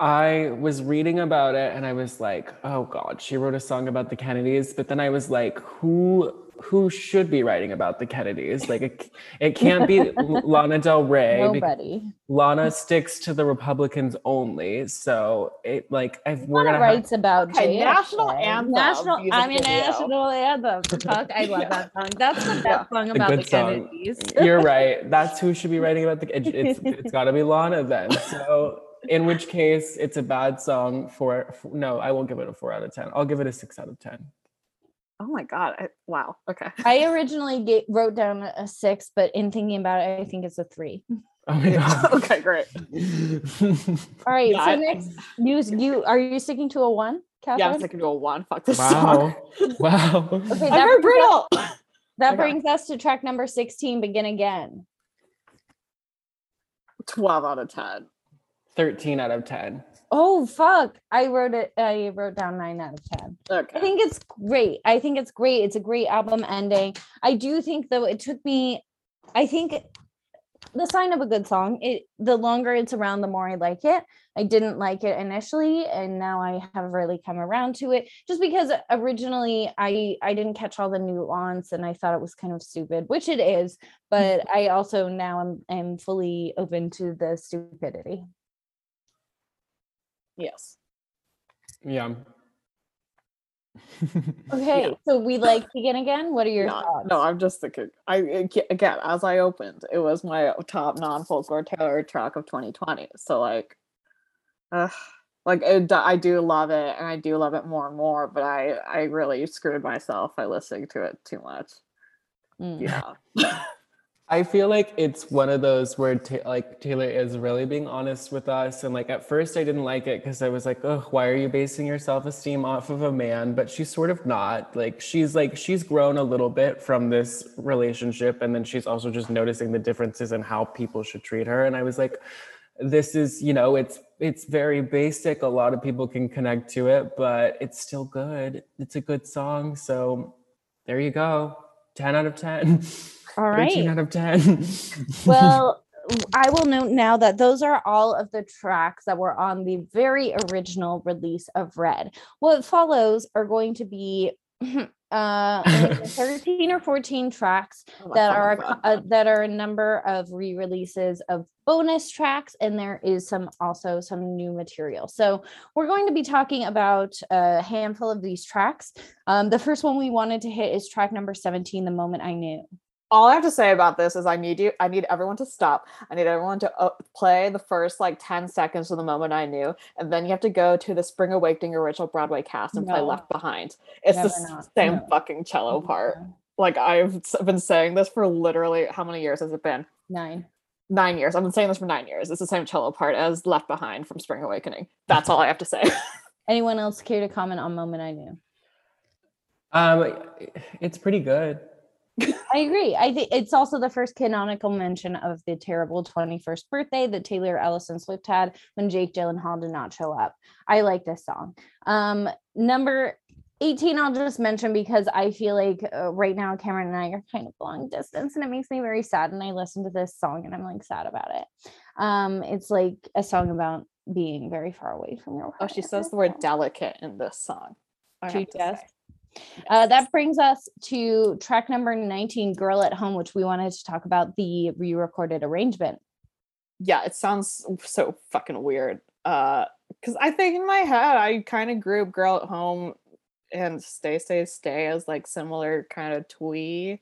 I was reading about it and I was like, oh God, she wrote a song about the Kennedys. But then I was like, who who should be writing about the Kennedys? Like it, it can't be Lana Del Rey Nobody. Lana sticks to the Republicans only. So it like if we're Lana gonna have, writes about Okay, national anthem National, I mean video. national anthem. Fuck, I love Yeah. that song. That's the best Yeah. song a about the good song. Kennedys. You're right. That's who should be writing about the. It, it's it's got to be Lana then. So in which case, it's a bad song. For, for no, I won't give it a four out of ten. I'll give it a six out of ten. Oh my god! I, wow. Okay. I originally ga- wrote down a six, but in thinking about it, I think it's a three. Oh my god. okay, great. All right. Yeah, so I- next, you you are you sticking to a one, Yeah, I'm sticking to a one. Fuck this song. wow. Wow. Okay, I'm that us- brutal. That Okay. brings us to track number sixteen. Begin again. Twelve out of ten. 13 out of 10. Oh fuck! I wrote it. I wrote down nine out of ten. Okay. I think it's great. I think it's great. It's a great album ending. I do think though it took me I think the sign of a good song, it the longer it's around the more I like it. I didn't like it initially and now I have really come around to it just because originally I I didn't catch all the nuance and I thought it was kind of stupid, which it is, mm-hmm. but I also now am am fully open to the stupidity. Yes. Yeah. Okay, so we like begin again. What are your No, thoughts? no, I'm just thinking. I again, as I opened, it was my top non-folklore Taylor track of 2020. So like, uh, like it, d- I do love it, and I do love it more and more. But I, I really screwed myself by listening to it too much. Mm. Yeah, I feel like it's one of those where ta- like Taylor is really being honest with us, and like at first I didn't like it because I was like, oh, why are you basing your self esteem off of a man? But she's sort of not. Like she's like she's grown a little bit from this relationship, and then she's also just noticing the differences in how people should treat her. And I was like, this is you know it's it's very basic. A lot of people can connect to it, but it's still good. It's a good song, so there you go. 10 out of 10. All right. 13 out of 10. well i will note now that those are all of the tracks that were on the very original release of red what follows are going to be uh 13 or 14 tracks Oh, that are a fun. uh, that are a number of re-releases of bonus tracks and there is some also some new material so we're going to be talking about a handful of these tracks um the first one we wanted to hit is track number 17 the moment i knew all I have to say about this is I need you I need everyone to stop. I need everyone to uh, play the first like 10 seconds of the moment I knew and then you have to go to the Spring Awakening original Broadway cast and play Left Behind. It's the Never s- not. same No. fucking cello part. Like I've been saying this for literally how many years has it been? Nine. 9 years. I've been saying this for 9 years. It's the same cello part as Left Behind from Spring Awakening. That's all I have to say. Anyone else care to comment on moment I knew? Um, it's pretty good. I agree. I think it's also the first canonical mention of the terrible 21st birthday that Taylor Alison Swift had when Jake Gyllenhaal did not show up. I like this song. Um, number 18, I'll just mention because I feel like uh, right now Cameron and I are kind of long distance and it makes me very sad. And I listen to this song and I'm like sad about it. Um, it's like a song about being very far away from your oh, she says the word delicate in this song. She does? Uh, that brings us to track number 19, Girl at Home, which we wanted to talk about the re recorded arrangement. yeah, it sounds so fucking weird. Uh, because I think in my head I kind of group "Girl at Home" and "Stay, Stay, Stay" as like similar kind of twee.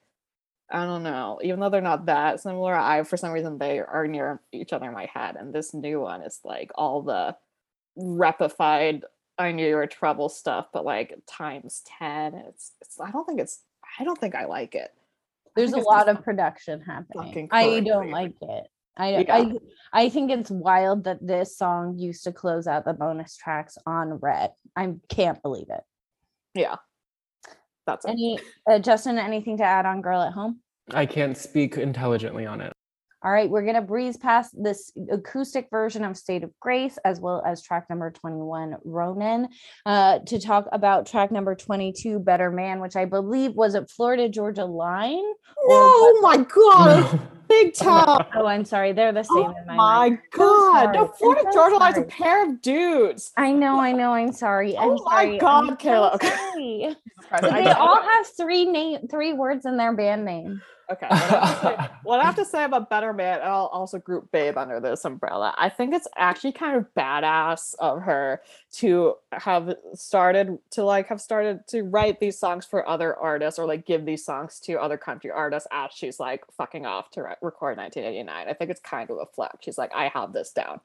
I don't know. Even though they're not that similar, I for some reason they are near each other in my head. And this new one is like all the repified "I knew you were trouble" stuff, but like times ten. It's it's. I don't think it's. I don't think I like it. There's a lot of production happening. I don't like it. I, Yeah. I I think it's wild that this song used to close out the bonus tracks on Red. I can't believe it. Yeah, that's. Any uh, Justin, anything to add on Girl at Home? I can't speak intelligently on it. All right, we're gonna breeze past this acoustic version of State of Grace as well as track number 21, Ronan, uh, to talk about track number 22, Better Man, which I believe was at Florida Georgia Line. Oh my god, No. Big oh, time. Oh, I'm sorry, they're the same Oh in my, oh, my god. No, sorry. Florida so Georgia Line's a pair of dudes. I know, I know, I'm sorry. Oh, I'm Oh my. God, I'm Kaela, okay. They all have three name three words in their band name. Okay. What I, have to say, what I have to say about Better Man, and I'll also group Babe under this umbrella. I think it's actually kind of badass of her to have started to like have started to write these songs for other artists or like give these songs to other country artists as she's like fucking off to record 1989. I think it's kind of a flex. She's like, I have this down.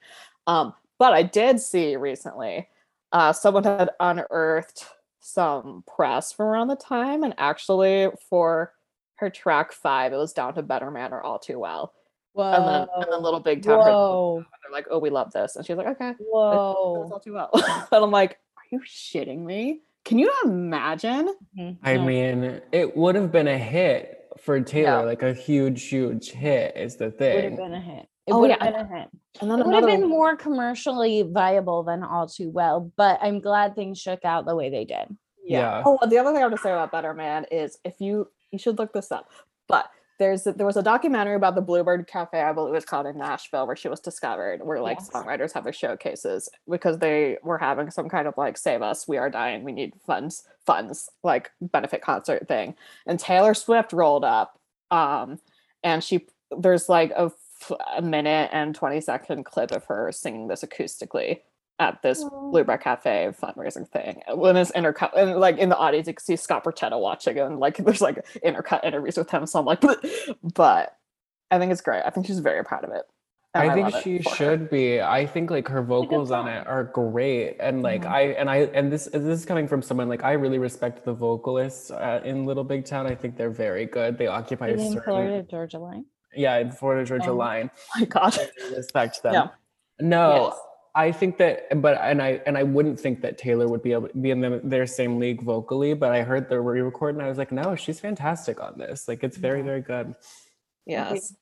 Um, but I did see recently, uh, someone had unearthed some press from around the time, and actually for her track five, it was down to Better Man or All Too Well. Whoa. And then and then Little Big Town heard Whoa. they're like, oh, we love this. And she's like, okay, that's Whoa. all too well. and I'm like, are you shitting me? Can you imagine? Mhm. I No. mean, it would have been a hit for Taylor, Yeah. like a huge, huge hit is the thing. would have been a hit. It Oh, would yeah, have been a hit. And then It would have another been more commercially viable than all too well, but I'm glad things shook out the way they did. yeah. Yeah. Oh, the other thing I have to say about Better Man is if you you should look this up. But there's there was a documentary about the Bluebird Cafe, I believe it was called in Nashville, where she was discovered, where like Yes. songwriters have their showcases because they were having some kind of like save us, we are dying, we need funds, funds, like benefit concert thing. And Taylor Swift rolled up. Um, and she there's like a, f- a minute and 20 second clip of her singing this acoustically at this Aw. Bluebird Cafe fundraising thing. When it's intercut, and like in the audience, you can see Scott Borchetta watching, and like there's like intercut interviews with him. So I'm like, but I think it's great. I think she's very proud of it. and I think she for her. should be. I think like her vocals on it are great, and like Mhm. I and I and this this is coming from someone like I really respect the vocalists uh, in Little Big Town. I think they're very good. They occupy a In certain Florida Georgia line. yeah in Florida Georgia Oh. line. Oh my god. I really respect them. Yeah. No, Yes. I think that, but and I and I wouldn't think that Taylor would be able to be in the, their same league vocally. But I heard the re-record and I was like, no, she's fantastic on this. Like it's very Yeah. very good. Yes.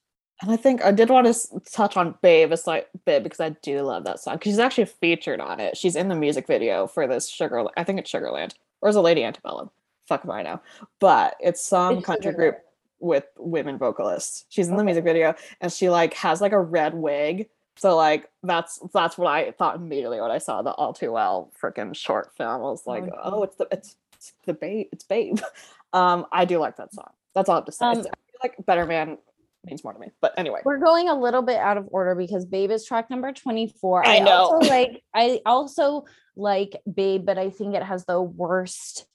And I think I did want to touch on Babe. a slight Babe because I do love that song. 'cause She's actually featured on it. She's in the music video for this Sugar. I think it's Sugarland or is it Lady Antebellum? Fuck if I know. But it's some It's country Sugarland. group with women vocalists. She's in the music video and she like has like a red wig. So like that's that's what I thought immediately when I saw the All Too Well freaking short film. I was like, Oh, oh, it's the it's, it's the babe, it's Babe. Um, I do like that song. That's all I have to say. Um, I feel like Better Man means more to me. But anyway, We're going a little bit out of order because Babe is track number 24. I know. Also like I also like Babe, but I think it has the worst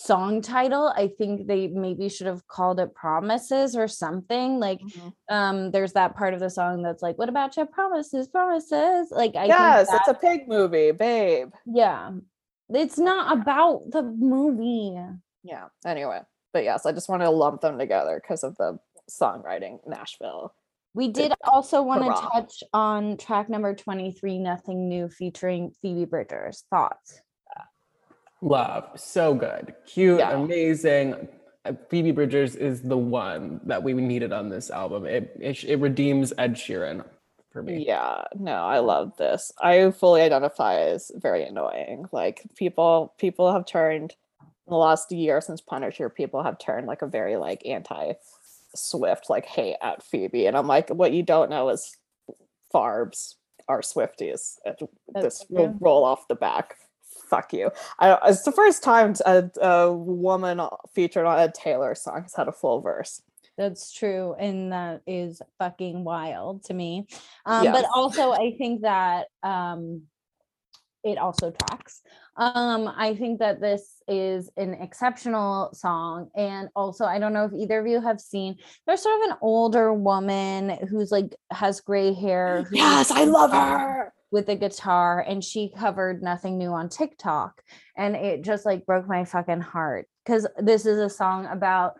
song title. I think they maybe should have called it Promises or something. Like Mhm. um there's that part of the song that's like, What about your promises? Promises. Like I yes, that- it's a pig movie, babe. yeah. It's not about the movie. Yeah. Anyway, but yes, I just want to lump them together because of the songwriting, Nashville. We did also want to touch on track number 23, Nothing New, featuring Phoebe Bridgers. Thoughts? Love, so good, cute, Yeah. amazing. Uh, Phoebe Bridgers is the one that we needed on this album. It it, it redeems Ed Sheeran for me. Yeah, no, I love this. I fully identify as very annoying. Like people people have turned in the last year since Punisher, people have turned like a very like anti Swift, like hate at Phoebe. And I'm like, what you don't know is Farbs are Swifties. This will roll off the back. Fuck you. I, it's the first time a, a woman featured on a Taylor song has had a full verse. That's true. And that is fucking wild to me. Um, But also, I think that um, it also tracks. Um, I think that this is an exceptional song. And also, I don't know if either of you have seen, there's sort of an older woman who's like has gray hair. Yes, I love her. With a guitar and she covered nothing new on TikTok and it just like broke my fucking heart cuz this is a song about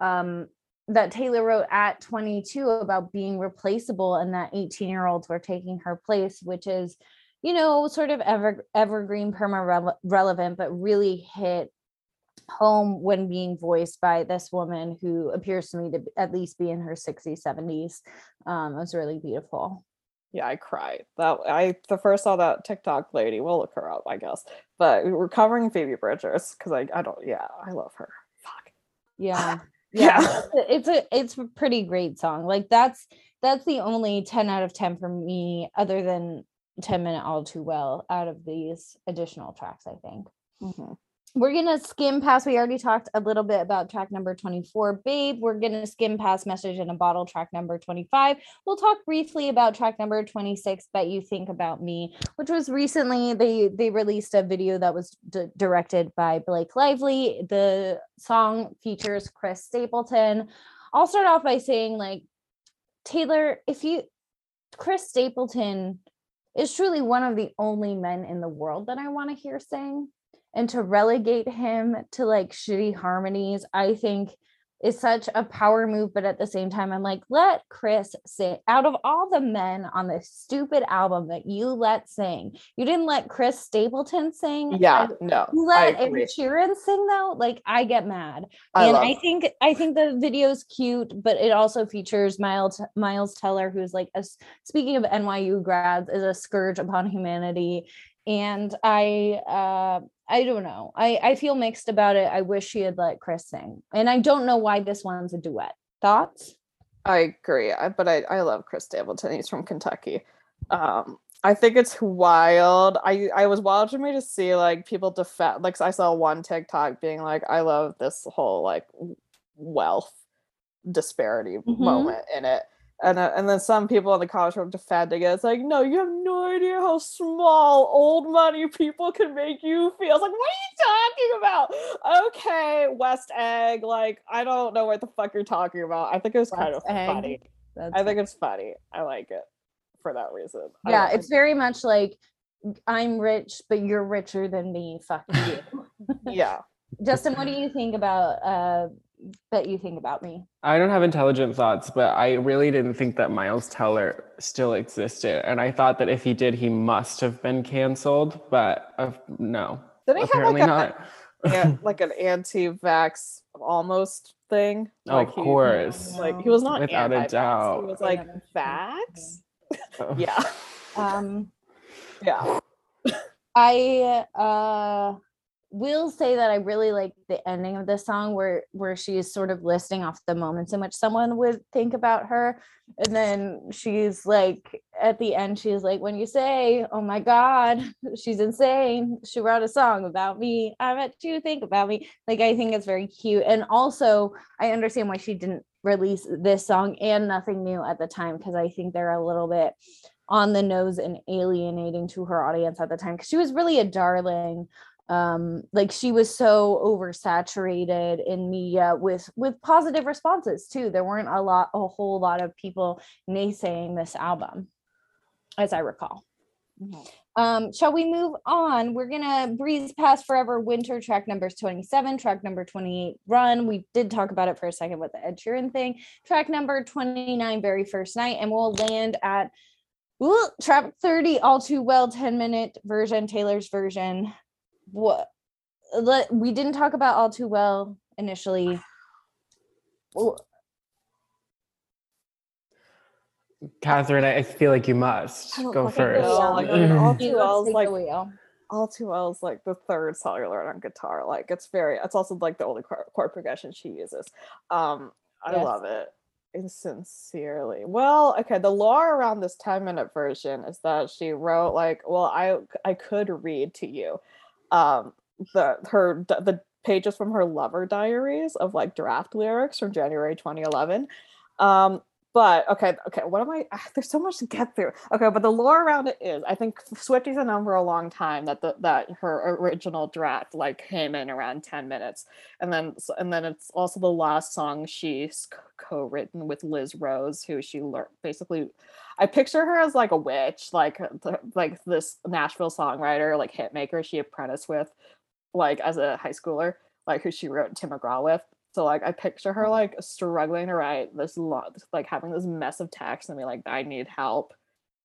um that Taylor wrote at 22 about being replaceable and that 18 year olds were taking her place which is you know sort of ever evergreen perma rele- relevant but really hit home when being voiced by this woman who appears to me to at least be in her 60s 70s um it was really beautiful Yeah, I cried. That I the first saw that TikTok lady. We'll look her up, I guess. But we're covering Phoebe Bridgers because I I don't. Yeah, I love her. Fuck. yeah Yeah. it's a it's a pretty great song like that's that's the only 10 out of 10 for me other than 10 minute all too well out of these additional tracks i think Mhm. We're gonna skim past we already talked a little bit about track number 24 babe we're gonna skim past message in a bottle track number 25 we'll talk briefly about track number 26 bet you think about me which was recently they they released a video that was d- directed by blake lively. The song features chris stapleton. I'll start off by saying like taylor if you chris stapleton is truly one of the only men in the world that i want to hear sing and to relegate him to like shitty harmonies i think is such a power move but at the same time i'm like let chris sing out of all the men on this stupid album that you let sing you didn't let chris stapleton sing Yeah, I- no, you let Ed. Sheeran sing though like i get mad I and. I think I think the video's cute, but it also features Miles Miles Teller, who's like a speaking of NYU grads, is a scourge upon humanity. And I uh I don't know. I I feel mixed about it. I wish she had let Chris sing, and I don't know why this one's a duet. Thoughts? I agree. I, but I, I love Chris Stapleton. He's from Kentucky. Um, I think it's wild. I I was wild watching me to see like people defend. Like I saw one TikTok being like, "I love this whole like wealth disparity Mhm. moment in it," and uh, and then some people in the comments were defending it. It's like, no, you have no idea how small old money people can make you feel. It's like, what are you talking about? Okay, West Egg. Like, I don't know what the fuck you're talking about. I think it was kind of Egg. funny. That's I think it's funny. I like it for that reason. Yeah, it's very much like I'm rich, but you're richer than me. Fuck you. yeah. Justin, what do you think about uh that you think about me? I don't have intelligent thoughts, but I really didn't think that Miles Teller still existed. And I thought that if he did, he must have been canceled, but uh, no, Did he apparently like, not. a, an- like an anti-vax almost thing? Oh, like of he- course. Like he was not Without a anti-vax, doubt. He was like haven't vax. Oh. Yeah. Um Yeah. I uh will say that I really like the ending of the song where where she is sort of listing off the moments in which someone would think about her. And then she's like at the end, she's like, when you say, Oh my god, she's insane. She wrote a song about me. I bet you think about me. Like I think it's very cute. And also I understand why she didn't release this song and nothing new at the time because I think they're a little bit on the nose and alienating to her audience at the time because she was really a darling um like she was so oversaturated in media with with positive responses too. There weren't a lot a whole lot of people naysaying this album as i recall. Mhm. um shall we move on? We're gonna breeze past forever winter track number 27 track number 28 run. We did talk about it for a second with the ed sheeran thing. Track number 29 very first night and we'll land at ooh, track 30 all too well 10 minute version taylor's version what let we didn't talk about all too well initially Wh- Kathryn, I I feel like you must go first. like, all too let's well is like the all too well like the third song I on guitar. Like it's very it's also like the only chord, chord progression she uses. Um I Yes. love it. Insincerely. Well, okay, the lore around this 10 minute version is that she wrote like, well, I I could read to you um the her the pages from her lover diaries of like draft lyrics from January 2011. Um but okay, okay, what am I? ah, There's so much to get through. Okay, but the lore around it is, I think have known for a long time that the that her original draft like came in around ten minutes, and then and then it's also the last song she's co-written with Liz Rose, who she learned basically. I picture her as like a witch, like uh, like this Nashville songwriter, like hitmaker she apprenticed with, like as a high schooler, like who she wrote Tim McGraw with. So like I picture her like struggling to write this lot, like having this mess of text and be like, I need help,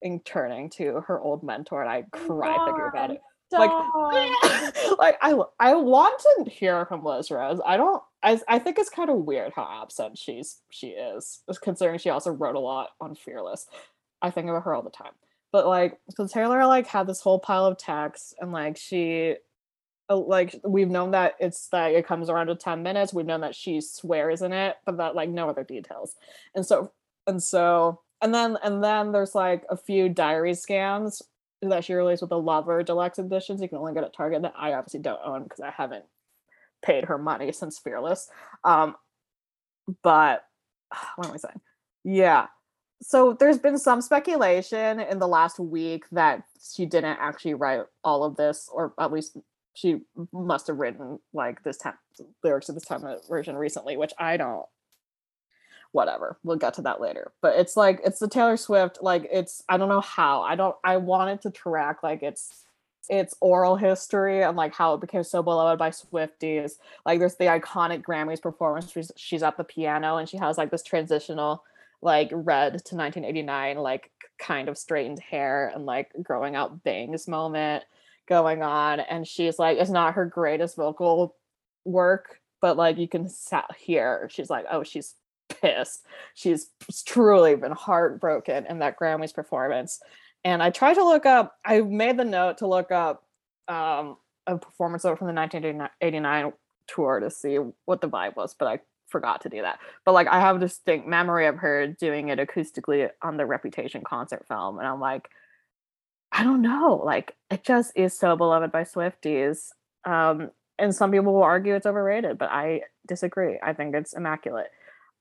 and turning to her old mentor, and I cry thinking about it. Like, like I I want to hear from Liz Rose. I don't. I I think it's kind of weird how absent she's she is, considering she also wrote a lot on Fearless. I think about her all the time. But like, so Taylor like had this whole pile of texts, and like she, uh, like we've known that it's that it comes around to ten minutes. We've known that she swears in it, but that like no other details. And so and so and then and then there's like a few diary scans that she released with the Lover Deluxe editions. You can only get at Target that I obviously don't own because I haven't paid her money since Fearless. Um, but what am I saying? Yeah. So there's been some speculation in the last week that she didn't actually write all of this, or at least she must have written like this time lyrics of this time version recently, which I don't whatever we'll get to that later. But it's like it's the taylor swift like it's i don't know how i don't i wanted to track like it's it's oral history and like how it became so beloved by swifties. Like there's the iconic grammys performance she's, she's at the piano and she has like this transitional like red to 1989 like kind of straightened hair and like growing out bangs moment going on and she's like it's not her greatest vocal work but like you can hear she's like oh she's pissed. She's truly been heartbroken in that Grammys performance. And I tried to look up, I made the note to look up um, a performance over from the 1989 tour to see what the vibe was, but I forgot to do that. But like I have a distinct memory of her doing it acoustically on the Reputation concert film. And I'm like, I don't know. Like it just is so beloved by Swifties. Um, and some people will argue it's overrated, but I disagree. I think it's immaculate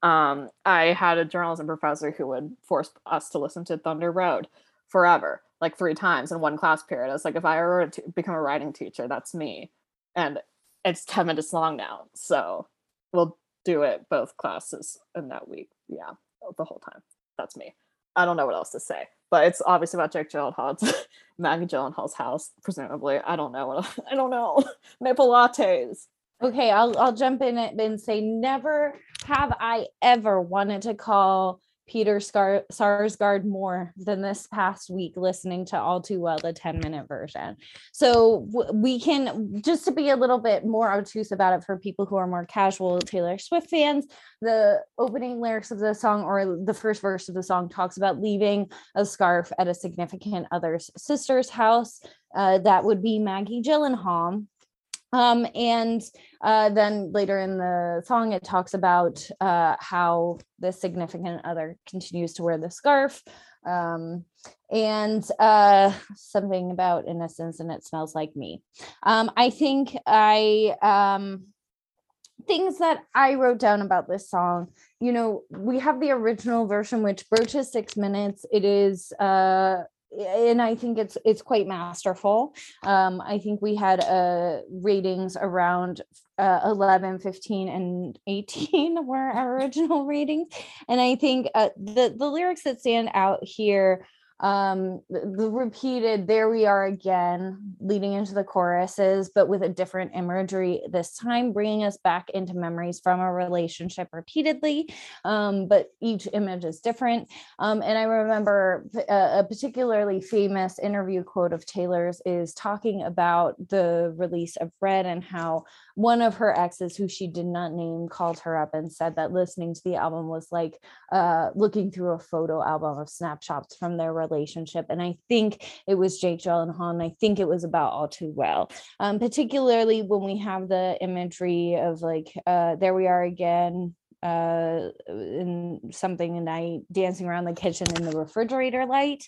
um, I had a journalism professor who would force us to listen to Thunder Road forever, like three times in one class period. I was like, if I ever to become a writing teacher, that's me. And it's 10 minutes long now. So we'll do it both classes in that week. Yeah, the whole time. That's me. I don't know what else to say, but it's obviously about Jake Gyllenhaal's Maggie Gyllenhaal's house, presumably. I don't know. What, I don't know. Maple lattes. Okay, I'll I'll jump in and say never have I ever wanted to call Peter Scar- Sarsgaard more than this past week listening to All Too Well, the 10 minute version. So we can, just to be a little bit more obtuse about it for people who are more casual Taylor Swift fans, the opening lyrics of the song or the first verse of the song talks about leaving a scarf at a significant other's sister's house. Uh, that would be Maggie Gyllenhaal. Um, and uh, then later in the song, it talks about uh, how the significant other continues to wear the scarf. Um, and uh, something about innocence and it smells like me. Um, I think I um, things that I wrote down about this song. You know, we have the original version, which broaches six minutes. It is uh and I think it's it's quite masterful. Um, I think we had uh, ratings around uh, 11, 15, and 18 were our original ratings, and I think uh, the the lyrics that stand out here um the, the repeated there we are again leading into the choruses but with a different imagery this time bringing us back into memories from a relationship repeatedly. Um but each image is different. Um and i remember a, uh, a particularly famous interview quote of taylor's is talking about the release of red and how one of her exes who she did not name called her up and said that listening to the album was like uh looking through a photo album of snapshots from their relationship. And I think it was Jake Gyllenhaal, and I think it was about All Too Well, um, particularly when we have the imagery of like, uh, there we are again, uh in something and I dancing around the kitchen in the refrigerator light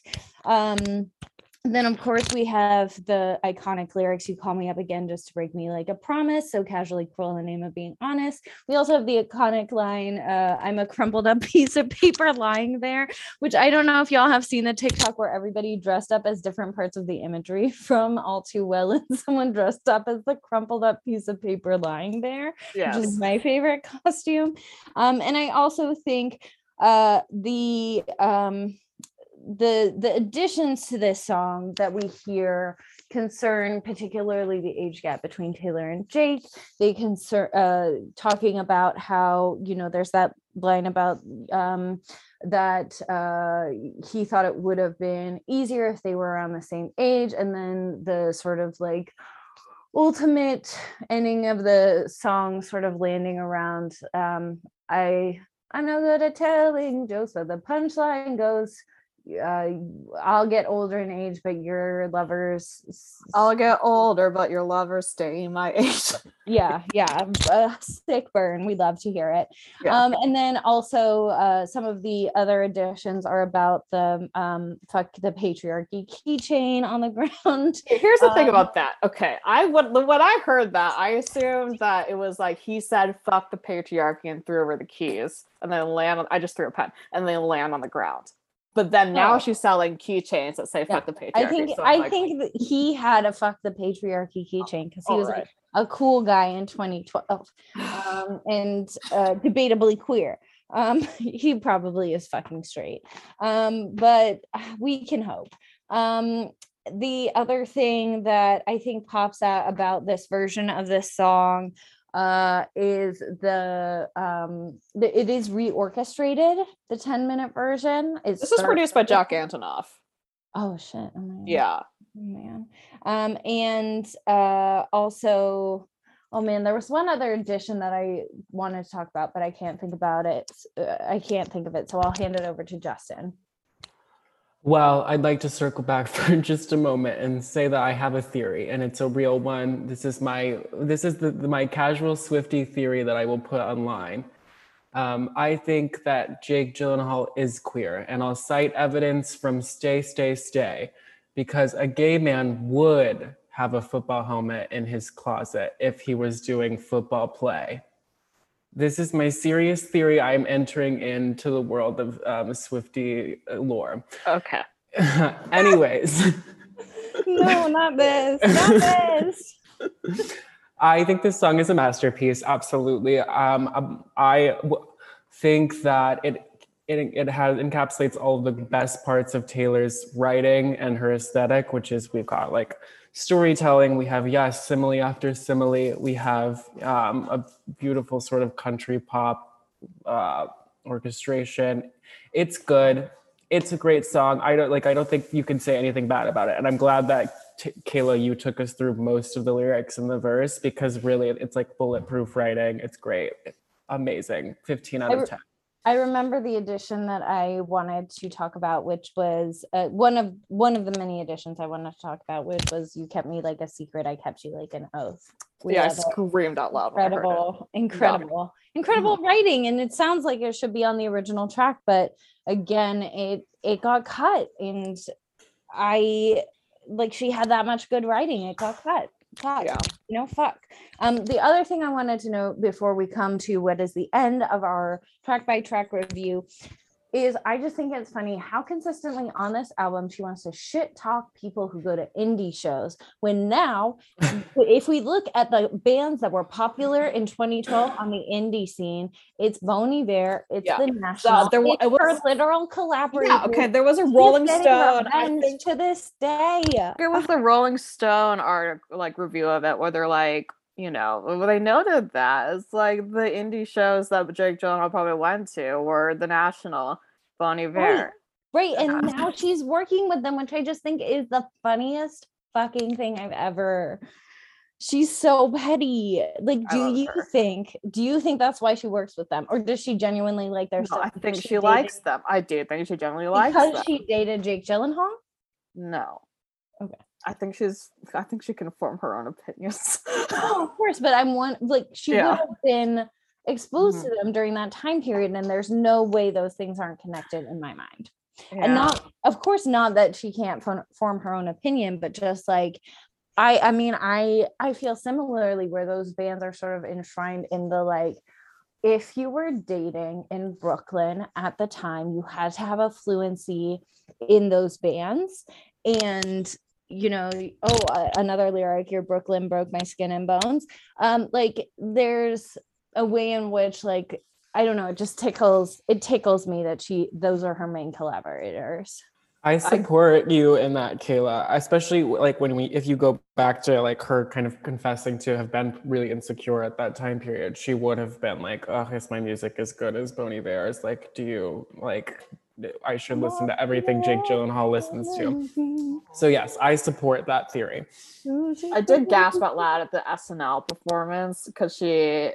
um then of course we have the iconic lyrics you call me up again just to break me like a promise so casually cruel in the name of being honest we also have the iconic line uh, i'm a crumpled up piece of paper lying there which i don't know if y'all have seen the tiktok where everybody dressed up as different parts of the imagery from all too well and someone dressed up as the crumpled up piece of paper lying there yes. which is my favorite costume um, and i also think uh, the um, the the additions to this song that we hear concern particularly the age gap between Taylor and Jake. They concern uh, talking about how you know there's that line about um, that uh, he thought it would have been easier if they were around the same age, and then the sort of like ultimate ending of the song sort of landing around um, I I'm no good at telling jokes, but the punchline goes uh, I'll get older in age, but your lovers. I'll get older, but your lovers stay my age. yeah, yeah, a sick burn. We love to hear it. Yeah. Um, and then also uh, some of the other additions are about the um, fuck the patriarchy keychain on the ground. Here's the um, thing about that. Okay, I what when I heard that, I assumed that it was like he said "fuck the patriarchy" and threw over the keys, and then land. On, I just threw a pen, and then land on the ground. But then now oh. she's selling keychains that say "fuck the patriarchy." I think so I like, think that he had a "fuck the patriarchy" keychain because he was right. like a cool guy in 2012, um, and uh, debatably queer. Um, he probably is fucking straight, um, but we can hope. Um, the other thing that I think pops out about this version of this song uh is the um the, it is reorchestrated the 10 minute version. Is this is produced by jack antonoff. Oh shit oh, yeah. Oh, man. Um and uh also oh man there was one other edition that i wanted to talk about but i can't think about it uh, i can't think of it so i'll hand it over to justin well, I'd like to circle back for just a moment and say that I have a theory, and it's a real one. This is my this is the, my casual Swiftie theory that I will put online. Um, I think that Jake Gyllenhaal is queer, and I'll cite evidence from Stay, Stay, Stay, because a gay man would have a football helmet in his closet if he was doing football play. This is my serious theory. I'm entering into the world of um, Swiftie lore. Okay. Anyways. no, not this. Not this. I think this song is a masterpiece. Absolutely. Um, um I w- think that it it, it has encapsulates all the best parts of Taylor's writing and her aesthetic, which is we've got like storytelling. We have, yes, simile after simile. We have um, a beautiful sort of country pop uh, orchestration. It's good. It's a great song. I don't like. I don't think you can say anything bad about it. And I'm glad that T- Kaela, you took us through most of the lyrics in the verse because really, it's like bulletproof writing. It's great. Amazing. 15 out of 10. I remember the edition that I wanted to talk about, which was uh, one of one of the many editions I wanted to talk about, which was "You Kept Me Like a Secret, I Kept You Like an Oath." We yeah, I screamed out loud. Incredible, incredible, yeah. incredible mm-hmm. writing, and it sounds like it should be on the original track, but again, it it got cut, and I like she had that much good writing, it got cut fuck yeah. you know fuck um the other thing i wanted to know before we come to what is the end of our track by track review is I just think it's funny how consistently on this album she wants to shit talk people who go to indie shows. When now, if we look at the bands that were popular in 2012 on the indie scene, it's Bon Iver, it's Yeah. the National, there wa- it's it was- literal collaborator. Yeah, okay. There was a Rolling Stone. Think to this day. it was the Rolling Stone article, like review of it, where they're like, you know, they noted that it's like the indie shows that Jake Gyllenhaal probably went to were the National, Bon Iver. Right. And Yeah. now she's working with them, which I just think is the funniest fucking thing I've ever. She's so petty. Like, do you her. think, do you think that's why she works with them? Or does she genuinely like their No, stuff? I think she dated- likes them. I do think she genuinely likes because them. she dated Jake Gyllenhaal? No. Okay. I think she's. I think she can form her own opinions. Oh, of course, but I'm one like she Yeah. would have been exposed Mhm. to them during that time period, and there's no way those things aren't connected in my mind. Yeah. and not of course not that she can't form her own opinion but just like i i mean i i feel similarly where those bands are sort of enshrined in the like if you were dating in brooklyn at the time you had to have a fluency in those bands and you know oh uh, another lyric your brooklyn broke my skin and bones um like there's a way in which like I don't know, it just tickles it tickles me that she those are her main collaborators. I support you in that, Kaela. Especially like when we, if you go back to like her kind of confessing to have been really insecure at that time period, she would have been like, "Oh, is my music as good as Bon Iver's? Like, do you like? I should listen to everything Jake Gyllenhaal listens to." So yes, I support that theory. I did gasp out loud at the SNL performance because she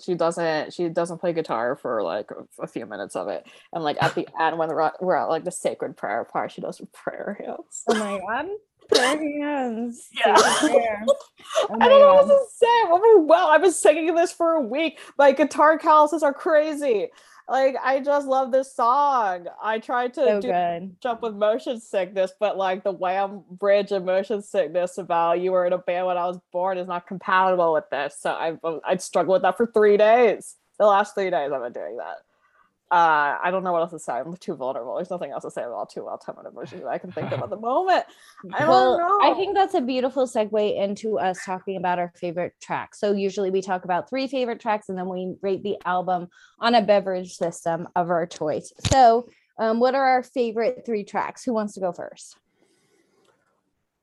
she doesn't she doesn't play guitar for like a, a few minutes of it, and like at the end when we're at, we're at like the sacred prayer part, she does her prayer hands. Oh my god. Prayer hands. Yeah. Prayer. Oh I my don't know what to say. Well, I've been singing this for a week. My guitar calluses are crazy. Like I just love this song. I tried to So do good. jump with motion sickness, but like the Wham bridge of motion sickness about you were in a band when I was born is not compatible with this. So I've um, I'd struggle with that for three days. The last three days I've been doing that. Uh, I don't know what else to say. I'm too vulnerable. There's nothing else to say about too well time emotions that I can think of at the moment. I don't well, know. I think that's a beautiful segue into us talking about our favorite tracks. So usually we talk about three favorite tracks and then we rate the album on a beverage system of our choice. So um, what are our favorite three tracks? Who wants to go first?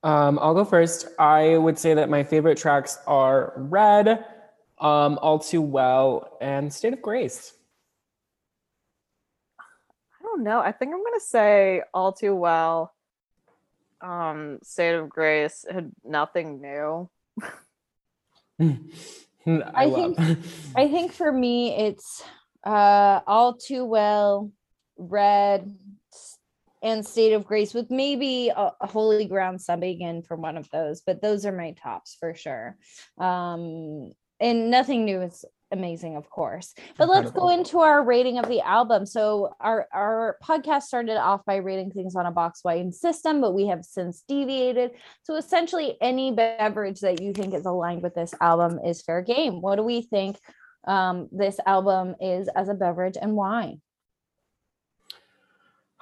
Um, I'll go first. I would say that my favorite tracks are Red, um, All Too Well, and State of Grace. I don't know. I think I'm gonna say all too well. Um, State of Grace had nothing new. I, I love. I think for me it's uh all too well red and state of grace with maybe a, a holy ground subbing in for one of those but those are my tops for sure um and nothing new is amazing of course. But let's go into our rating of the album. So our our podcast started off by rating things on a box wine system but we have since deviated. So essentially any beverage that you think is aligned with this album is fair game. What do we think um, this album is as a beverage and why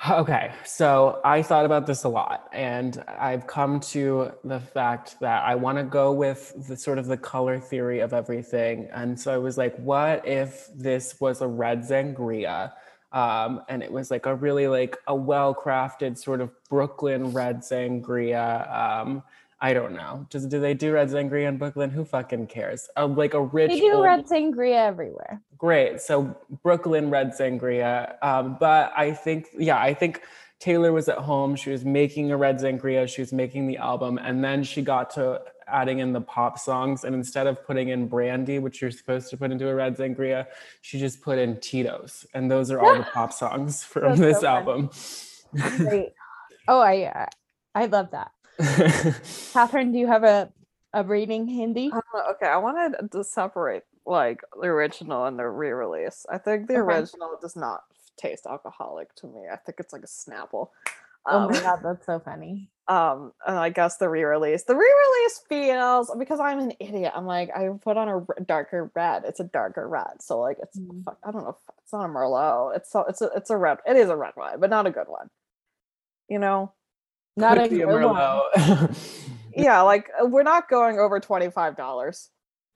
Okay, so I thought about this a lot, and I've come to the fact that I want to go with the sort of the color theory of everything. And so I was like, what if this was a red sangria? Um, and it was like a really like a well-crafted sort of Brooklyn red sangria. Um, I don't know. Does do they do red sangria in Brooklyn? Who fucking cares? Like a rich they do old- red sangria everywhere Great. So Brooklyn Red Sangria. Um, but I think, yeah, I think Taylor was at home. She was making a Red Sangria. She was making the album. And then she got to adding in the pop songs. And instead of putting in brandy, which you're supposed to put into a Red Sangria, she just put in Tito's. And those are all the pop songs from That's this so album. Great. oh i uh, i love that kathryn do you have a a rating handy Uh, okay, I wanted to separate like the original and the re-release. I think the Okay. original does not taste alcoholic to me. I think it's like a Snapple. oh Um, my god that's so funny um and i guess the re-release the re-release feels because i'm an idiot i'm like i put on a darker red it's a darker red so like it's fuck, i don't know it's not a merlot it's so it's a it's a red it is a red wine but not a good one you know Not a Could be a. Merlot. yeah like we're not going over 25 dollars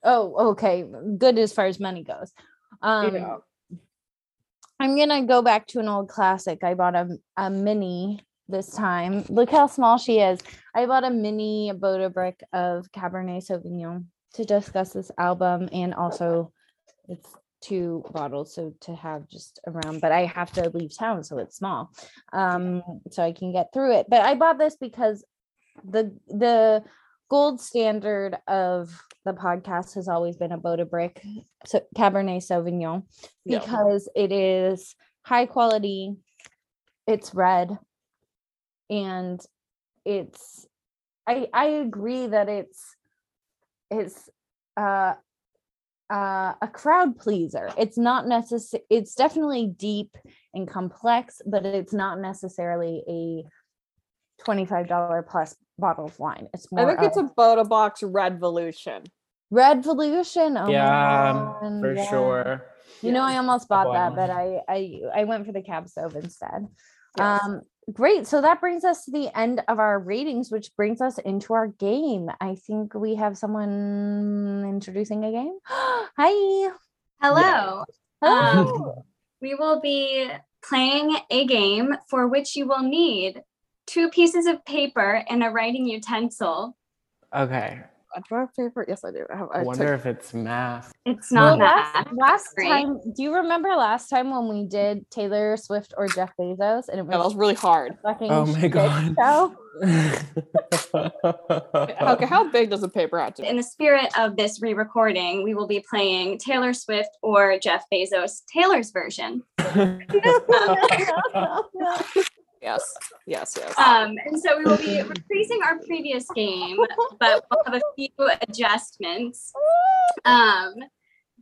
Oh, okay. Good as far as money goes. Um, yeah I'm gonna go back to an old classic. I bought a, a mini this time. Look how small she is. I bought a mini Bota brick of Cabernet Sauvignon to discuss this album, and also it's two bottles, so to have just around. But I have to leave town, so it's small, um, so I can get through it. But I bought this because the the gold standard of the podcast has always been a Bota brick, so Cabernet Sauvignon Yeah. because it is high quality it's red and it's i i agree that it's it's uh uh, a crowd pleaser it's not necessary it's definitely deep and complex but it's not necessarily a $25 plus bottle of wine it's more. i more think it's of a Bota box Redvolution red volution oh yeah, for yeah. sure. You know, I almost bought that, but I I I went for the cab sauv instead. Yes. Um, great. So that brings us to the end of our ratings, which brings us into our game. I think we have someone introducing a game. Hi. Hello. Hello. Um, we will be playing a game for which you will need two pieces of paper and a writing utensil. Okay. A draft paper yes i do i, have, I I wonder took- if it's math. It's not last, math. last Great. time, do you remember last time when we did Taylor Swift or Jeff Bezos and it was, yeah, that was was really hard Oh my God. okay how big does the paper have to be In the spirit of this re-recording, we will be playing Taylor Swift or Jeff Bezos Taylor's version. yes yes yes Um, and so we will be reprising our previous game, but we'll have a few adjustments. Um,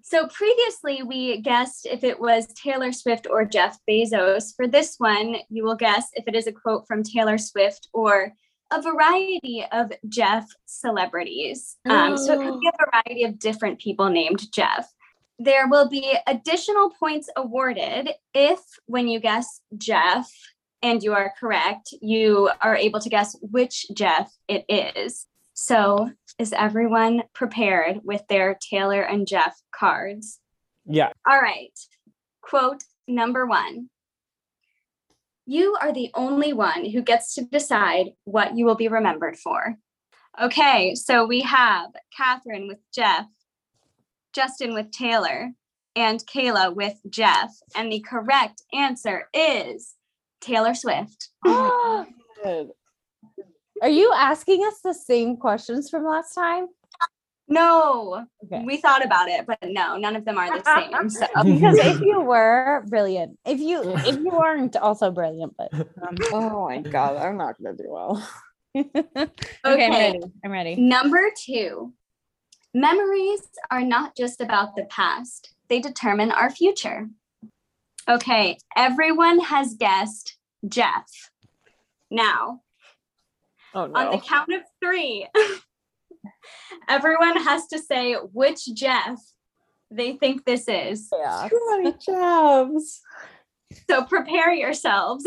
so previously we guessed if it was Taylor Swift or Jeff Bezos. For this one, you will guess if it is a quote from Taylor Swift or a variety of Jeff celebrities. Um, so it could be a variety of different people named Jeff. There will be additional points awarded if, when you guess Jeff, and you are correct, you are able to guess which Jeff it is. So, is everyone prepared with their Taylor and Jeff cards? yeah. All right. Quote number one You are the only one who gets to decide what you will be remembered for. Okay, so we have Kathryn with Jeff, Justin with Taylor, and Kaela with Jeff. And the correct answer is Taylor Swift. Good. Are you asking us the same questions from last time? No, Okay. we thought about it, but no, none of them are the same. So because if you were brilliant, if you if you weren't also brilliant, but um, oh my god i'm not gonna do well okay, I'm ready. I'm ready. Number two, memories are not just about the past, they determine our future. Okay, everyone has guessed Jeff. Now, oh on the count of three, everyone has to say which Jeff they think this is. Yeah. too many jobs So prepare yourselves.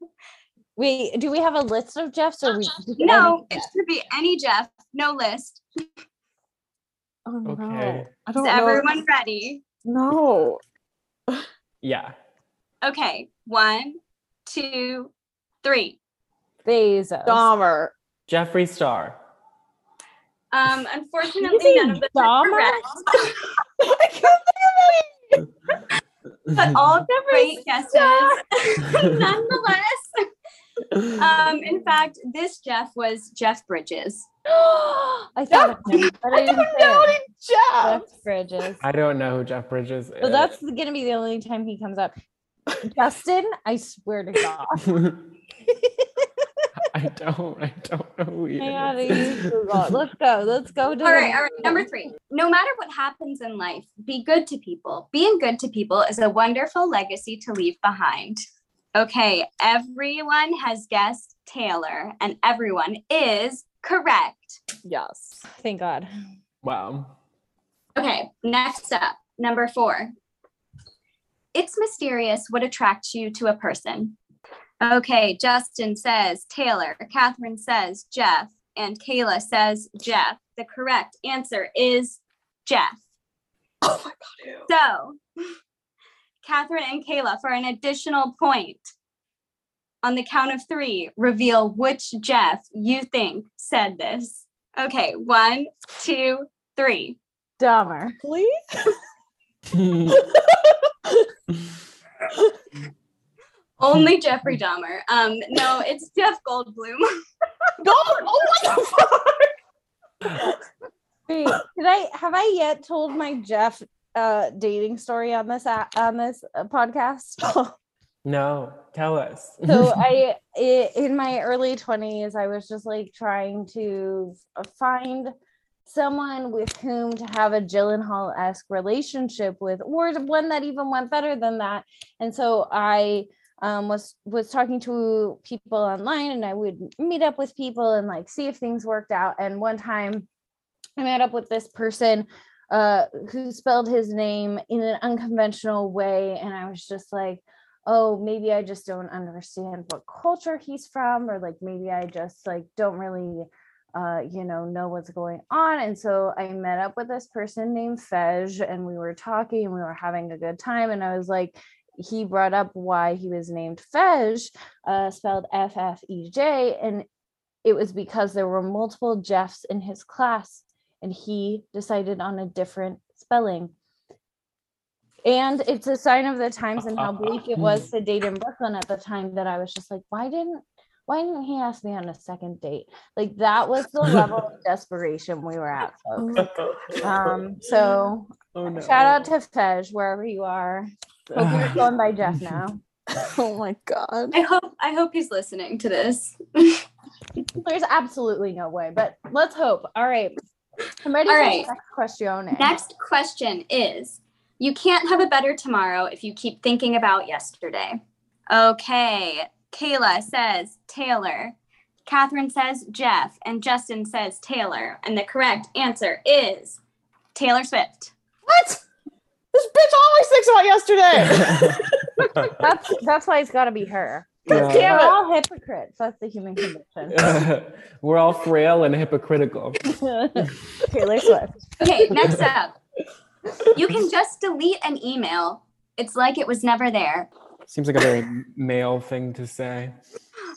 we do we have a list of Jeffs or we No, it should be any Jeff, no list. oh no Okay. i Is don't know everyone ready? no Yeah. Okay, one, two, three. Bezos? Dahmer. Jeffree Star. Um, unfortunately, say none of them are correct, I can't think of any. but all great guesses. Nonetheless, um, in fact, this Jeff was Jeff Bridges. I thought of him, but I I didn't didn't know it. any Jeff. Jeff Bridges. I don't know who Jeff Bridges is. So that's gonna be the only time he comes up. Justin, I swear to God. I don't. I don't know who he I is. use Let's go. Let's go To all right. All right. Number three. No matter what happens in life, be good to people. Being good to people is a wonderful legacy to leave behind. Okay, everyone has guessed Taylor, and everyone is correct. Yes. Thank God. Wow. Okay, next up, number four. It's mysterious what attracts you to a person. Okay, Justin says Taylor, Kathryn says Jeff, and Kaela says Jeff. The correct answer is Jeff. Oh my god. So, Kathryn and Kaela, for an additional point, on the count of three, reveal which Jeff you think said this. Okay, one, two, three. Dumber. Please? Only Jeffrey Dahmer. Um, no, it's Jeff Goldblum. God, oh what the fuck? Wait, did I have I yet told my Jeff uh dating story on this on this uh, podcast? no, tell us. so I in my early 20s I was just like trying to find someone with whom to have a Gyllenhaal-esque relationship with or one that even went better than that. And so I um, was was talking to people online and I would meet up with people and like see if things worked out. And one time I met up with this person uh, who spelled his name in an unconventional way. And I was just like, oh, maybe I just don't understand what culture he's from, or like maybe I just like don't really uh, you know, know what's going on. And so I met up with this person named Fej and we were talking and we were having a good time. And I was like, he brought up why he was named Fej, uh, spelled F F E J. And it was because there were multiple Jeffs in his class and he decided on a different spelling. And it's a sign of the times and how bleak it was to date in Brooklyn at the time that I was just like, why didn't why didn't he ask me on a second date? Like that was the level of desperation we were at, folks. Um, so oh, no. shout out to Fej, wherever you are. Hope you're going by Jeff now. Oh my god. I hope I hope he's listening to this. There's absolutely no way, but let's hope. All right. I'm ready All for right. the next question. Next question is You can't have a better tomorrow if you keep thinking about yesterday. Okay. Kaela says Taylor. Kathryn says Jeff. And Justin says Taylor. And the correct answer is Taylor Swift. What? This bitch always thinks about yesterday. That's that's why it's gotta be her. Yeah. We're all hypocrites. That's the human condition. We're all frail and hypocritical. Taylor Swift. Okay, next up. You can just delete an email. It's like it was never there. Seems like a very male thing to say.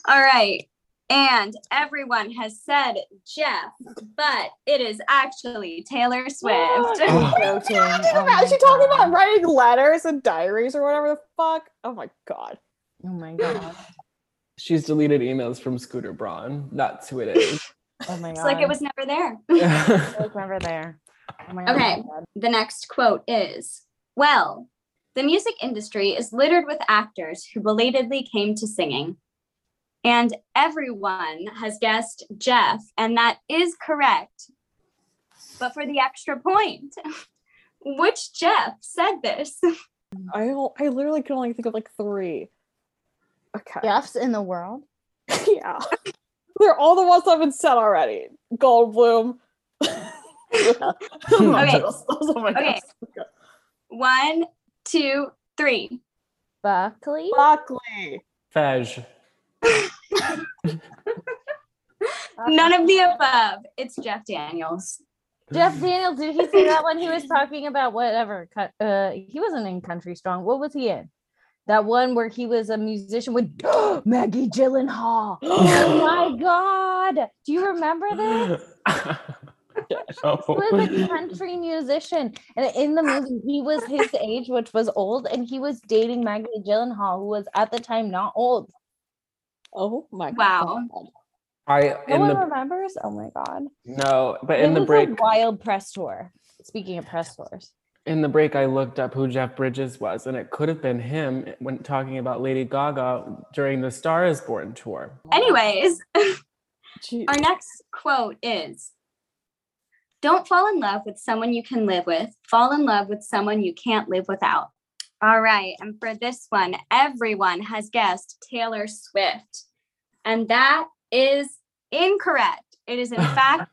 All right. And everyone has said Jeff, but it is actually Taylor Swift. Oh. Joking. Is Oh my she talking about writing letters and diaries or whatever the fuck? Oh my god. Oh my god. She's deleted emails from Scooter Braun. That's who it is. Oh my god. It's like it was never there. I was never there. Oh my god. Okay. The next quote is Well, the music industry is littered with actors who belatedly came to singing. And everyone has guessed Jeff, and that is correct. But for the extra point, which Jeff said this? I I literally can only think of like three. Okay. Jeffs in the world. Yeah. They're all the ones I've been said already. Goldblum. yeah. Okay. Those- those are my Okay. Okay. One, two, three. Buckley. Broccoli. Fej. None of the above. It's Jeff Daniels. Jeff Daniels. Did he say that when he was talking about whatever? Uh, he wasn't in Country Strong. What was he in? That one where he was a musician with Maggie Gyllenhaal. Oh my God! Do you remember this? He was a country musician, and in the movie, he was his age, which was old, and he was dating Maggie Gyllenhaal, who was at the time not old. Oh my Wow. god. I No in one the remembers. Oh my God! no, but It in the was break, a wild press tour. Speaking of press tours, in the break, I looked up who Jeff Bridges was, and it could have been him when talking about Lady Gaga during the Star Is Born tour. Anyways, our next quote is Don't fall in love with someone you can live with, fall in love with someone you can't live without. All right. And for this one, everyone has guessed Taylor Swift. And that is incorrect. It is, in fact,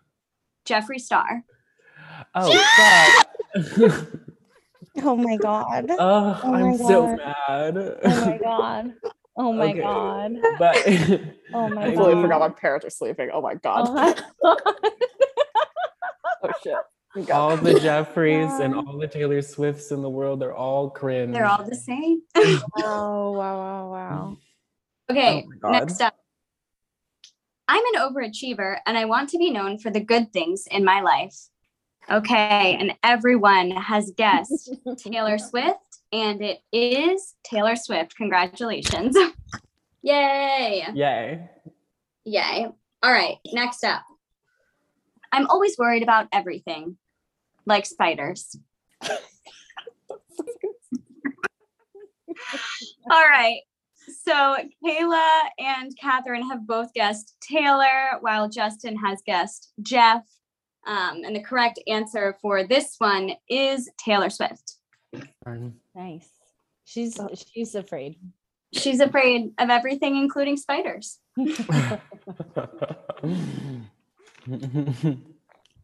Jeffree Star. Oh God. Oh my god. oh, Oh my I'm so mad. Oh my god. Oh my Okay. god. But Oh my I I totally mean- forgot my parents are sleeping. Oh my god. Oh my god. Oh shit. We got- all the Jeffreys and all the Taylor Swifts in the world, they're all cringe. They're all the same. Oh wow wow wow. Okay, Oh next up. I'm an overachiever and I want to be known for the good things in my life. Okay, and everyone has guessed Taylor Swift, and it is Taylor Swift. Congratulations. Yay. Yay. Yay. All right, next up. I'm always worried about everything, like spiders. All right. So Kaela and Kathryn have both guessed Taylor, while Justin has guessed Jeff. Um, and the correct answer for this one is Taylor Swift. Nice. She's she's afraid. She's afraid of everything, including spiders.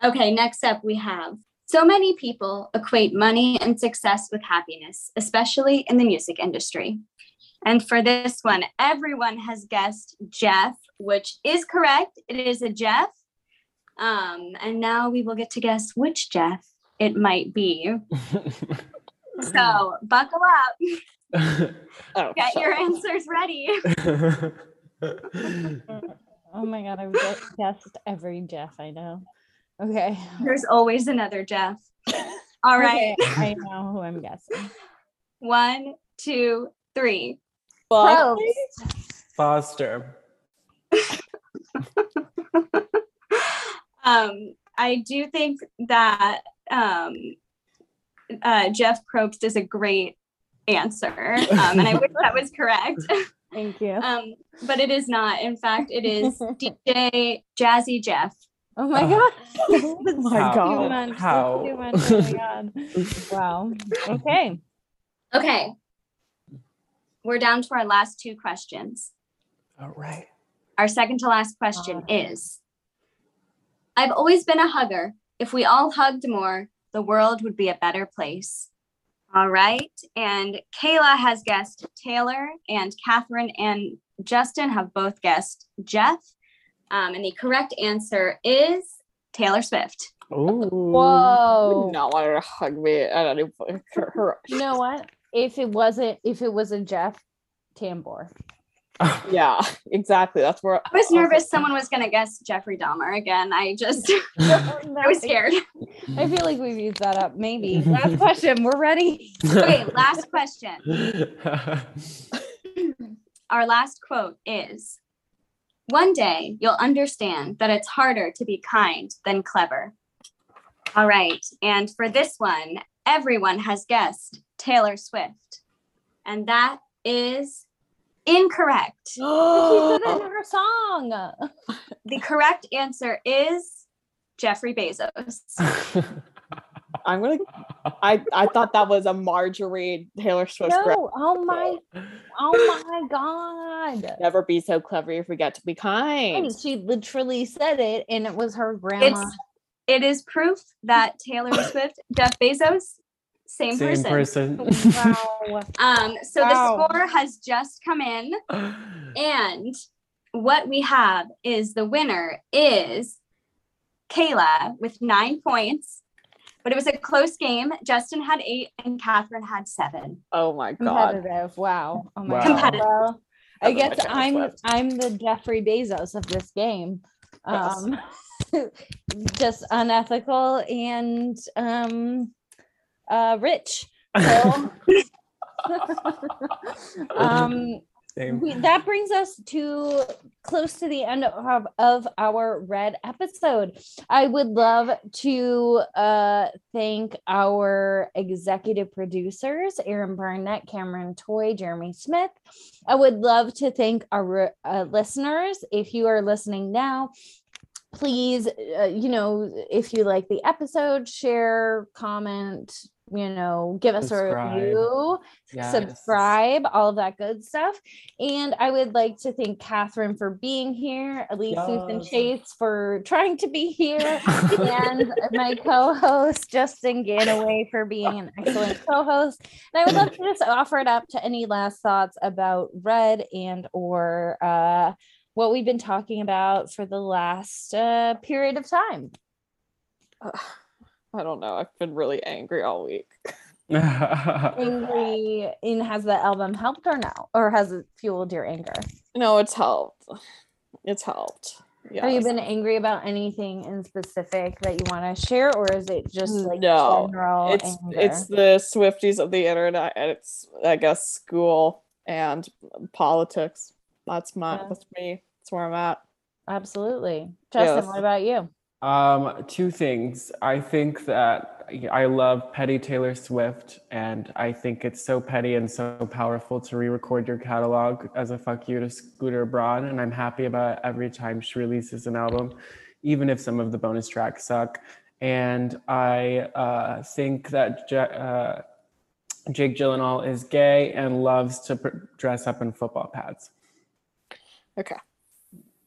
Okay, next up we have so many people equate money and success with happiness, especially in the music industry. And for this one, everyone has guessed Jeff, which is correct. It is a Jeff. Um, and now we will get to guess which Jeff it might be. So buckle up, Oh, get shut your up. answers ready. Oh my god, I've guessed every Jeff I know. Okay. There's always another Jeff. All right, Okay, I know who I'm guessing. one, two, three. Fuck. Foster. Um, I do think that um, uh, Jeff Probst is a great answer, um, and I wish that was correct, Thank you. um, but it is not. In fact, it is DJ Jazzy Jeff. Oh my Uh, god. Oh my How? Too god. much, How? too much. Oh my god. Wow. Okay. Okay, we're down to our last two questions. All right. Our second to last question Alright. is: I've always been a hugger. If we all hugged more, the world would be a better place. All right. And Kaela has guessed Taylor, and Kathryn and Justin have both guessed Jeff. Um, and the correct answer is Taylor Swift. Ooh. Whoa. would not want her to hug me. I don't even her, her- You know what? If it wasn't, if it wasn't Jeff Tambor. Yeah, exactly. That's where I was nervous someone was going to guess Jeffrey Dahmer again. I just, I was scared. I feel like we've used that up. Maybe. Last question. We're ready. Okay, last question. Our last quote is One day you'll understand that it's harder to be kind than clever. All right. And for this one, everyone has guessed Taylor Swift. And that is incorrect. She said it in oh. her song. The correct answer is Jeffrey Bezos. I'm gonna. I I thought that was a Marjorie Taylor Swift. No. Oh my. Oh my God. Never be so clever if we get to be kind. And she literally said it, and it was her grandma. It's it is proof that Taylor Swift, Jeff Bezos, same, Same person. person. wow. Um, so Wow. the score has just come in. And what we have is the winner is Kaela with nine points. But it was a close game. Justin had eight and Kathryn had seven. Oh my god. Competitive. Wow. Oh my Wow. God. Competitive. Well, I guess I'm Swift. I'm the Jeffrey Bezos of this game. Yes. Um just unethical and um uh rich. So um we, that brings us to close to the end of, of our red episode. I would love to uh, thank our executive producers aaron barnett cameron toy jeremy smith. I would love to thank our uh, listeners. If you are listening now please uh, you know if you like the episode share comment you know, give us Subscribe. a review, Yes. subscribe, all of that good stuff. And I would like to thank Kathryn for being here, Elise Susan Yes. Chase for trying to be here, and my co-host Justin Ganaway for being an excellent co-host. And I would love to just offer it up to any last thoughts about Red and or uh, what we've been talking about for the last uh, period of time. I don't know. I've been really angry all week. Angry, and has the album helped or no, or has it fueled your anger? No, it's helped. It's helped. Yeah. Have you been angry about anything in specific that you want to share, or is it just like No, general It's anger? it's the Swifties of the internet, and it's I guess school and politics. That's my Yeah. that's me. That's where I'm at. Absolutely, Justin. Yes. What about you? Um, two things. I think that I love petty Taylor Swift, and I think it's so petty and so powerful to re-record your catalog as a fuck you to Scooter Braun, and I'm happy about it every time she releases an album, even if some of the bonus tracks suck. And I uh, think that uh, Jake Gyllenhaal is gay and loves to pr- dress up in football pads. Okay.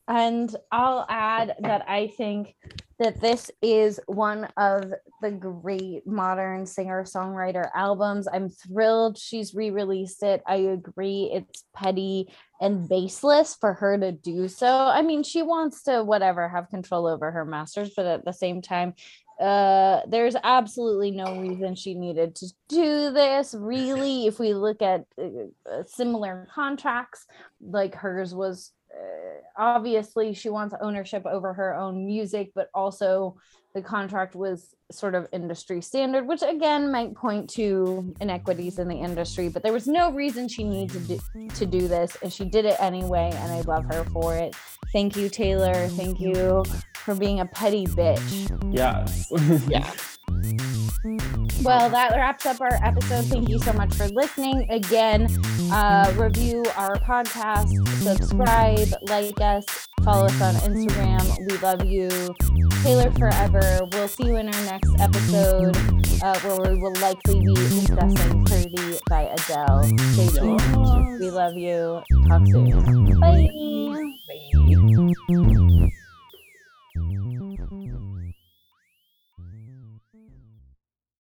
And I'll add that I think that this is one of the great modern singer songwriter albums. I'm thrilled she's re released it. I agree it's petty and baseless for her to do so. I mean, she wants to, whatever, have control over her masters, but at the same time, uh there's absolutely no reason she needed to do this really if we look at uh, similar contracts like hers was Uh, obviously she wants ownership over her own music but also the contract was sort of industry standard which again might point to inequities in the industry but there was no reason she needed to do, to do this and she did it anyway and i love her for it thank you taylor thank you for being a petty bitch Yes. Yeah. Well, that wraps up our episode. Thank you so much for listening. Again, uh, review our podcast, subscribe, like us, follow us on Instagram. We love you. Taylor Forever. We'll see you in our next episode uh, where we will likely be discussing Pretty by Adele. Stay tuned. We love you. Talk soon. Bye. Bye.